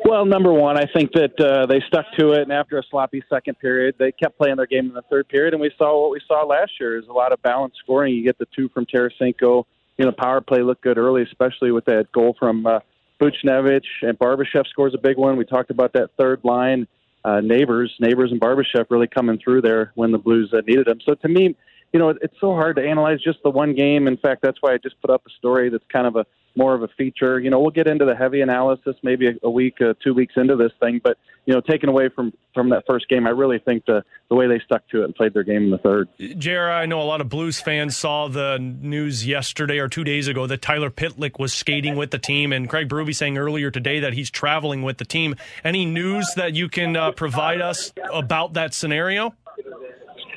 Well, number one, I think that uh, they stuck to it, and after a sloppy second period, they kept playing their game in the third period, and we saw what we saw last year is a lot of balanced scoring. You get the two from Tarasenko. You know, power play looked good early, especially with that goal from uh, Buchnevich, and Barbashev scores a big one. We talked about that third line, uh, Neighbours, Neighbours, and Barbashev really coming through there when the Blues uh, needed them. So to me, you know, it's so hard to analyze just the one game. In fact, that's why I just put up a story that's kind of a more of a feature. You know, we'll get into the heavy analysis maybe a, a week, uh, two weeks into this thing. But you know, taken away from from that first game, I really think the the way they stuck to it and played their game in the third. JR, I know a lot of Blues fans saw the news yesterday or two days ago that Tyler Pitlick was skating with the team, and Craig Berube saying earlier today that he's traveling with the team. Any news that you can uh, provide us about that scenario?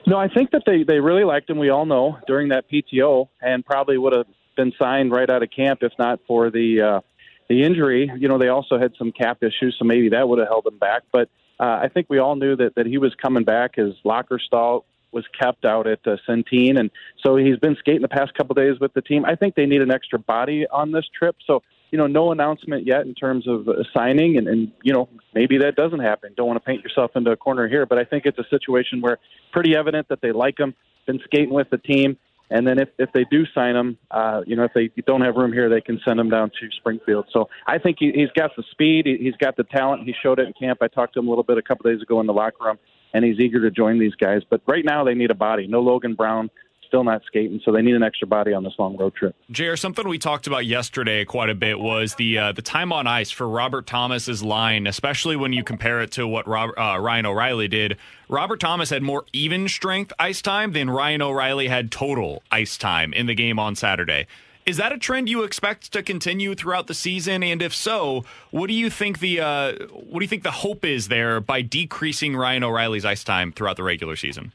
No, I think that they, they really liked him. We all know during that PTO, and probably would have been signed right out of camp if not for the uh, the injury. You know, they also had some cap issues, so maybe that would have held him back. But uh, I think we all knew that that he was coming back. His locker stall was kept out at uh, Centene, and so he's been skating the past couple days with the team. I think they need an extra body on this trip, so you know, no announcement yet in terms of uh, signing, and, and you know, maybe that doesn't happen. Don't want to paint yourself into a corner here, but I think it's a situation where pretty evident that they like him, been skating with the team, and then if, if they do sign him, uh, you know, if they don't have room here, they can send him down to Springfield. So I think he, he's got the speed, he, he's got the talent. He showed it in camp. I talked to him a little bit a couple days ago in the locker room, and he's eager to join these guys. But right now, they need a body. No Logan Brown, still not skating, so they need an extra body on this long road trip. JR, something we talked about yesterday quite a bit was the uh, the time on ice for Robert Thomas's line, especially when you compare it to what Robert, uh, Ryan O'Reilly did. Robert Thomas had more even strength ice time than Ryan O'Reilly had total ice time in the game on Saturday. Is that a trend you expect to continue throughout the season? And if so, what do you think the uh, what do you think the hope is there by decreasing Ryan O'Reilly's ice time throughout the regular season?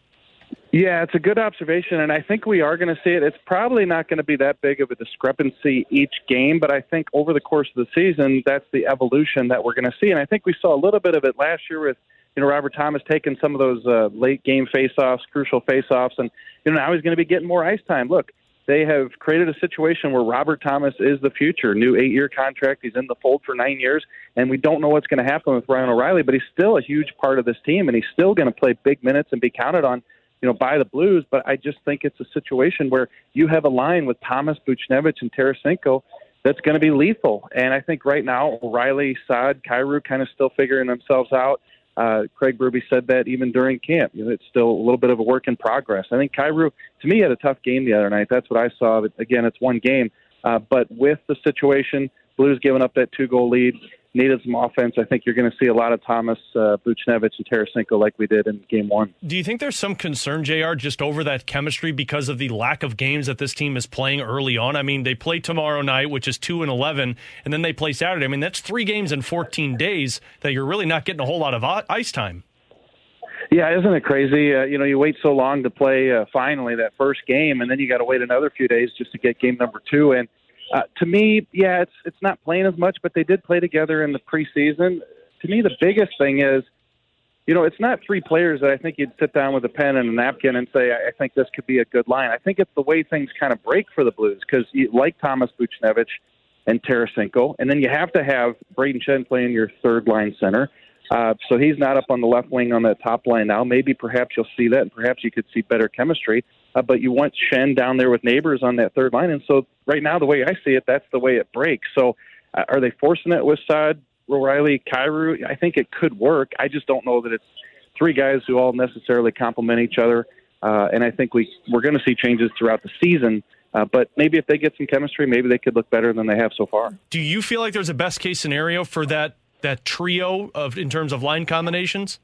Yeah, it's a good observation, and I think we are going to see it. It's probably not going to be that big of a discrepancy each game, but I think over the course of the season, that's the evolution that we're going to see. And I think we saw a little bit of it last year with, you know, Robert Thomas taking some of those uh, late game faceoffs, crucial faceoffs, and you know now he's going to be getting more ice time. Look, they have created a situation where Robert Thomas is the future. New eight-year contract. He's in the fold for nine years, and we don't know what's going to happen with Ryan O'Reilly, but he's still a huge part of this team, and he's still going to play big minutes and be counted on you know, by the Blues. But I just think it's a situation where you have a line with Thomas, Buchnevich, and Tarasenko that's going to be lethal. And I think right now, O'Reilly, Saad, Kyrou kind of still figuring themselves out. Uh, Craig Berube said that even during camp. You know, it's still a little bit of a work in progress. I think Kyrou, to me, had a tough game the other night. That's what I saw. But again, it's one game. Uh, but with the situation, Blues giving up that two goal lead, needed some offense. I think you're going to see a lot of Thomas uh, Buchnevich and Tarasenko like we did in game one. Do you think there's some concern, JR, just over that chemistry because of the lack of games that this team is playing early on? I mean, they play tomorrow night, which is 2 and 11, and then they play Saturday. I mean, that's three games in 14 days that you're really not getting a whole lot of ice time. Yeah, isn't it crazy? Uh, you know, you wait so long to play uh, finally that first game, and then you got to wait another few days just to get game number two. And Uh, to me, yeah, it's it's not playing as much, but they did play together in the preseason. To me, the biggest thing is, you know, it's not three players that I think you'd sit down with a pen and a napkin and say, I think this could be a good line. I think it's the way things kind of break for the Blues because like Thomas Buchnevich and Tarasenko, and then you have to have Brayden Schenn playing your third line center. Uh, so he's not up on the left wing on that top line now. Maybe perhaps you'll see that, and perhaps you could see better chemistry. Uh, but you want Schenn down there with Neighbours on that third line, and so right now the way I see it, that's the way it breaks. So uh, are they forcing it with Saad, O'Reilly, Kyrou? I think it could work. I just don't know that it's three guys who all necessarily complement each other. Uh, and I think we we're going to see changes throughout the season. Uh, but maybe if they get some chemistry, maybe they could look better than they have so far. Do you feel like there's a best case scenario for that that trio of in terms of line combinations?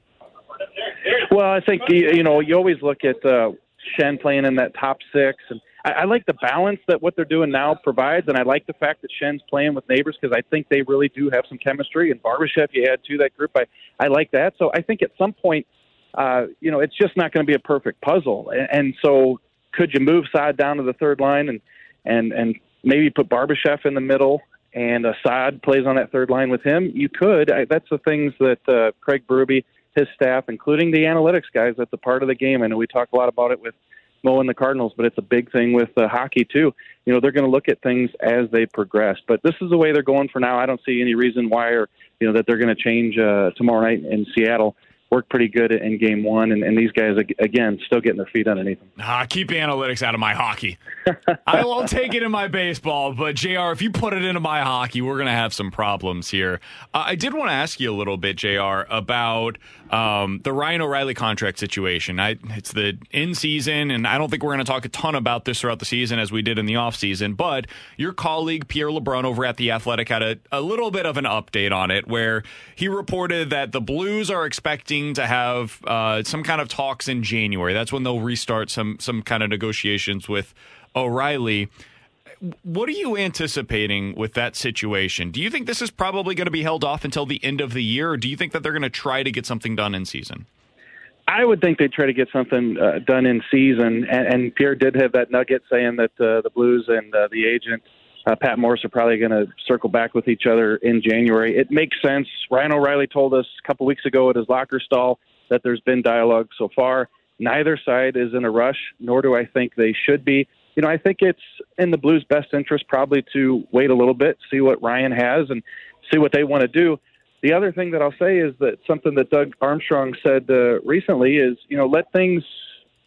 Well, I think you know you always look at uh, Schenn playing in that top six, and I, I like the balance that what they're doing now provides, and I like the fact that Schenn's playing with Neighbours because I think they really do have some chemistry. And Barbashev, you add to that group, I I like that. So I think at some point, uh, you know, it's just not going to be a perfect puzzle, and, and so could you move Saad down to the third line and and and maybe put Barbashev in the middle and Assad plays on that third line with him? You could. I, that's the things that uh, Craig Berube, his staff, including the analytics guys, that's a part of the game. I know we talk a lot about it with Mo and the Cardinals, but it's a big thing with uh, hockey too. You know, they're going to look at things as they progress. But this is the way they're going for now. I don't see any reason why, or you know, that they're going to change uh, tomorrow night in Seattle worked pretty good in game one, and, and these guys again still getting their feet underneath them. Ah, keep analytics out of my hockey. <laughs> I won't take it in my baseball, but Jr. If you put it into my hockey, we're gonna have some problems here. Uh, I did want to ask you a little bit, Jr. about um, the Ryan O'Reilly contract situation. I, it's the in season, and I don't think we're going to talk a ton about this throughout the season as we did in the off season. But your colleague Pierre LeBrun over at the Athletic had a, a little bit of an update on it, where he reported that the Blues are expecting to have uh, some kind of talks in January. That's when they'll restart some some kind of negotiations with O'Reilly what are you anticipating with that situation? Do you think this is probably going to be held off until the end of the year, or do you think that they're going to try to get something done in season? I would think they'd try to get something uh, done in season, and, and, Pierre did have that nugget saying that uh, the Blues and uh, the agent uh, Pat Morris are probably going to circle back with each other in January. It makes sense. Ryan O'Reilly told us a couple weeks ago at his locker stall that there's been dialogue so far. Neither side is in a rush, nor do I think they should be you know, I think it's in the Blues' best interest probably to wait a little bit, see what Ryan has, and see what they want to do. The other thing that I'll say is that something that Doug Armstrong said uh, recently is, you know, let things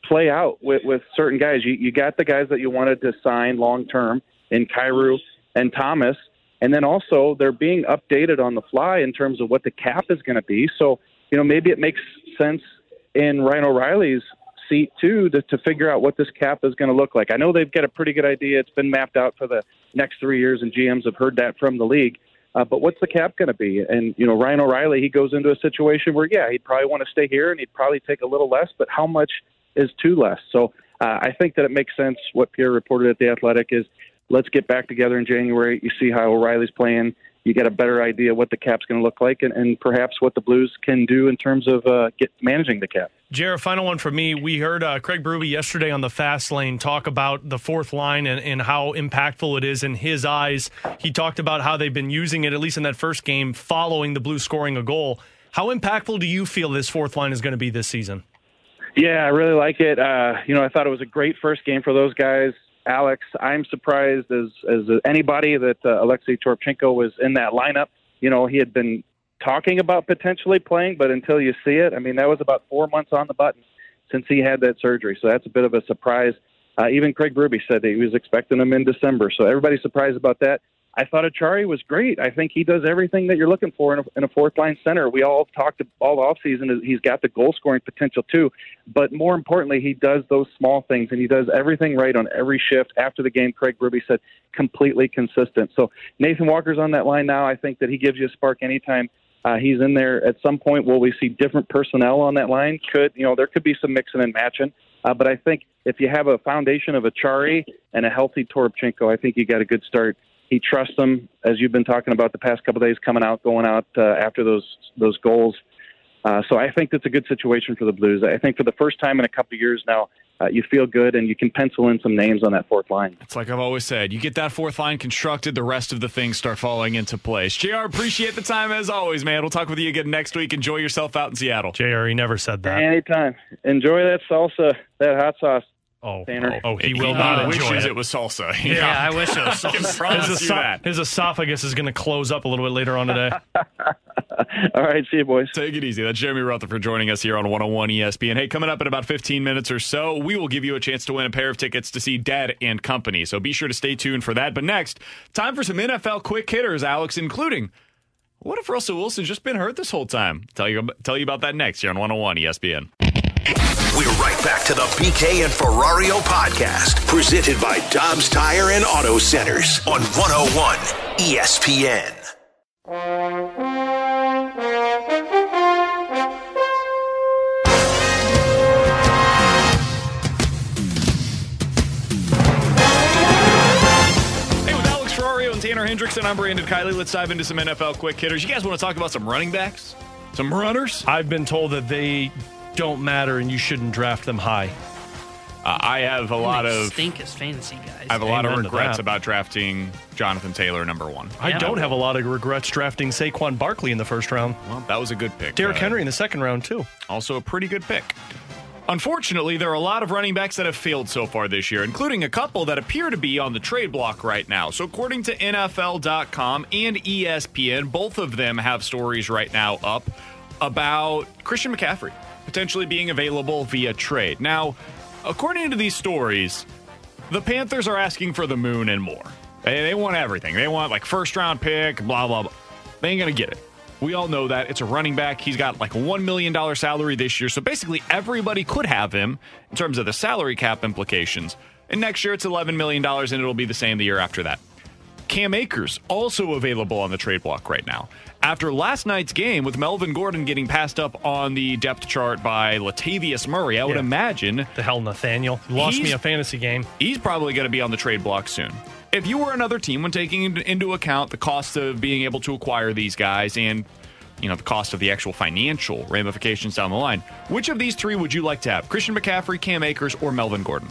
play out with, with certain guys. You, you got the guys that you wanted to sign long term in Kyrou and Thomas, and then also they're being updated on the fly in terms of what the cap is going to be. So, you know, maybe it makes sense in Ryan O'Reilly's seat too to, to figure out what this cap is going to look like. I know they've got a pretty good idea. It's been mapped out for the next three years, and GMs have heard that from the league. Uh, but what's the cap going to be? And you know, Ryan O'Reilly, he goes into a situation where, yeah, he'd probably want to stay here, and he'd probably take a little less. But how much is too less? So uh, I think that it makes sense. What Pierre reported at the Athletic is, let's get back together in January. You see how O'Reilly's playing you get a better idea what the cap's going to look like and, and, perhaps what the Blues can do in terms of uh, get, managing the cap. Jared, final one for me. We heard uh, Craig Berube yesterday on the fast lane talk about the fourth line and, and how impactful it is in his eyes. He talked about how they've been using it, at least in that first game, following the Blues scoring a goal. How impactful do you feel this fourth line is going to be this season? Yeah, I really like it. Uh, you know, I thought it was a great first game for those guys. Alex. I'm surprised as as anybody that uh, Alexei Toropchenko was in that lineup. You know, he had been talking about potentially playing, but until you see it, I mean, that was about four months on the button since he had that surgery. So that's a bit of a surprise. Uh, even Craig Berube said that he was expecting him in December. So everybody's surprised about that. I thought Acciari was great. I think he does everything that you're looking for in a, in a fourth line center. We all talked all off season. He's got the goal scoring potential too, but more importantly, he does those small things and he does everything right on every shift. After the game, Craig Berube said completely consistent. So Nathan Walker's on that line now. I think that he gives you a spark anytime. Uh, he's in there at some point. Will we see different personnel on that line? Could you know there could be some mixing and matching, uh, but I think if you have a foundation of Acciari and a healthy Toropchenko, I think you got a good start he trusts them, as you've been talking about the past couple of days, coming out, going out uh, after those those goals. Uh, so I think that's a good situation for the Blues. I think for the first time in a couple of years now, uh, you feel good and you can pencil in some names on that fourth line. It's like I've always said, you get that fourth line constructed, the rest of the things start falling into place. JR, appreciate the time as always, man. We'll talk with you again next week. Enjoy yourself out in Seattle. JR, he never said that. Anytime. Enjoy that salsa, that hot sauce. Oh, Tanner. oh, oh he will not enjoy wishes it. it was salsa. <laughs> Yeah, I wish it was <laughs> salsa. promise His, you esoph- that. his esophagus is going to close up a little bit later on today. <laughs> All right, see you, boys. Take it easy. That's Jeremy Rutherford for joining us here on 101 ESPN. Hey, coming up in about 15 minutes or so, we will give you a chance to win a pair of tickets to see Dead and Company. So be sure to stay tuned for that. But next, time for some NFL quick hitters, Alex, including what if Russell Wilson's just been hurt this whole time? Tell you tell you about that next here on 101 ESPN. We're right back to the BK and Ferrario podcast, presented by Dobbs Tire and Auto Centers on 101 ESPN. Hey, with Alex Ferrario and Tanner Hendrickson, I'm Brandon Kiley. Let's dive into some NFL quick hitters. You guys want to talk about some running backs? Some runners? I've been told that they don't matter and you shouldn't draft them high. Uh, I have a lot of stink as fantasy guys. I have a lot of Amen to regrets about drafting Jonathan Taylor number one. I Yeah. don't have a lot of regrets drafting Saquon Barkley in the first round. Well, that was a good pick. Derrick Uh, Henry in the second round, too. Also a pretty good pick. Unfortunately, there are a lot of running backs that have failed so far this year, including a couple that appear to be on the trade block right now. So, according to NFL.com and ESPN, both of them have stories right now up about Christian McCaffrey potentially being available via trade. Now, according to these stories, the Panthers are asking for the moon and more. They, they want everything. They want like first round pick, blah, blah, blah. They ain't going to get it. We all know that. It's a running back. He's got like a $1 million salary this year. So basically, everybody could have him in terms of the salary cap implications. And next year, it's $11 million, and it'll be the same the year after that. Cam Akers also available on the trade block right now. After last night's game with Melvin Gordon getting passed up on the depth chart by Latavius Murray, I would Yeah. imagine The hell, Nathaniel. You lost me a fantasy game. he's probably going to be on the trade block soon. If you were another team, when taking into account the cost of being able to acquire these guys and you know the cost of the actual financial ramifications down the line, which of these three would you like to have? Christian McCaffrey, Cam Akers, or Melvin Gordon?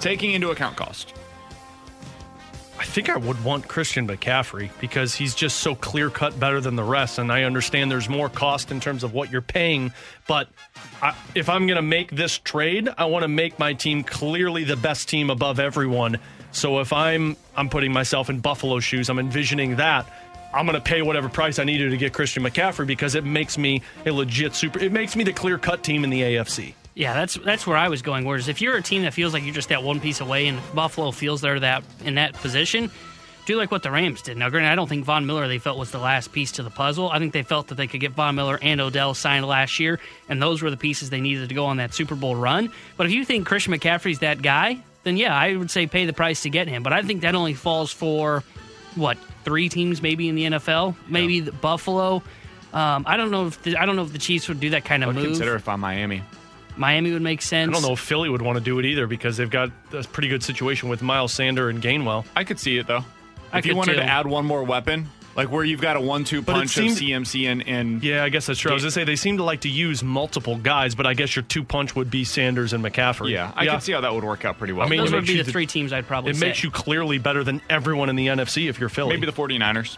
Taking into account cost. I think I would want Christian McCaffrey because he's just so clear cut better than the rest. And I understand there's more cost in terms of what you're paying. But I, if I'm going to make this trade, I want to make my team clearly the best team above everyone. So if I'm I'm putting myself in Buffalo shoes, I'm envisioning that. I'm going to pay whatever price I needed to get Christian McCaffrey because it makes me a legit super. It makes me the clear cut team in the AFC. Yeah, that's that's where I was going. Whereas if you're a team that feels like you're just that one piece away, and Buffalo feels they're that in that position, do like what the Rams did. Now, granted, I don't think Von Miller they felt was the last piece to the puzzle. I think they felt that they could get Von Miller and Odell signed last year, and those were the pieces they needed to go on that Super Bowl run. But if you think Christian McCaffrey's that guy, then yeah, I would say pay the price to get him. But I think that only falls for what three teams maybe in the NFL, maybe the Buffalo. Um, I don't know if the, I don't know if the Chiefs would do that kind I of would move. consider if I'm Miami. Miami would make sense. I don't know if Philly would want to do it either because they've got a pretty good situation with Miles Sanders and Gainwell. I could see it though. I if you wanted too. to add one more weapon, like where you've got a one-two punch seemed- of CMC and, and Yeah, I guess that's true. I was gonna say they seem to like to use multiple guys, but I guess your two punch would be Sanders and McCaffrey. yeah, I can see how that would work out pretty well. I mean, Those it would be the three teams I'd probably It say. makes you clearly better than everyone in the NFC if you're Philly. maybe the 49ers.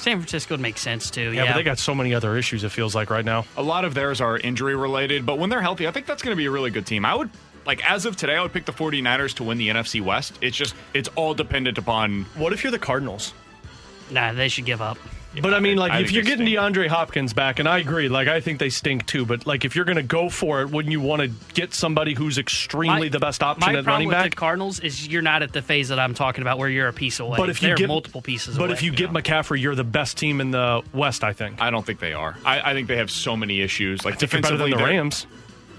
San Francisco would make sense too. yeah, Yeah, but they got so many other issues. It feels like right now. A lot of theirs are injury related, but when they're healthy, I think that's going to be a really good team. I would like as of today, I would pick the 49ers to win the NFC West. It's just it's all dependent upon What if you're the Cardinals? nah, they should give up. But I mean, like, I if you're getting stink. DeAndre Hopkins back, and I agree, like, I think they stink too. But like, if you're going to go for it, wouldn't you want to get somebody who's extremely the best option My at problem running with back? the Cardinals is you're not at the phase that I'm talking about where you're a piece away. But if you get multiple pieces but away. if you get McCaffrey, you're the best team in the West. I think. I don't think they are. I, I think they have so many issues. Like I think they're better defensively, than the Rams.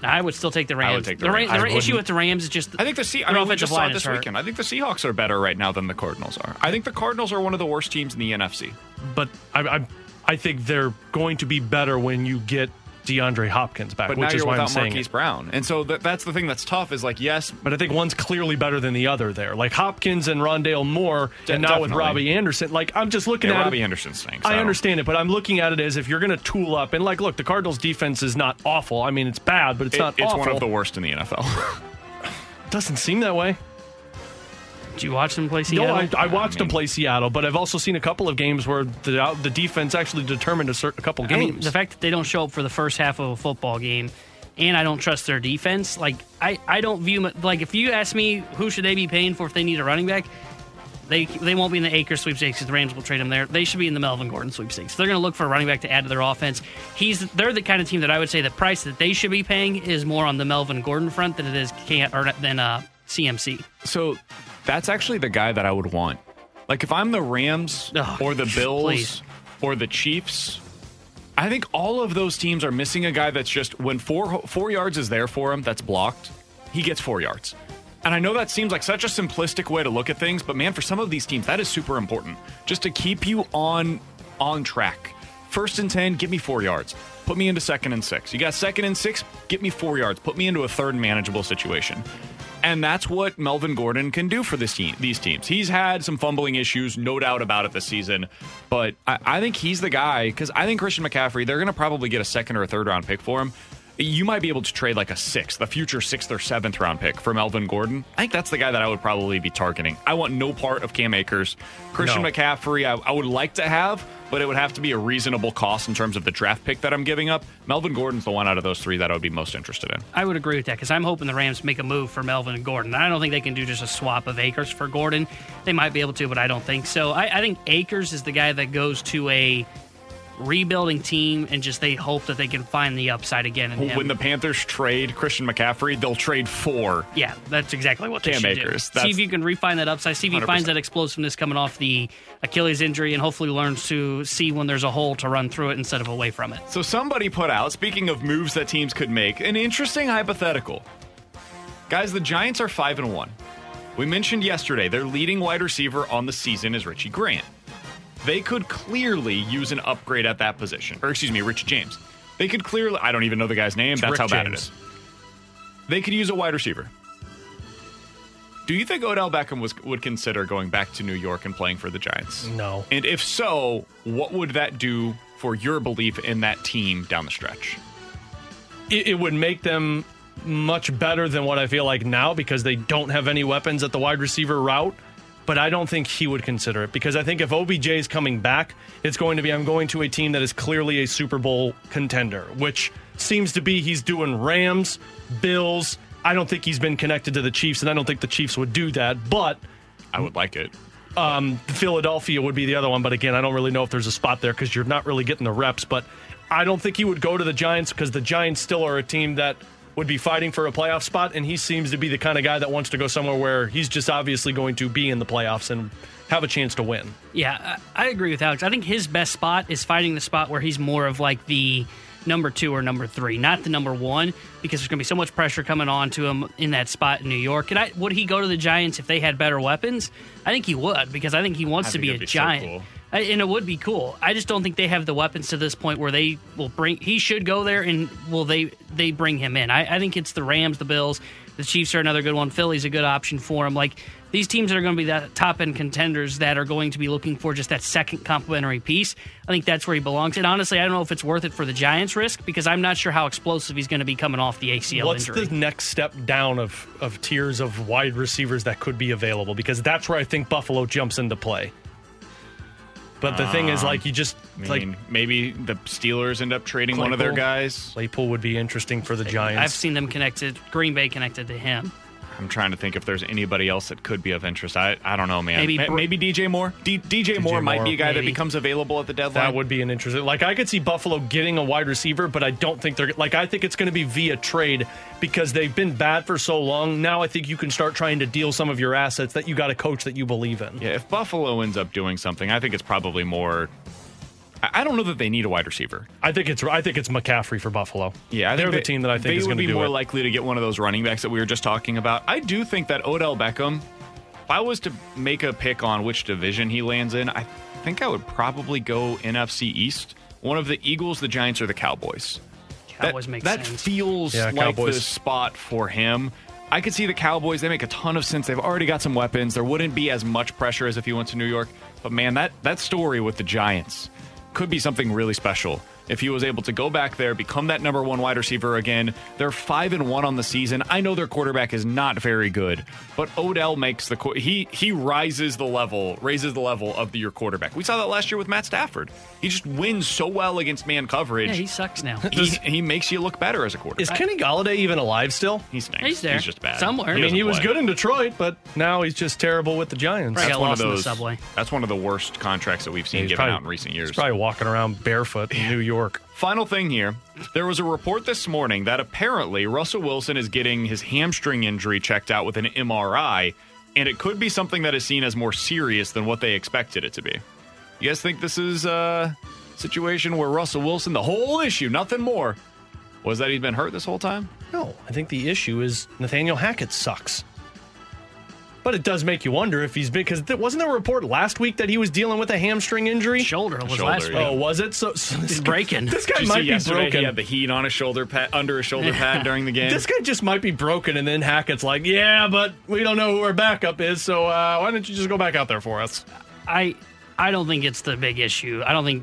I would still take the Rams. I would take the Ra- Rams. the I ra- issue wouldn't. with the Rams is just I think the Se- I their mean, we offensive just saw line it is this hurt. weekend. I think the Seahawks are better right now than the Cardinals are. I think the Cardinals are one of the worst teams in the NFC. but I, I, I think they're going to be better when you get DeAndre Hopkins back, But which now is you're why I'm without saying Marquise it. Brown, and so that, that's the thing that's tough. Is like yes, But I think one's clearly better than the other there. Like Hopkins and Rondale Moore, De- and now with. Robbie Anderson. Like I'm just looking yeah, at Robbie it. Anderson stinks. I don't- understand it, but I'm looking at it as if you're going to tool up and like, look, the Cardinals' defense is not awful. I mean, it's bad, but it's It- not it's awful. one of the worst in the NFL. <laughs> Doesn't seem that way. Did you watch them play Seattle? No, I, I watched them play Seattle, but I've also seen a couple of games where the the defense actually determined a, certain, a couple I games. mean, the fact that they don't show up for the first half of a football game, and I don't trust their defense. Like I, I don't view like if you ask me who should they be paying for if they need a running back, they they won't be in the Akers sweepstakes because the Rams will trade them there. They should be in the Melvin Gordon sweepstakes. They're going to look for a running back to add to their offense. He's they're the kind of team that I would say the price that they should be paying is more on the Melvin Gordon front than it is can't or than uh, CMC. So that's actually the guy that I would want. Like if I'm the Rams or the Bills please. or the Chiefs, I think all of those teams are missing a guy that's just when four four yards is there for him, that's blocked, he gets four yards. And I know that seems like such a simplistic way to look at things, but man, for some of these teams, that is super important. Just to keep you on on track. First and ten, give me four yards. Put me into second and six. You got second and six, get me four yards. Put me into a third manageable situation. And that's what Melvin Gordon can do for this team, these teams. He's had some fumbling issues, no doubt about it this season. But I, I think he's the guy because I think Christian McCaffrey, they're going to probably get a second or a third round pick for him. You might be able to trade like a sixth, a future sixth or seventh round pick for Melvin Gordon. I think that's the guy that I would probably be targeting. I want no part of Cam Akers. Christian No. McCaffrey, I, I would like to have, but it would have to be a reasonable cost in terms of the draft pick that I'm giving up. Melvin Gordon's the one out of those three that I would be most interested in. I would agree with that because I'm hoping the Rams make a move for Melvin and Gordon. I don't think they can do just a swap of Akers for Gordon. They might be able to, but I don't think so. I, I think Akers is the guy that goes to a rebuilding team and just they hope that they can find the upside again in him. When the Panthers trade Christian McCaffrey, they'll trade four. yeah, that's exactly what they Cam should Akers. do. See if you can refine that upside. See if he 100%. finds that explosiveness coming off the Achilles injury, and hopefully learns to see when there's a hole to run through it instead of away from it. So somebody put out, speaking of moves that teams could make, an interesting hypothetical. Guys, the Giants are five and one. We mentioned yesterday their leading wide receiver on the season is Richie Grant. They could clearly use an upgrade at that position. Or excuse me, Richie James. They could clearly I don't even know the guy's name. It's That's Rick how bad it is. They could use a wide receiver. Do you think Odell Beckham was would consider going back to New York and playing for the Giants? No. And if so, what would that do for your belief in that team down the stretch? it, it would make them much better than what I feel like now because they don't have any weapons at the wide receiver route. But I don't think he would consider it because I think if OBJ is coming back, it's going to be I'm going to a team that is clearly a Super Bowl contender, which seems to be he's doing Rams, Bills. I don't think he's been connected to the Chiefs, and I don't think the Chiefs would do that. But I would like it. um, Philadelphia would be the other one, but again, I don't really know if there's a spot there because you're not really getting the reps. But I don't think he would go to the Giants because the Giants still are a team that would be fighting for a playoff spot, and he seems to be the kind of guy that wants to go somewhere where he's just obviously going to be in the playoffs and have a chance to win. Yeah, I I agree with Alex. I think his best spot is finding the spot where he's more of like the number two or number three, not the number one, because there's going to be so much pressure coming on to him in that spot in New York. And I, would he go to the Giants if they had better weapons? I think he would, because I think he wants I to be a it'd so giant. cool. And it would be cool. I just don't think they have the weapons to this point where they will bring. He should go there, and will they? They bring him in. I, I think it's the Rams, the Bills, the Chiefs are another good one. Philly's a good option for him. Like these teams that are going to be that top end contenders that are going to be looking for just that second complementary piece. I think that's where he belongs. And honestly, I don't know if it's worth it for the Giants' risk because I'm not sure how explosive he's going to be coming off the ACL What's injury. the next step down of, of tiers of wide receivers that could be available? Because that's where I think Buffalo jumps into play. But the thing is, Um, like, you just I like maybe the Steelers end up trading one of their Claypool. guys. Claypool would be interesting for the Giants. I've seen them connected, Green Bay connected to him. I'm trying to think if there's anybody else that could be of interest. I, I don't know, man. Maybe Ma- maybe DJ Moore. D- DJ, Moore might be a guy that becomes available at the deadline. That would be an interesting. Like I could see Buffalo getting a wide receiver, but I don't think they're like I think it's going to be via trade because they've been bad for so long. Now I think you can start trying to deal some of your assets that you got a coach that you believe in. Yeah, if Buffalo ends up doing something, I think it's probably more. I I don't know that they need a wide receiver. I think it's I think it's McCaffrey for Buffalo. Yeah, I they're think the team that I think they is going to be do more it. likely to get one of those running backs that we were just talking about. I do think that Odell Beckham. If I was to make a pick on which division he lands in, I think I would probably go NFC East. One of the Eagles, the Giants, or the Cowboys. Cowboys make that sense. feels Yeah, like Cowboys. the spot for him. I could see the Cowboys. They make a ton of sense. They've already got some weapons. There wouldn't be as much pressure as if he went to New York. But man, that that story with the Giants could be something really special. If he was able to go back there, become that number one wide receiver again, they're five and one on the season. I know their quarterback is not very good, but Odell makes the he he rises the level, raises the level of the, your quarterback. We saw that last year with Matt Stafford. He just wins so well against man coverage. Yeah, he sucks now. he, he makes you look better as a quarterback. Is Kenny Golladay even alive still? He stinks. He's there. He's just bad. Somewhere. I mean, doesn't he was good in Detroit, but now he's just terrible with the Giants. Right. That's got one of lost in the those. subway. That's one of the worst contracts that we've seen He's given probably- out in recent years. He's probably walking around barefoot in New York. Final thing here. There was a report this morning that apparently Russell Wilson is getting his hamstring injury checked out with an MRI, and it could be something that is seen as more serious than what they expected it to be. You guys think this is a situation where Russell Wilson, the whole issue, nothing more, was that he's been hurt this whole time? No, I think the issue is Nathaniel Hackett sucks. But it does make you wonder if he's been because there wasn't there a report last week that he was dealing with a hamstring injury. Shoulder was Shoulder, last week. yeah. Oh, was it? So, so this He's guy- breaking. This Did guy you might be yesterday broken. he had the heat on his shoulder pad, under his shoulder pad <laughs> during the game? This guy just might be broken, and then Hackett's like, "Yeah, but we don't know who our backup is, so uh, why don't you just go back out there for us?" I I don't think it's the big issue. I don't think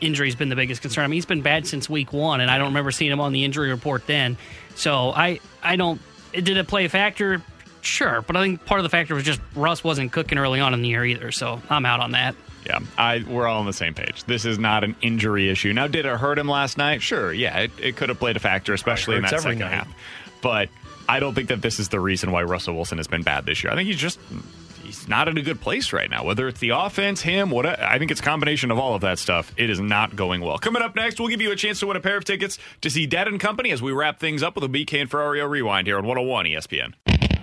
injury's been the biggest concern. I mean, he's been bad since week one, and I don't remember seeing him on the injury report then. So I I don't. Did it play a factor? Sure, but I think part of the factor was just Russ wasn't cooking early on in the year either. So I'm out on that. Yeah, I we're all on the same page. This is not an injury issue. Now, did it hurt him last night? Sure, yeah, it, it could have played a factor, especially in that second night. half. But I don't think that this is the reason why Russell Wilson has been bad this year. I think he's just he's not in a good place right now. Whether it's the offense, him, what I think it's a combination of all of that stuff. It is not going well. Coming up next, we'll give you a chance to win a pair of tickets to see Dead and Company as we wrap things up with a BK and Ferrario rewind here on 101 ESPN.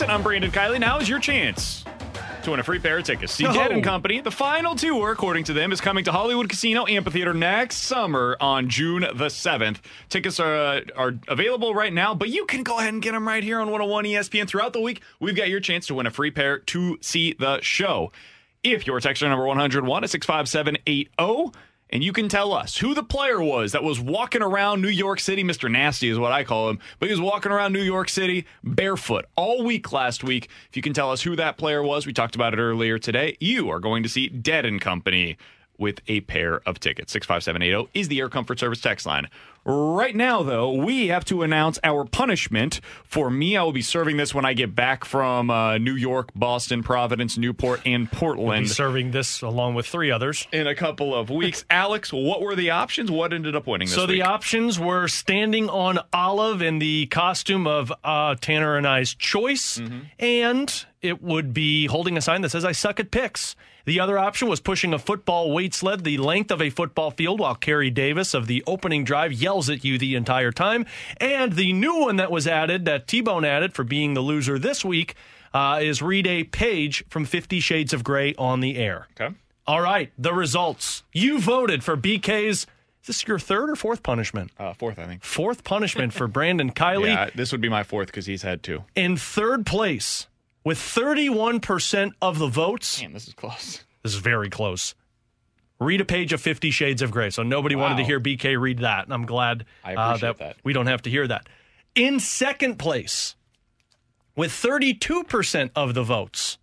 And I'm Brandon Kiley. Now is your chance to win a free pair of tickets. See No. Dead and Company. The final tour, according to them, is coming to Hollywood Casino Amphitheater next summer on June the 7th. Tickets are uh, are available right now, but you can go ahead and get them right here on 101 ESPN throughout the week. We've got your chance to win a free pair to see the show. If you're texter number 101 at 65780, and you can tell us who the player was that was walking around New York City. Mr. Nasty is what I call him, but he was walking around New York City barefoot all week last week. If you can tell us who that player was, we talked about it earlier today. You are going to see Dead and Company with a pair of tickets. 65780 is the Air Comfort Service text line. Right now, though, we have to announce our punishment. For me, I will be serving this when I get back from uh, New York, Boston, Providence, Newport, and Portland He's serving this along with three others. in a couple of weeks. <laughs> Alex, what were the options? What ended up winning this So week? the options were standing on Olive in the costume of uh, Tanner and I's choice, Mm-hmm. and it would be holding a sign that says "I suck at picks." The other option was pushing a football weight sled the length of a football field while Kerry Davis of the opening drive yells at you the entire time. And the new one that was added, that T Bone added for being the loser this week, uh, is read a page from Fifty Shades of Grey on the air. Okay. All right, the results. You voted for BK's. this Is this your third or fourth punishment? Uh, fourth, I think. Fourth punishment for Brandon Kiley. <laughs> Yeah, this would be my fourth because he's had two. In third place with 31% of the votes. Man, this is close. <laughs> This is very close. Read a page of Fifty Shades of Grey. So nobody wanted to hear BK read that. And I'm glad I uh, appreciate that. we don't have to hear that. In second place with 32% of the votes.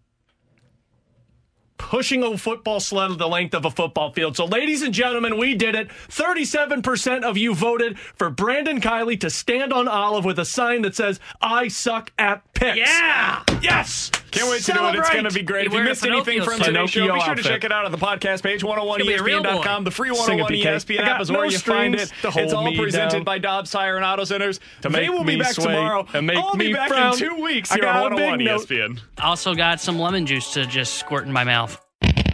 Pushing a football sled the length of a football field. So, ladies and gentlemen, we did it. 37% of you voted for Brandon Kiley to stand on Olive with a sign that says, I suck at picks. Yeah! Yes! Can't wait to do it. It's going to be great. If you wearing a missed anything from suit. today's show, be Pinocchio sure to check it out on the podcast page, Gonna be a real oh boy. 101ESPN.com. The free Sing it, 101 BK. ESPN I got app is no where you find it. to hold It's all me presented down. by Dobbs Tire and Auto Centers. To they make will be back sway tomorrow. and make I'll be me back frown. in two weeks I here got on a big 101 note. ESPN. Also got some lemon juice to just squirt in my mouth.